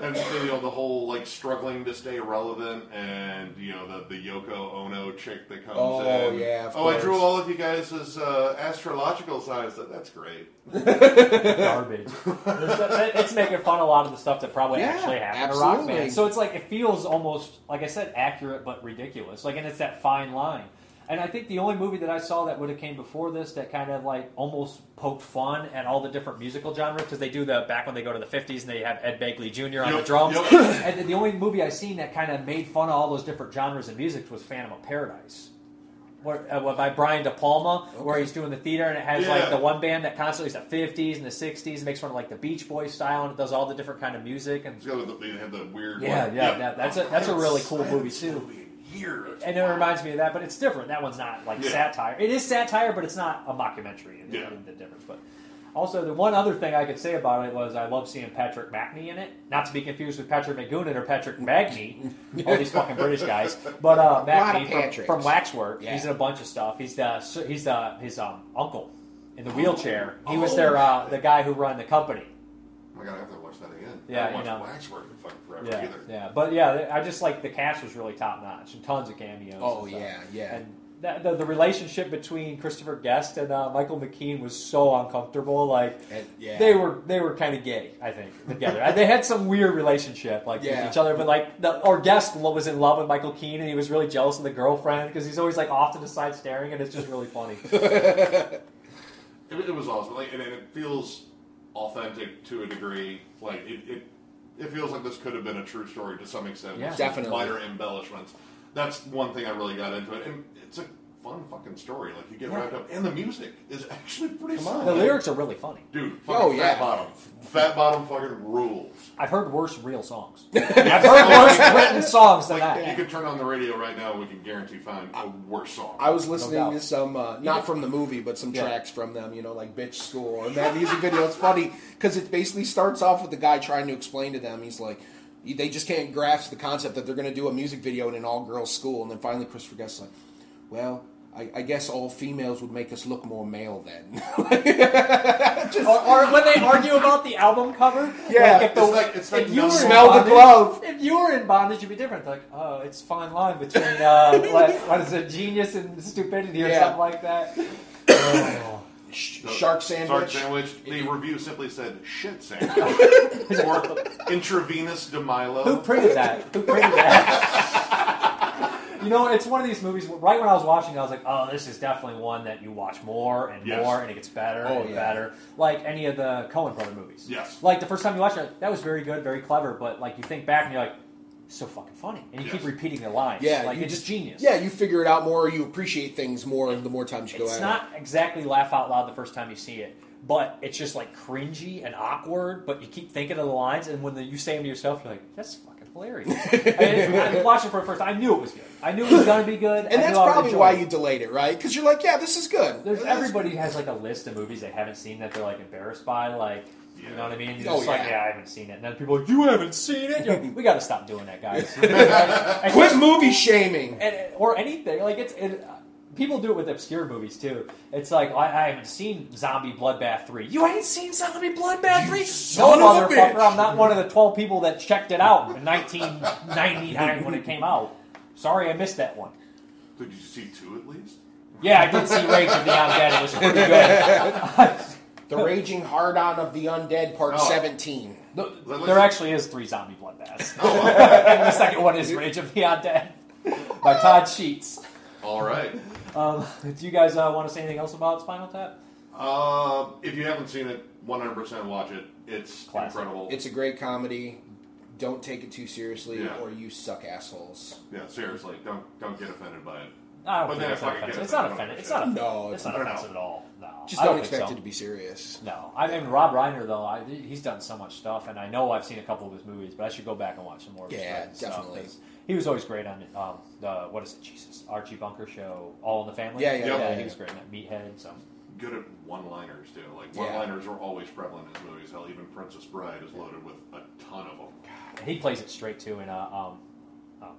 And you know the whole like struggling to stay relevant, and you know the the Yoko Ono chick that comes Oh, in. yeah, of oh, I drew all of you guys as uh, astrological signs. That- That's great. garbage. It's making fun of a lot of the stuff that probably Yeah, actually happened to rock absolutely. bands. So it's like it feels almost like I said, accurate but ridiculous. Like, and it's that fine line. And I think the only movie that I saw that would have came before this that kind of like almost poked fun at all the different musical genres because they do the back when they go to the fifties and they have Ed Begley Jr. on the drums. yep. and the only movie I seen that kind of made fun of all those different genres of music was Phantom of Paradise. Where, uh, by Brian De Palma, where he's doing the theater and it has like the one band that constantly is the fifties and the sixties, makes fun of like the Beach Boys style and it does all the different kind of music and It's got the, they have the weird. yeah, one. yeah, that, that's a that's a really cool movie too. Years. And it reminds me of that, but it's different. That one's not like Yeah. satire. It is satire, but it's not a mockumentary. In, Yeah. the difference, but also the one other thing I could say about it was I love seeing Patrick Macnee in it. Not to be confused with Patrick McGoohan or Patrick Magny, all these fucking British guys. But uh, lot Macnee from, from Waxwork, Yeah. he's in a bunch of stuff. He's the he's the his um, uncle in the wheelchair. He was their uh, the guy who run the company. Oh my god, Yeah, I haven't you know. Waxwork in fucking forever Yeah, either. yeah, but yeah, I just like the cast was really top notch and tons of cameos. Oh, and yeah, yeah. And that, the, the relationship between Christopher Guest and uh, Michael McKean was so uncomfortable. Like yeah. they were they were kind of gay, I think, together. They had some weird relationship like Yeah. with each other. But like the or Guest was in love with Michael McKean and he was really jealous of the girlfriend because he's always like off to the side staring, and it's just really funny. It, it was awesome. Like, and it feels authentic to a degree. Like it, it, it feels like this could have been a true story to some extent. Yeah. with some Definitely. Minor embellishments. That's one thing I really got into it, and it's a fun fucking story. Like you get Yeah. wrapped up, and the music is actually pretty. Come on. The lyrics are really funny. dude. Oh, yeah. Fat Bottom, Fat Bottom, fucking rules. I've heard worse real songs. I've heard worse written songs than Like, that. You could turn on the radio right now. And we can guarantee find a worse song. I was listening doubt. to some, uh, not from the movie, but some Yeah. tracks from them, you know, like Bitch School. And that music video It's funny because it basically starts off with the guy trying to explain to them, he's like, they just can't grasp the concept that they're going to do a music video in an all girls school. And then finally, Christopher Guest's like, well, I, I guess all females would make us look more male then. or, or when they argue about the album cover, Yeah, like if, the, it's like- it's like if you were in smell the glove. If you were in bondage, you'd be different. Like, oh, it's a fine line between uh, what, what is it, genius and stupidity or Yeah. something like that. Oh. Shark sandwich. Shark sandwich. The review simply said shit sandwich or Intravenus de Milo. Who printed that? Who printed that? You know, it's one of these movies. Right when I was watching, it, I was like, "Oh, this is definitely one that you watch more and Yes. more, and it gets better Oh, and yeah. better." Like any of the Coen Brother movies. Yes. Like the first time you watch it, that was very good, very clever. But like you think back and you're like, "So fucking funny," and you keep repeating the lines. Yeah, like it's just genius. Yeah, you figure it out more, you appreciate things more the more times you go It's not exactly laugh out loud the first time you see it, but it's just like cringy and awkward. But you keep thinking of the lines, and when the, you say them to yourself, you're like, "That's fucking hilarious." and I was watching for the first time. I knew it was good. I knew it was going to be good. And I that's I probably why it. you delayed it, right? Because you're like, yeah, this is good. There's everybody has like a list of movies they haven't seen that they're like embarrassed by, like. You know what I mean? You're Oh, just like, yeah. yeah, I haven't seen it. And then people are like, you haven't seen it? Like, we got to stop doing that, guys. Quit movie shaming. and, or anything. Like it's it, people do it with obscure movies too. It's like I, I haven't seen Zombie Bloodbath three. You ain't seen Zombie Bloodbath three? No, son of motherfucker! I'm not one of the twelve people that checked it out in 1999 when it came out. Sorry, I missed that one. Did you see two at least? Yeah, I did see Rage of the Undead. It was pretty good. The Raging Hard On of the Undead, Part Oh. 17. there actually is three zombie bloodbaths. Oh, and the second one is Rage of the Undead by Todd Sheets. All right. Um, do you guys uh, want to say anything else about Spinal Tap? Uh, if you haven't seen it, 100% watch it. It's incredible. It's a great comedy. Don't take it too seriously, Yeah. or you suck assholes. yeah, seriously, don't don't get offended by it. I don't But think then it's if I not could get offensive. It's not offended, offensive. I It's not. don't No, it's not don't offensive know. at all. No, Just I don't think expect so. it to be serious. No, I mean Rob Reiner though. I, he's done so much stuff, and I know I've seen a couple of his movies, but I should go back and watch some more. Of his Yeah, stuff, definitely. 'cause He was always great on um, the what is it? Jesus, Archie Bunker show, All in the Family. Yeah, yeah, yeah. yeah, he yeah. was great in that Meathead. So Good at one-liners too. Like one-liners are always prevalent in his movies. Hell, even Princess Bride is loaded with a ton of them. he plays it straight too in uh, um, um,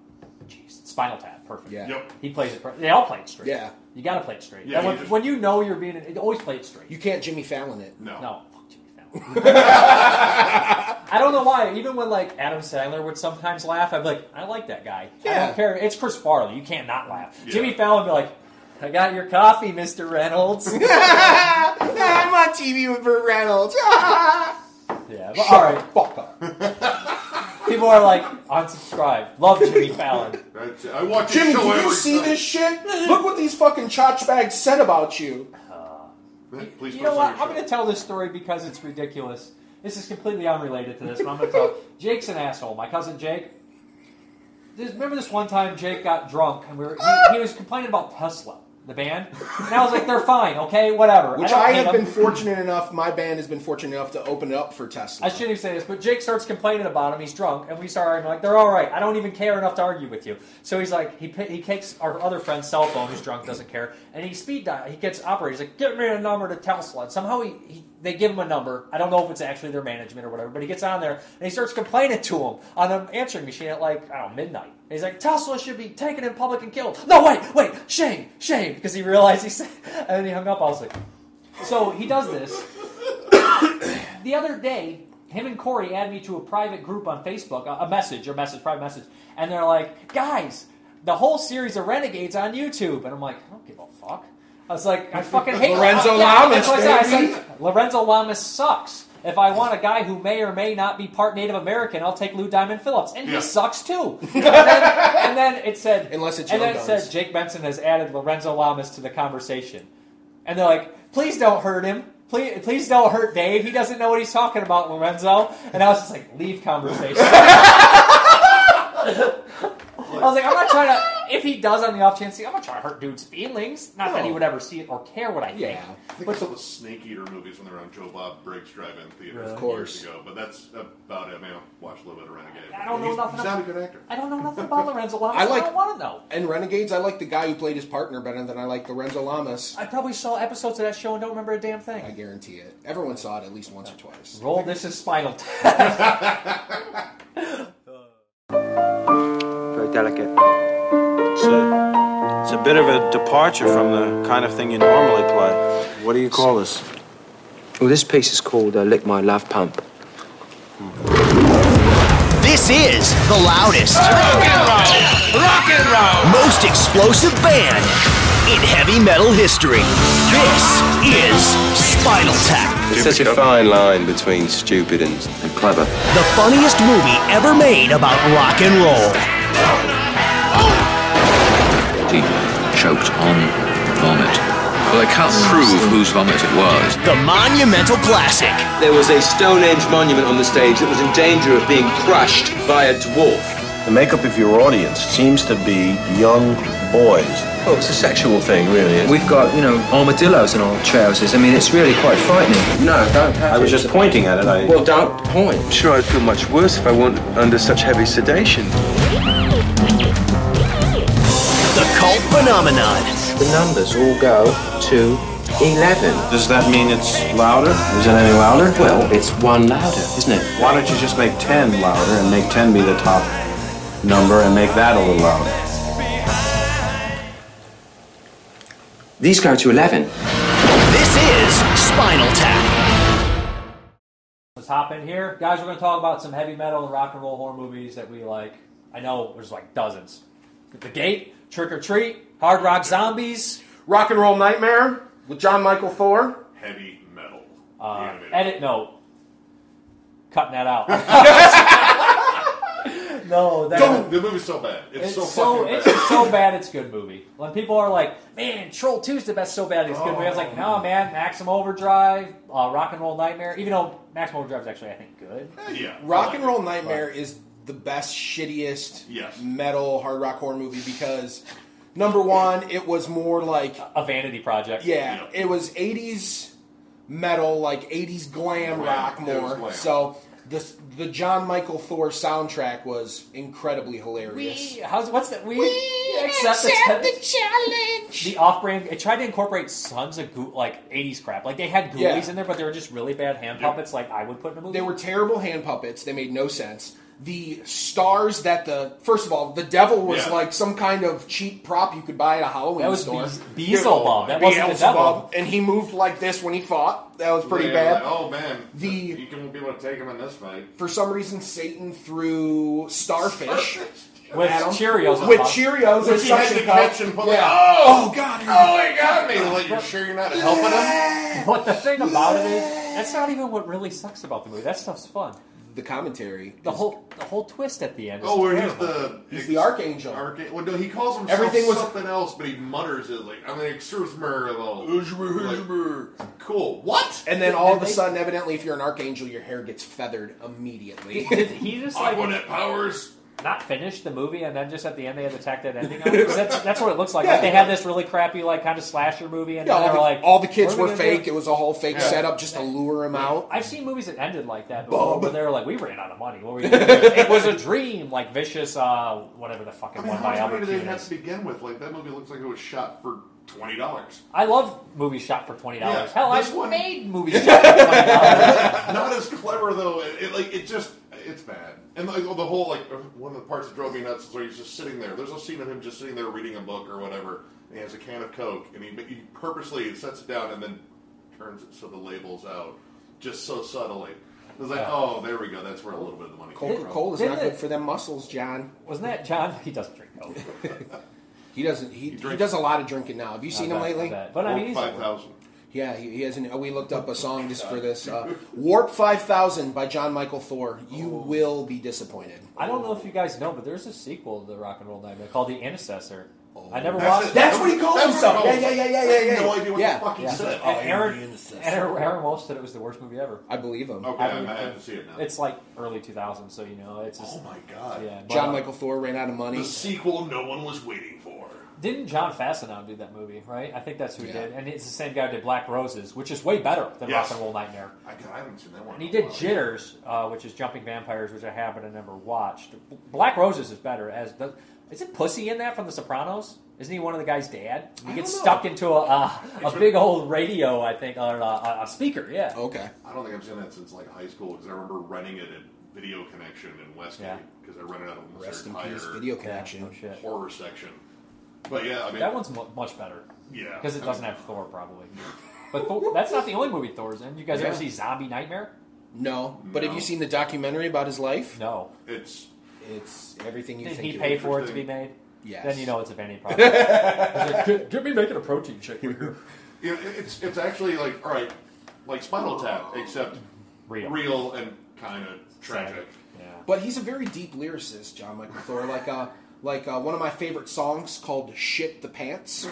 jeez, Spinal Tap, perfect. Yeah. Yep. He plays it. Per- they all play it straight. Yeah. you got to play it straight. Yeah, when, you just- when you know you're being, it always play it straight. You can't Jimmy Fallon it. No. No, fuck Jimmy Fallon. I don't know why. Even when like Adam Sandler would sometimes laugh, I'd be like, I like that guy. I Yeah. don't care. It's Chris Farley. You can't not laugh. Yeah. Jimmy Fallon would be like, I got your coffee, Mister Reynolds. I'm on TV with Burt Reynolds. Yeah. But all right. Fuck up. People are like, unsubscribe. Love Jimmy Fallon. I watch Jimmy, his show do you see Sunday. this shit? Look what these fucking chotch bags said about you. Please You know what? I'm going to tell this story because it's ridiculous. This is completely unrelated to this, but I'm going to tell. Jake's an asshole. My cousin Jake. This, remember this one time Jake got drunk and we were, he, he was complaining about Tesla, the band, and I was like, "They're fine, okay, whatever." Which don't I, have been fortunate enough, my band has been fortunate enough to open it up for Tesla. I shouldn't even say this, but Jake starts complaining about him. He's drunk, and we start arguing like, "They're all right. I don't even care enough to argue with you." So he's like, he he takes our other friend's cell phone, who's drunk, doesn't care, and he speed dial. He gets operated. He's like, "Get me a number to Tesla." And somehow he, he they give him a number. I don't know if it's actually their management or whatever, but he gets on there and he starts complaining to him on the answering machine at like I don't know midnight. And he's like, "Tesla should be taken in public and killed." No, wait, wait, shame, shame, because he realized he said, and then he hung up. I was like. So he does this. the other day, him and Corey add me to a private group on Facebook, a, a message, a message, private message, and they're like, "Guys, the whole series of Renegades on YouTube," and I'm like, "I don't give a fuck." I was like, "I fucking hate Lorenzo Yeah, Lamas, that's what I. I said, Lorenzo Lamas sucks. If I want a guy who may or may not be part Native American, I'll take Lou Diamond Phillips, and Yeah. he sucks too. and, then, and then it said, Unless it's and then it Guns. said Jake Benson has added Lorenzo Lamas to the conversation, and they're like, "Please don't hurt him. Please, please don't hurt Dave. He doesn't know what he's talking about, Lorenzo." And I was just like, "Leave conversation." I was like, I'm not trying to. If he does on the off chance, I'm not trying to hurt dude's feelings. Not that he would ever see it or care what I think. Yeah. I think I saw the Snake Eater movies when they were on Joe Bob Briggs Drive-In Theater Of years course. ago, but that's about it. I mean, I watched a little bit of Renegade. I don't know he's, nothing He's not a about- good actor. I don't know nothing about Lorenzo Lamas. I I, like- don't want to know. And Renegades, I like the guy who played his partner better than I like Lorenzo Lamas. I probably saw episodes of that show and don't remember a damn thing. I guarantee it. Everyone saw it at least once or twice. Roll this is Spinal Tap. Very delicate. It's a, it's a bit of a departure from the kind of thing you normally play. What do you call this? Well, this piece is called uh, Lick My Love Pump. This is the loudest, rock and roll, rock and roll, most explosive band in heavy metal history. This is Spinal Tap, It's such a fine line between stupid and, and clever. the funniest movie ever made about rock and roll. He choked on vomit. Well, they can't mm, prove mm. whose vomit it was. The monumental classic. There was a Stonehenge monument on the stage that was in danger of being crushed by a dwarf. The makeup of your audience seems to be young boys. Oh, it's a sexual thing, really. We've got, you know, armadillos in our trousers. I mean, it's really quite frightening. No, don't touch I was just pointing at it. I... Well, don't point. I'm sure I'd feel much worse if I weren't under such heavy sedation. The phenomenon. The numbers all go to 11. Does that mean it's louder? Is it any louder? Well, it's one louder, isn't it? Why don't you just make 10 louder and make 10 be the top number and make that a little louder? These go to 11. This is Spinal Tap. Let's hop in here, guys. We're going to talk about some heavy metal and rock and roll horror movies that we like. I know there's like dozens. The Gate, Trick or Treat, Hard Rock Zombies, Rock and Roll Nightmare with Jon Mikl Thor. Heavy metal. uh, edit note. Cutting that out. no, that Don't. The movie's so bad. It's, It's so, so, fucking it's so bad it's good movie. When people are like, "Man, Troll 2's the best so bad it's good movie," I was like, Oh. "No, man, Maximum Overdrive, uh, Rock and Roll Nightmare." Even though Maximum Overdrive is actually, I think, good. yeah. Rock and Roll Nightmare is the best, shittiest Yes. metal hard rock horror movie because number one, it was more like A vanity project. yeah, it was '80s metal, like '80s glam, Glam. rock more. glam. So the the Jon Mikl Thor soundtrack was incredibly hilarious. We, how's what's that? We, accept, the, challenge. The off-brand. It tried to incorporate tons of goo, like '80s crap. Like they had ghoulies Yeah. in there, but they were just really bad hand puppets. Like I would put in a movie. They were terrible hand puppets. They made no sense. The stars that the first of all, the devil was Yeah. like some kind of cheap prop you could buy at a Halloween That was store. Beelz- Beelzebub. That wasn't the devil. And he moved like this when he fought. That was pretty Yeah, bad. like, oh man, The you can be able to take him in this fight. for some reason Satan threw starfish. With at him. Cheerios With. Cheerios Which and he had suction to catch and put Yeah. like, oh god. oh, he got me. Like, you're sure you're not helping him? But the thing about it is, that's not even what really sucks about the movie. That stuff's fun. The commentary. The whole the whole twist at the end. Is Oh, where he's terrible. the He's the archangel. Arca- well, no, he calls himself Everything was- something else, but he mutters it like I'm an exorcismer. Cool. What? And then all of a sudden, evidently, if you're an archangel, your hair gets feathered immediately. Did, did he just like Aquanet powers. Not finish the movie and then just at the end they had to tack that ending on? 'Cause that's that's what it looks like. Like they had this really crappy like kind of slasher movie and Yeah, then all they the, were like all the kids "What are were we gonna fake. do?" It was a whole fake Yeah. setup just to lure him out. I've seen movies that ended like that before, where they were like, "We ran out of money. What were we gonna it was a dream." Like vicious, uh, whatever the fucking I mean, one how by much money Albert do they Kuhn have to begin with? Like that movie looks like it was shot for twenty dollars. I love movies shot for twenty dollars. Yeah, Hell, this I've one- made movies shot for twenty dollars. Not as clever though. It, it, like it just it's bad. And like the whole like one of the parts that drove me nuts is where he's just sitting there. There's a scene of him just sitting there reading a book or whatever. And he has a can of Coke, and he, he purposely sets it down and then turns it so the label's out, just so subtly. It was like, Yeah. oh, there we go. That's where a little bit of the money came Coca from. Cola is Didn't not good it- for them muscles, John. Wasn't that John? He doesn't drink Coke. He doesn't. He, he, drinks- does a lot of drinking now. Have you seen I him bet, I lately? But I mean, he's five thousand. Yeah, he, he hasn't. We looked up a song just for this. Uh, Warp Five Thousand by Jon Mikl Thor. You will be disappointed. I don't know if you guys know, but there's a sequel to the Rock and Roll Nightmare called The Intercessor. I never That's watched it. it. That's what he called himself. he Yeah, yeah, yeah, yeah, I yeah, had no idea what yeah. the fuck he Yeah. said. And Aaron, Aaron, Aaron Walsh said it was the worst movie ever. I believe him. Okay, I might have to see it now. It's like early 2000s, so you know it's. Just, Oh my god. Yeah, but, John uh, Michael Thor ran out of money. The sequel no one was waiting for. Didn't John Fasano do that movie? Right, I think that's who Yeah. did, and it's the same guy who did Black Roses, which is way better than Yes. Rock and Roll Nightmare. I, I haven't seen that one. And he did while. Jitters, uh, which is Jumping Vampires, which I have but I never watched. Black Roses is better. As the, is it Pussy in that from The Sopranos? Isn't he one of the guy's dad? He gets know. stuck into a, a, a big old radio, I think, or a, a, a speaker. Yeah. Okay. I don't think I've seen that since like high school because I remember renting it at Video Connection in Westgate Yeah. because I rented out almost Rest their in peace, Video Connection. no shit. horror section. But yeah, I mean That one's mu much better. Yeah. Because it doesn't have Thor, probably. But Thor, that's not the only movie Thor's in. You guys Yeah. ever see Zombie Nightmare? No, but have No. you seen the documentary about his life? No. It's It's everything you Did think. he it pay for it to be made? Yes. Then you know it's a Vanity project. He's like, get, get me making a protein shake. you know, it's it's actually like all right, like Spinal Tap, except Real. real and kind of tragic. Yeah. But he's a very deep lyricist, Jon Mikl Thor. Like uh, like uh, one of my favorite songs called "Shit the Pants."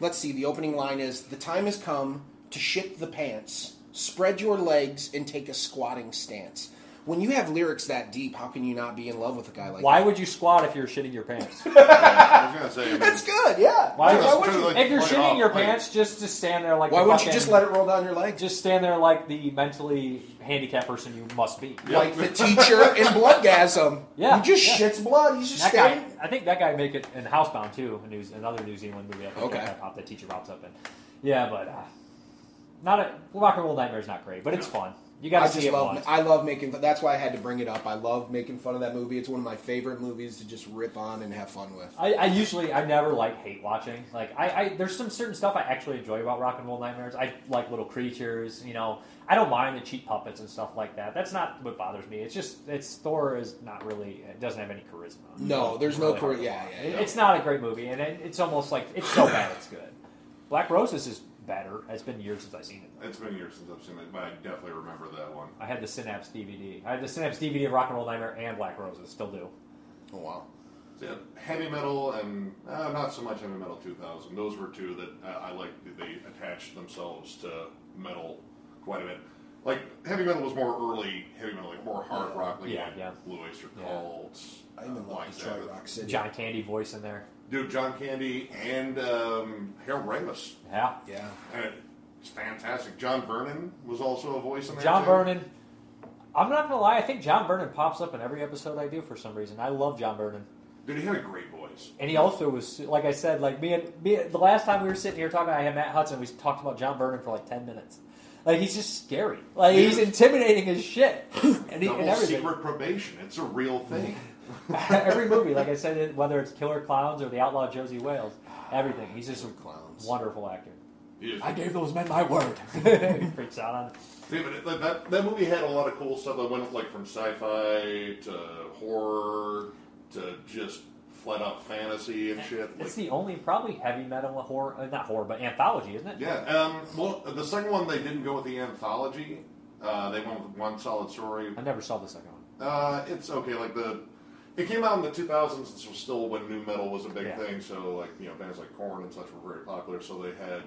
Let's see. The opening line is: "The time has come to shit the pants. Spread your legs and take a squatting stance." When you have lyrics that deep, how can you not be in love with a guy like Why that? would you squat if you're shitting your pants? I was gonna say, I mean, That's good. Yeah. Why, Why, would would you? you? like, if you're shitting off, your like- pants, just just stand there like. Why the wouldn't you just let it roll down your leg? Just stand there like the mentally handicapped person you must be. Like the teacher in Bloodgasm. Yeah, He just yeah. shits blood. He's just That guy. I think that guy make it in Housebound too, a New, another New Zealand movie. I think Okay. that, pop, that teacher pops up in. Yeah, but uh, not a Rock and Roll Nightmare is not great, but it's fun. You got I to see just it love. once. I love making. That's why I had to bring it up. I love making fun of that movie. It's one of my favorite movies to just rip on and have fun with. I, I usually I never like hate watching. Like I, I there's some certain stuff I actually enjoy about Rock and Roll Nightmares. I like little creatures, you know. I don't mind the cheap puppets and stuff like that. That's not what bothers me. It's just it's Thor is not really it doesn't have any charisma. No, there's It's no really hard yeah, yeah, yeah. It's not a great movie, and it, it's almost like it's so bad it's good. Black Roses is better. It's been years since I've seen it. It's been years since I've seen it, but I definitely remember that one. I had the Synapse DVD. I had the Synapse DVD of Rock and Roll Nightmare and Black Roses. Still do. Oh wow. Yeah, heavy metal and uh, not so much heavy metal 2000. Those were two that uh, I liked. They attached themselves to metal quite a bit. Like heavy metal was more early heavy metal, like more hard rock. Like Yeah, yeah. Blue Oyster Yeah. Cult. I even love like Detroit that. Rock City. John Candy voice in there. Dude, John Candy and um, Harold Ramis. Yeah. Yeah. And it's fantastic. John Vernon was also a voice in there. John too. Vernon. I'm not gonna lie. I think John Vernon pops up in every episode I do for some reason. I love John Vernon, Dude, he had a great voice. and he also was like I said, like me and me. The last time we were sitting here talking, I had Matt Hudson. We talked about John Vernon for like ten minutes. Like he's just scary. Like he's intimidating as shit. And, he, Double and everything. secret probation. It's a real thing. every movie, like I said, whether it's Killer Clowns or The Outlaw Josie Wales, everything. He's just a Clowns. wonderful actor. I gave those men my word. he freaks out on. Yeah, but it- like, that that movie had a lot of cool stuff that went like from sci-fi to horror to just flat out fantasy and shit. Like, It's the only probably heavy metal horror, uh, not horror, but anthology, isn't it? yeah. Um, well, the second one they didn't go with the anthology. Uh, they went with one solid story. I never saw the second one. Uh, it's okay. Like the, it came out in the 2000s. This was still when new metal was a big Yeah. thing. So like you know bands like Korn and such were very popular. So they had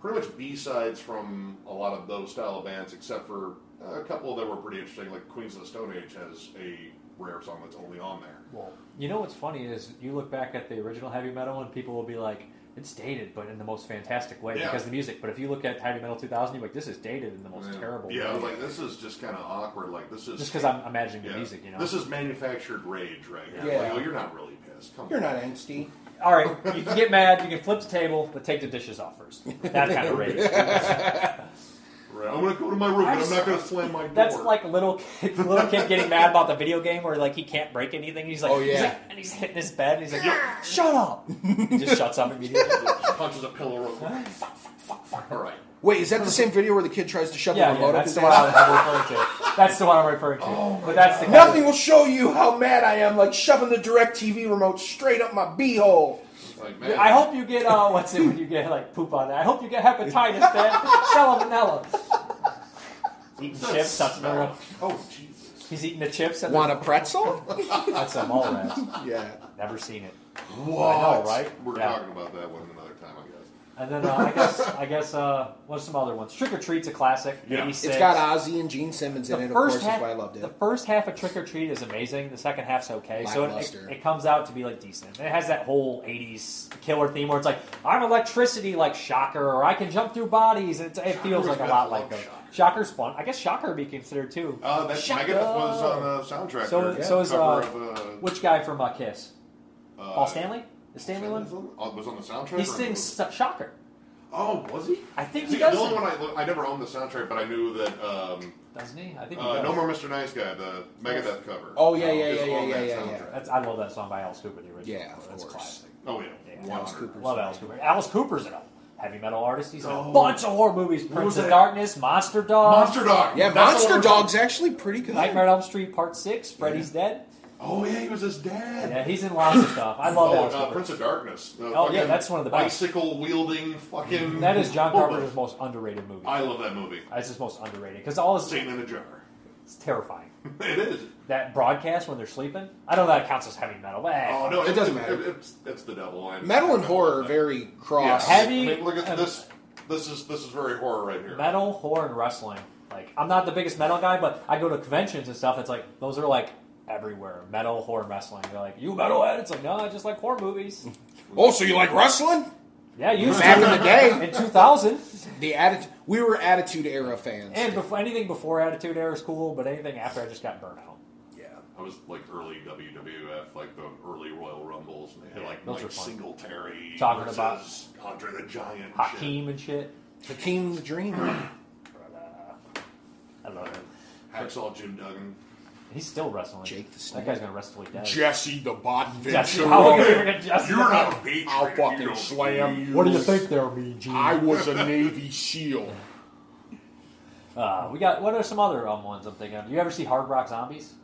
pretty much B sides from a lot of those style of bands, except for a couple that were pretty interesting. Like Queens of the Stone Age has a rare song that's only on there. Well, you know what's funny is you look back at the original heavy metal and people will be like, it's dated, but in the most fantastic way Yeah. because the music. But if you look at heavy metal 2000, you're like, this is dated in the most terrible Yeah, way. was like, this is just kind of awkward. Like this is just because I'm imagining the Yeah. music, you know? This is manufactured rage, right? here. Yeah. Like, oh, you're not really pissed. Come You're on. not angsty. All right, you can get mad, you can flip the table, but take the dishes off first. That kind of rage. Right. I'm gonna go to my room, but I'm not gonna slam my door. That's like a little kid, little kid getting mad about the video game where like he can't break anything. He's like, Oh, he's yeah. like- and he's hitting his bed. And he's like, Yo, shut up! he just shuts up immediately. punches a pillow real quick. Fuck, fuck, fuck, fuck. All right. Wait, is that the same video where the kid tries to shove Yeah, the yeah, remote up that's his the one I'm referring to. That's the one I'm referring to. Oh but that's the kind Nothing will show you how mad I am, like shoving the direct TV remote straight up my beehole. I hope you get uh, what's it when you get like poop on that? I hope you get hepatitis, man. Salmonella. Eating chips, touching the road. Oh Jesus! He's eating the chips. at Want the- a pretzel? That's a mall rat. Yeah. Never seen it. What? I know, right? We're Yeah. talking about that one another time, I guess. And then uh, I guess I guess uh, what's some other ones? Trick or Treat's a classic. Yeah. 86. It's got Ozzy and Gene Simmons in The it, of course, half, that's why I loved it. The first half of Trick or Treat is amazing. The second half's okay. So it, it, it comes out to be like decent. And it has that whole '80s killer theme where it's like I'm electricity, like Shocker, or I can jump through bodies. And it, it feels like a lot like those. Shocker's fun. I guess Shocker would be considered too. Uh, that Shocker! Megadeth was on the soundtrack. So, there. so is uh, of, uh, which guy from uh, Kiss? uh, Paul Stanley. Is Stanley one? uh, was on the soundtrack. He or- sings Shocker. Oh, was he? I think See, he does. The only it. one I, I never owned the soundtrack, but I knew that. Um, Doesn't he? I think he uh, does. No More Mr. Nice Guy, the Megadeth cover. Oh, yeah, yeah, is yeah, yeah, on yeah, that yeah, soundtrack. yeah. That's, I love that song by Alice Cooper, the original. Yeah, of That's course. classic. Oh yeah, Yeah, Alice Cooper's Love Alice Cooper. Alice Cooper's in a heavy metal artist. He's in a Oh. bunch of horror movies. Prince was of that? Darkness, Monster Dog. Monster Dog. Yeah, That's the Monster one- Dog's actually pretty good. Nightmare on Elm Street Part 6, Freddy's Dead. Oh yeah, he was his dad. Yeah, he's in lots of stuff. I love oh, Alice uh, Prince of Darkness. The Oh, yeah, that's one of the best. Bicycle wielding fucking. That is John Oh, Carpenter's most underrated movie. I love that movie. That's his most underrated because all his Satan in a jar. it's terrifying. it is. That broadcast when they're sleeping. I don't know that counts as heavy metal. But eh, Oh no, It doesn't matter. it's, it's the devil. I Metal and horror are very cross. Yes. Heavy I mean, look at this. This is this is very horror right here. metal, horror, and wrestling. Like I'm not the biggest metal guy, but I go to conventions and stuff. It's like those are like everywhere. Metal, horror, wrestling. They're like you metalhead. It's like no, I just like horror movies. Oh, so you like wrestling? Yeah, you Back in the day. in 2000. The attitude. We were Attitude Era fans. And before, anything before Attitude Era is cool, but anything after, I just got burnt out. yeah. I was like early WWF, like the early Royal Rumbles, and they had like those Mike. Singletary Talking about Andre the Giant, and shit. Hakeem and shit. Hakeem the Dream. Uh, I love him. Hacksaw Jim Duggan. He's still wrestling. Jake the Snake. that Snake. guy's gonna wrestle till he dies. Jesse the Body Jesse, Ventura. how can we forget Jesse? You're not a patriot. I'll you fucking don't slam you. What do you think there, me, Gene? I was a Navy SEAL. Uh, we got. What are some other um, ones I'm thinking of? Do you ever see Hard Rock Zombies?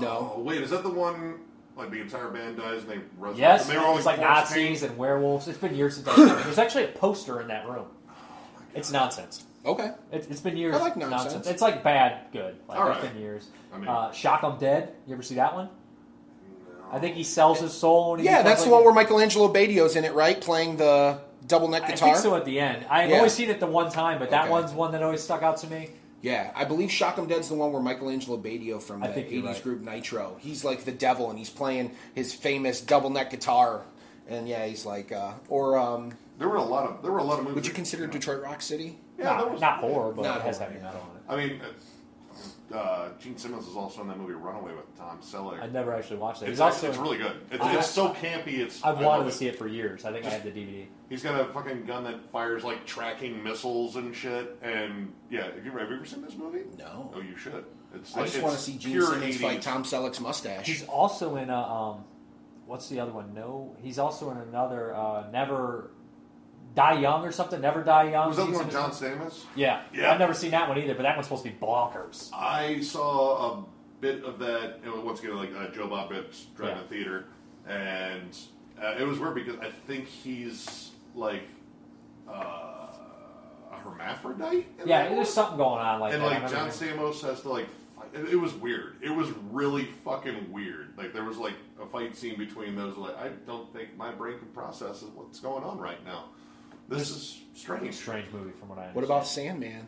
No. Oh, wait, is that the one? Like the entire band dies and they wrestle? Yes, and they were all it's like corpse Nazis paint? and werewolves. It's been years since I've seen it. There's actually a poster in that room. It's nonsense. Okay. It, it's been years. I like nonsense. It's like bad, good. Like All it's right. been years. I mean- uh, Shock 'em Dead. You ever see that one? I think he sells his soul. And he Yeah, becomes that's the like one a- where Michael Angelo Batio's in it, right? Playing the double neck I guitar. think so at the end. I've Yeah. only seen it the one time, but that Okay. one's one that always stuck out to me. Yeah, I believe Shock 'em Dead's the one where Michael Angelo Batio from I the think you're 80s right. group Nitro. He's like the devil and he's playing his famous double neck guitar. And yeah, he's like uh or um There were a lot of there were a lot of movies. would you that- consider Detroit Rock City? Yeah, not, was- not horror, but Not it has horror, heavy yeah. metal in it. I mean, uh, Gene Simmons is also in that movie Runaway with Tom Selleck. I never actually watched it. It's, He's also it's really good. It's, I- it's so campy. It's I've I wanted love to see it for years. I think I had the DVD. He's got a fucking gun that fires like tracking missiles and shit. And yeah, have you, have you ever seen this movie? No. Oh, you should. It's I just it's want to see Gene pure Simmons 80s. fight Tom Selleck's mustache. He's also in a um, what's the other one? No, he's also in another uh, Never Die Young or something. Never Die Young. Was that one with John Stamos? Yeah, Yeah. I've never seen that one either, but that one's supposed to be bonkers. I saw a bit of that. You know, once again, like uh, Joe Bob Briggs driving Yeah. the theater, and uh, it was weird because I think he's like uh, a hermaphrodite. Yeah, there's something going on like and that. I like John Stamos has to like. Fight. It, it was weird. It was really fucking weird. Like there was like a fight scene between those. Like I don't think my brain can process what's going on right now. This is strange. Strange movie from what I. What about Sandman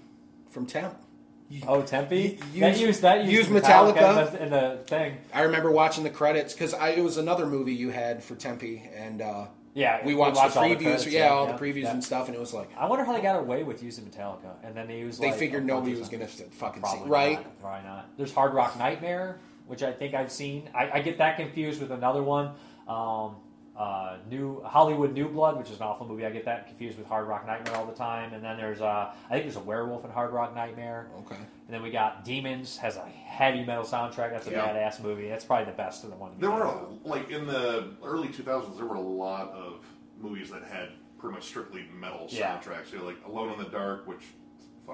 from Temp? Oh, Tempe. You- that used that used, used Metallica. in the, in the thing. I remember watching the credits because it was another movie you had for Tempe, and uh, Yeah, we we watched, watched the all the previews. credits, yeah, yeah, all yeah, the previews yeah. and stuff, and it was like I wonder how they got away with using Metallica, and then they used. they like, figured a nobody was going to fucking Probably see, right? Not, probably not. There's Hard Rock Nightmare, which I think I've seen. I, I get that confused with another one. Um, uh, New Hollywood New Blood, which is an awful movie. I get that confused with Hard Rock Nightmare all the time. And then there's uh, I think there's a werewolf in Hard Rock Nightmare. Okay. And then we got Demons has a heavy metal soundtrack. That's a Yeah. badass movie. That's probably the best of the one. There were a, like in the early 2000s. There were a lot of movies that had pretty much strictly metal Yeah. soundtracks. You know, like Alone in the Dark, which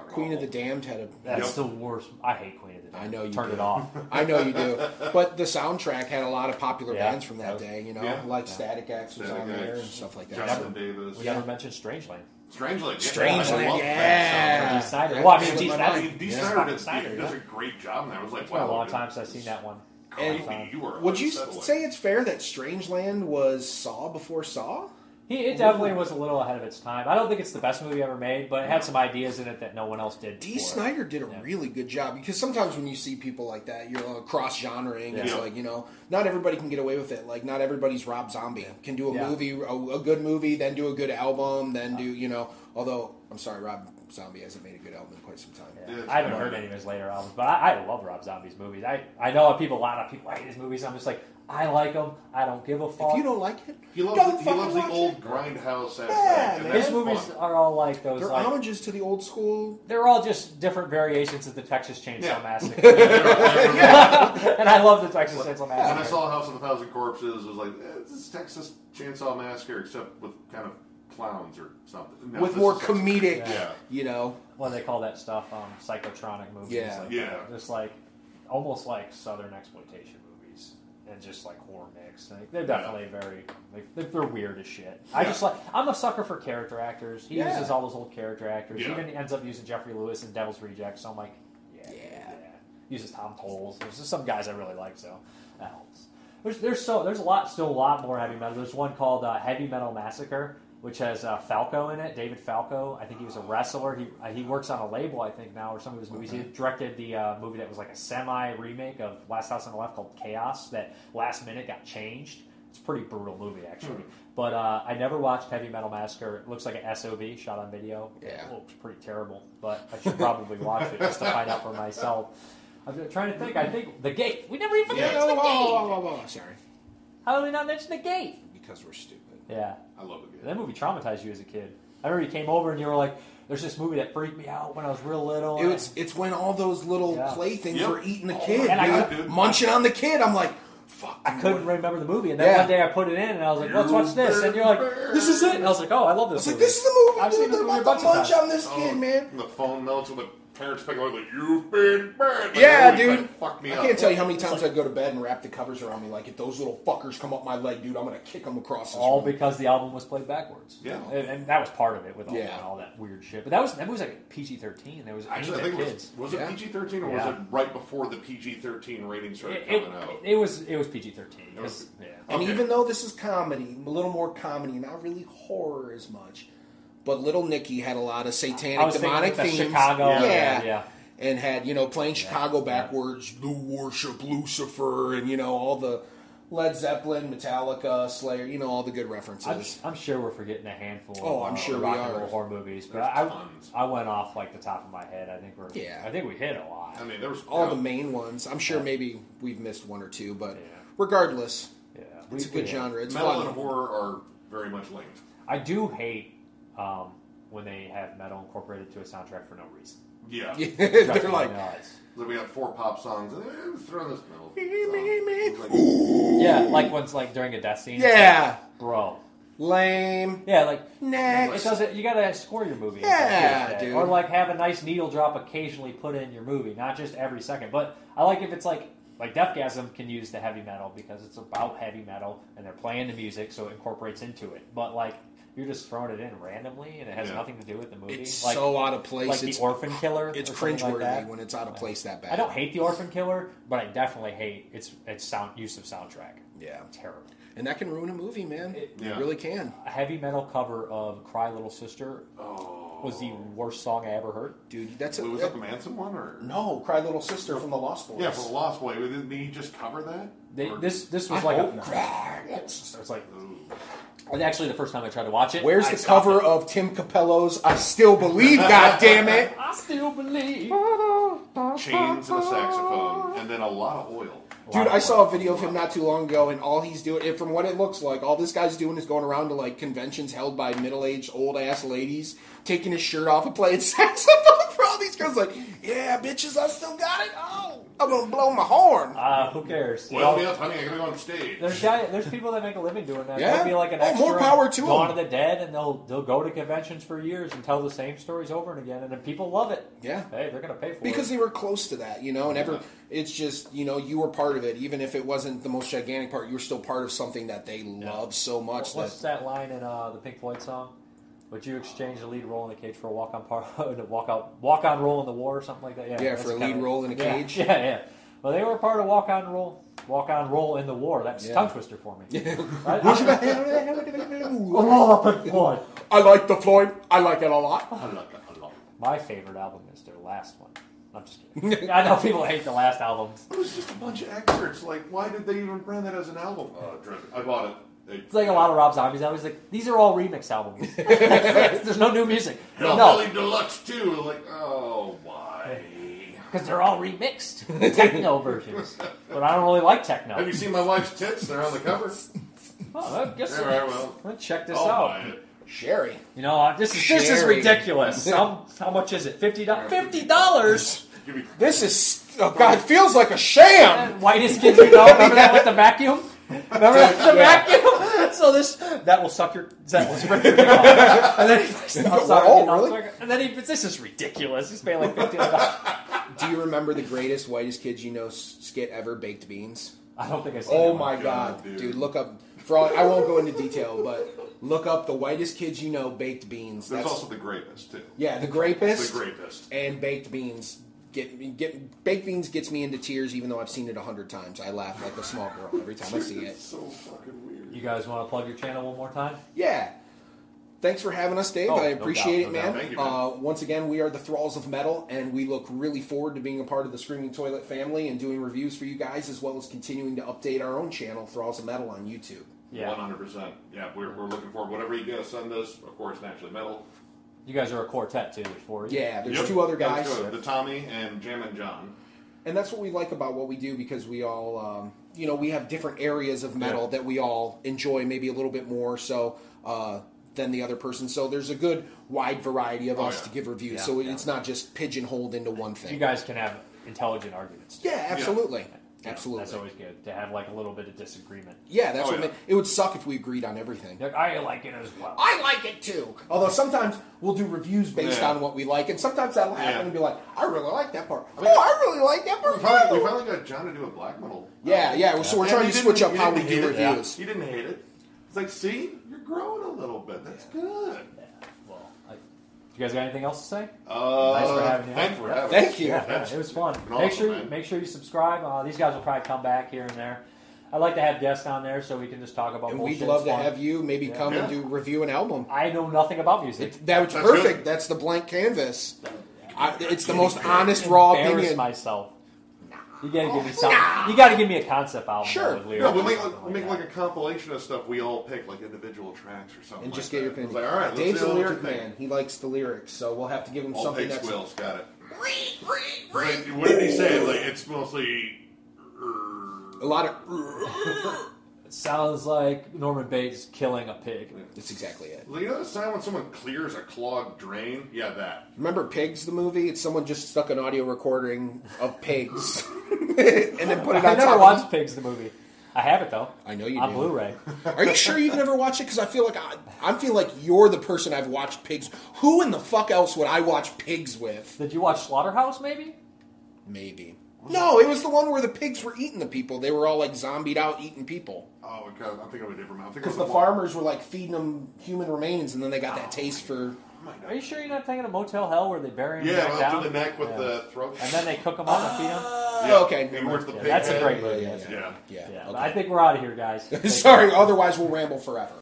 fucking Queen of the Damned had a. That's the worst. I hate Queen of the Damned. I know you Turn do. it off. I know you do. But the soundtrack had a lot of popular Yeah. bands from that That was- day. You know, Yeah. like Yeah. Static X was Static on there X, and stuff like that. Jonathan So- Davis. We never mentioned Strangeland. Strangeland. yeah. Strangeland, I love yeah. that Dee Snider. Well, I mean, slipped Dee my Snider. mind. Dee Yeah. Snider Fucking does, Snider, does yeah. a great job in that. I was like, It's been wow. a long dude. time since I've seen that one. And You were would you unsettling. say it's fair that Strangeland was Saw before Saw? He, it definitely was a little ahead of its time. I don't think it's the best movie ever made, but it had some ideas in it that no one else did. Dee before. Snider did a really good job because sometimes when you see people like that, you're uh, cross genreing. It's Yeah. like you know, not everybody can get away with it. Like not everybody's Rob Zombie can do a Yeah. movie, a, a good movie, then do a good album, then do you know. Although I'm sorry, Rob Zombie hasn't made a good album in quite some time. I haven't heard any of his later albums, but I, I love Rob Zombie's movies. I, I know people, a lot of people hate his movies. I'm just like, I like them. I don't give a fuck. If you don't like it, He loves, don't the, he fucking loves the watch old it. grindhouse aspect. Yeah, and man. that's his movies fun. are all like those. They're like, homages to the old school. they're all just different variations of the Texas Chainsaw Yeah. Massacre. and I love the Texas Chainsaw Massacre. When I saw House of a Thousand Corpses, it was like, eh, this is Texas Chainsaw Massacre, except with kind of clowns or something. No, with this more is comedic, Yeah. you know. What do they call that stuff? Um, psychotronic movies. Yeah. like Yeah. that. Just like almost like southern exploitation movies and just like horror mix. Like, they're definitely very like they're, they're weird as shit. I Yeah. just like I'm a sucker for character actors. He Yeah. uses all those old character actors. Yeah. Even ends up using Geoffrey Lewis in Devil's Rejects. So I'm like, yeah, yeah. Uses Tom Towles. There's just some guys I really like, so that helps. There's there's so there's a lot still a lot more heavy metal. There's one called uh, Heavy Metal Massacre, which has uh, Falco in it. David Falco. I think he was a wrestler. He uh, he works on a label I think now or some of his movies. He directed the uh, movie that was like a semi remake of Last House on the Left called Chaos. That last minute got changed. It's a pretty brutal movie actually. But uh, I never watched Heavy Metal Massacre. It looks like an SOV shot on video. Yeah. It looks pretty terrible. But I should probably watch it just to find out for myself. I'm trying to think. I think the gate. We never even Yeah, mentioned the whoa, gate. whoa, whoa, whoa, sorry. How did we not mention the gate? Because we're stupid. Yeah. I love it. That movie traumatized you as a kid. I remember you came over and you were like, "There's this movie that freaked me out when I was real little." It was, it's when all those little Yeah. playthings Yep. were eating the Oh, kid, and I dude. could- munching on the kid. I'm like, fuck. I couldn't what- remember the movie, and then Yeah. one day I put it in, and I was like, "Let's watch this," and you're like, "This is it," and I was like, "Oh, I love I this." was like, movie. this is the movie. I've seen dude. this They're movie a about bunch to of munch times. on this kid, oh, man. The phone melts and the parents pick up like, you've been bad. Like, Yeah, dude. like, fucked me I up. can't tell you how many times I'd go to bed and wrap the covers around me. Like, if those little fuckers come up my leg, dude, I'm gonna kick them across this all room. because the album was played backwards. Yeah. and, and that was part of it with all, Yeah. all that weird shit. But that was that was like PG-13. There was Actually, I aimed think at it was, kids. was it PG-13 or Yeah. was it right before the PG-13 rating started It, it, coming out? it was it was PG-13. It was, was- yeah. And even though this is comedy, a little more comedy, not really horror as much, but Little Nicky had a lot of satanic, I was thinking demonic the themes. Chicago, yeah. yeah, yeah. And had, you know, playing Chicago backwards, the worship Lucifer, and, you know, all the Led Zeppelin, Metallica, Slayer, you know, all the good references. I'm, I'm sure we're forgetting a handful. Oh, of, I'm uh, sure we rock and are. roll horror movies, but There's I, tons. I went off like the top of my head. I think we're Yeah. I think we hit a lot. I mean, there was all yeah. the main ones. I'm sure Yeah. maybe we've missed one or two, but Yeah. regardless, Yeah, it's a good we- genre. It's metal fun. and horror are very much linked. I do hate um, when they have metal incorporated to a soundtrack for no reason. Yeah. Yeah, they're me like, nuts. So we got four pop songs. and eh, throw this metal. song. Yeah, like when it's like during a death scene. Yeah. like, bro. lame. Yeah, like it Next. doesn't. You gotta score your movie. Yeah, dude. Or like have a nice needle drop occasionally put in your movie, not just every second. But I like if it's like like Deathgasm can use the heavy metal because it's about heavy metal and they're playing the music, so it incorporates into it. But like you're just throwing it in randomly and it has Yeah. nothing to do with the movie. It's like, so out of place. Like it's the Orphan Killer. It's or something cringeworthy like when it's out of uh-huh. place that bad. I don't hate the Orphan Killer, but I definitely hate its its sound use of soundtrack. Yeah. Terrible. And that can ruin a movie, man. It, Yeah. really can. A heavy metal cover of "Cry Little Sister" Oh. was the worst song I ever heard. Dude, that's a, was that the Manson one or? No, Cry Little Sister from the Lost Boys. Yeah, from the Lost Boys. Didn't he just cover that? They, this this was I like hope a, not. Cry Little Sister. It's like and actually the first time I tried to watch it. Where's I the cover it. of Tim Cappello's I Still Believe, God damn it? I still believe. Chains and a saxophone, and then a lot of oil. Dude, I saw a video of him not too long ago, and all he's doing, and from what it looks like, all this guy's doing is going around to like conventions held by middle-aged, old-ass ladies, taking his shirt off and playing saxophone for all these girls. Like, yeah, bitches, I still got it. Oh, I'm gonna blow my horn. Uh, who cares? You Well, know, me up, honey. I gotta go on stage. There's guy, there's people that make a living doing that. Yeah? They'll be like an Oh, extra more power to Dawn them. of the Dead, and they'll they'll go to conventions for years and tell the same stories over and again, and then people love it. Yeah. Hey, they're gonna pay for because it. Because they were close to that, you know, and ever it's just you know you were part of it, even if it wasn't the most gigantic part, you were still part of something that they love so much. What's that that line in uh, the Pink Floyd song? Would you exchange the lead role in the cage for a walk on par, a walk out, walk on role in the war or something like that? Yeah, Yeah, for a kinda- lead role in a yeah, cage? Yeah, yeah. Well, they were part of walk on role, walk on role in the war. That's Yeah. tongue twister for me. Yeah. Right? Oh, Pink Floyd. I like the Floyd. I like it a lot. My favorite album is their last one. I'm just kidding. I know people hate the last albums. It was just a bunch of excerpts. Like, why did they even brand that as an album? Uh, I bought it. It's like a lot of Rob Zombie's albums. Like these are all remix albums. There's no new music. No, No, Billy Deluxe too. Like, oh, why? because they're all remixed techno versions. But I don't really like techno. Have you seen my wife's tits? They're on the cover. Oh, I guess All right, well, let's check this I'll out. buy it. Sherry. You know, uh, this is this is Sherry. ridiculous. how, how much is it? Fifty dollars. Fifty dollars. This is oh god, it feels like a sham. Whitest kid you know. Remember that with the vacuum? Remember that the Yeah. vacuum? So this that will suck your that will rip your dick off. And then he, I'm Oh, you know, really? And then he, this is ridiculous. He's paying like fifty dollars. Do you remember the greatest whitest kids you know skit ever, Baked Beans? I don't think I. Oh that my one. god, dude. Look up. For all, I won't go into detail, but look up the whitest kids you know, Baked Beans. There's That's- also the Grapist too. Yeah, the Grapist. The Grapist. And baked beans get get baked beans gets me into tears even though I've seen it a hundred times. I laugh like a small girl every time I see it. so fucking weird. You guys want to plug your channel one more time? Yeah. Thanks for having us, Dave. Oh, I no appreciate doubt, it, no man. Thank you, man. Uh, once again, we are the Thralls of Metal, and we look really forward to being a part of the Screaming Toilet family and doing reviews for you guys, as well as continuing to update our own channel, Thralls of Metal, on YouTube. Yeah. One hundred percent. Yeah, we're, we're looking forward. Whatever you get, send us. Of course, naturally metal. You guys are a quartet too. There's four. of you. Yeah, there's Yep. two other guys. let's. The Tommy and Jam and John. and that's what we like about what we do because we all um, you know we have different areas of metal that we all enjoy maybe a little bit more so uh, than the other person so there's a good wide variety of Oh, us yeah. to give reviews Yeah, so yeah. it's not just pigeonholed into one thing You guys can have intelligent arguments. yeah absolutely Yeah, absolutely That's always good to have like a little bit of disagreement. yeah that's Oh, what yeah. ma- it would suck if we agreed on everything Like, I like it as well. I like it too. Although sometimes we'll do reviews based Yeah. on what we like, and sometimes that'll happen Yeah. and be like, I really like that part. oh, I really like that part. We finally, too." we finally got John to do a black metal. Uh, yeah, yeah, so we're And trying to switch up how we do hate it. reviews. He didn't hate it. It's like, see, you're growing a little bit. That's good. You guys got anything else to say? Uh, Nice for having you. thanks on. for Yeah. having Thank you. Yeah, Yeah, it was fun. been make sure man. make sure you subscribe. Uh, these guys will probably come back here and there. I'd like to have guests on there so we can just talk about. And bullshit. we'd love It's to fun. have you maybe Yeah. come and do review an album. I know nothing about music. It, that's, That's perfect. good. That's the blank canvas. I, it's the most honest, raw Embarrass opinion. myself. You gotta give me something. You gotta give me a concept album. Sure. With lyrics No, we'll or make, something we'll make like a compilation of stuff we all pick, like individual tracks or something. And just like get your that. opinion. Like, all right, let's Dave's see a what you lyric think. man. He likes the lyrics, so we'll have to give him All something pig that's. squeals, got it. Like, what did he say? Like it's mostly A lot of. It sounds like Norman Bates killing a pig. That's exactly it. Well, you know the sound when someone clears a clogged drain? Yeah, that. Remember Pigs, the movie? It's someone just stuck an audio recording of pigs and then put it on. I never top watched of Pigs the movie. I have it though. I know you on do. Blu-ray. Are you sure you've never watched it? Because I feel like I, I feel like you're the person I've watched Pigs. Who in the fuck else would I watch Pigs with? Did you watch Slaughterhouse? Maybe. Maybe. No, it was the one where the pigs were eating the people. They were all like zombied out eating people. Oh, okay. I'm thinking of a different. I'm Because of the farmers were like feeding them human remains, and then they got that taste for. Oh, Are you sure you're not thinking of Motel Hell where they bury him Yeah, back up down? to the neck with Yeah. the throat. and then they cook them up and feed them? Oh, okay. And where's the Yeah, pig that's a head? great movie. Yeah, yeah, Yeah. yeah. Yeah, okay. but I think we're out of here, guys. Sorry, otherwise we'll ramble forever.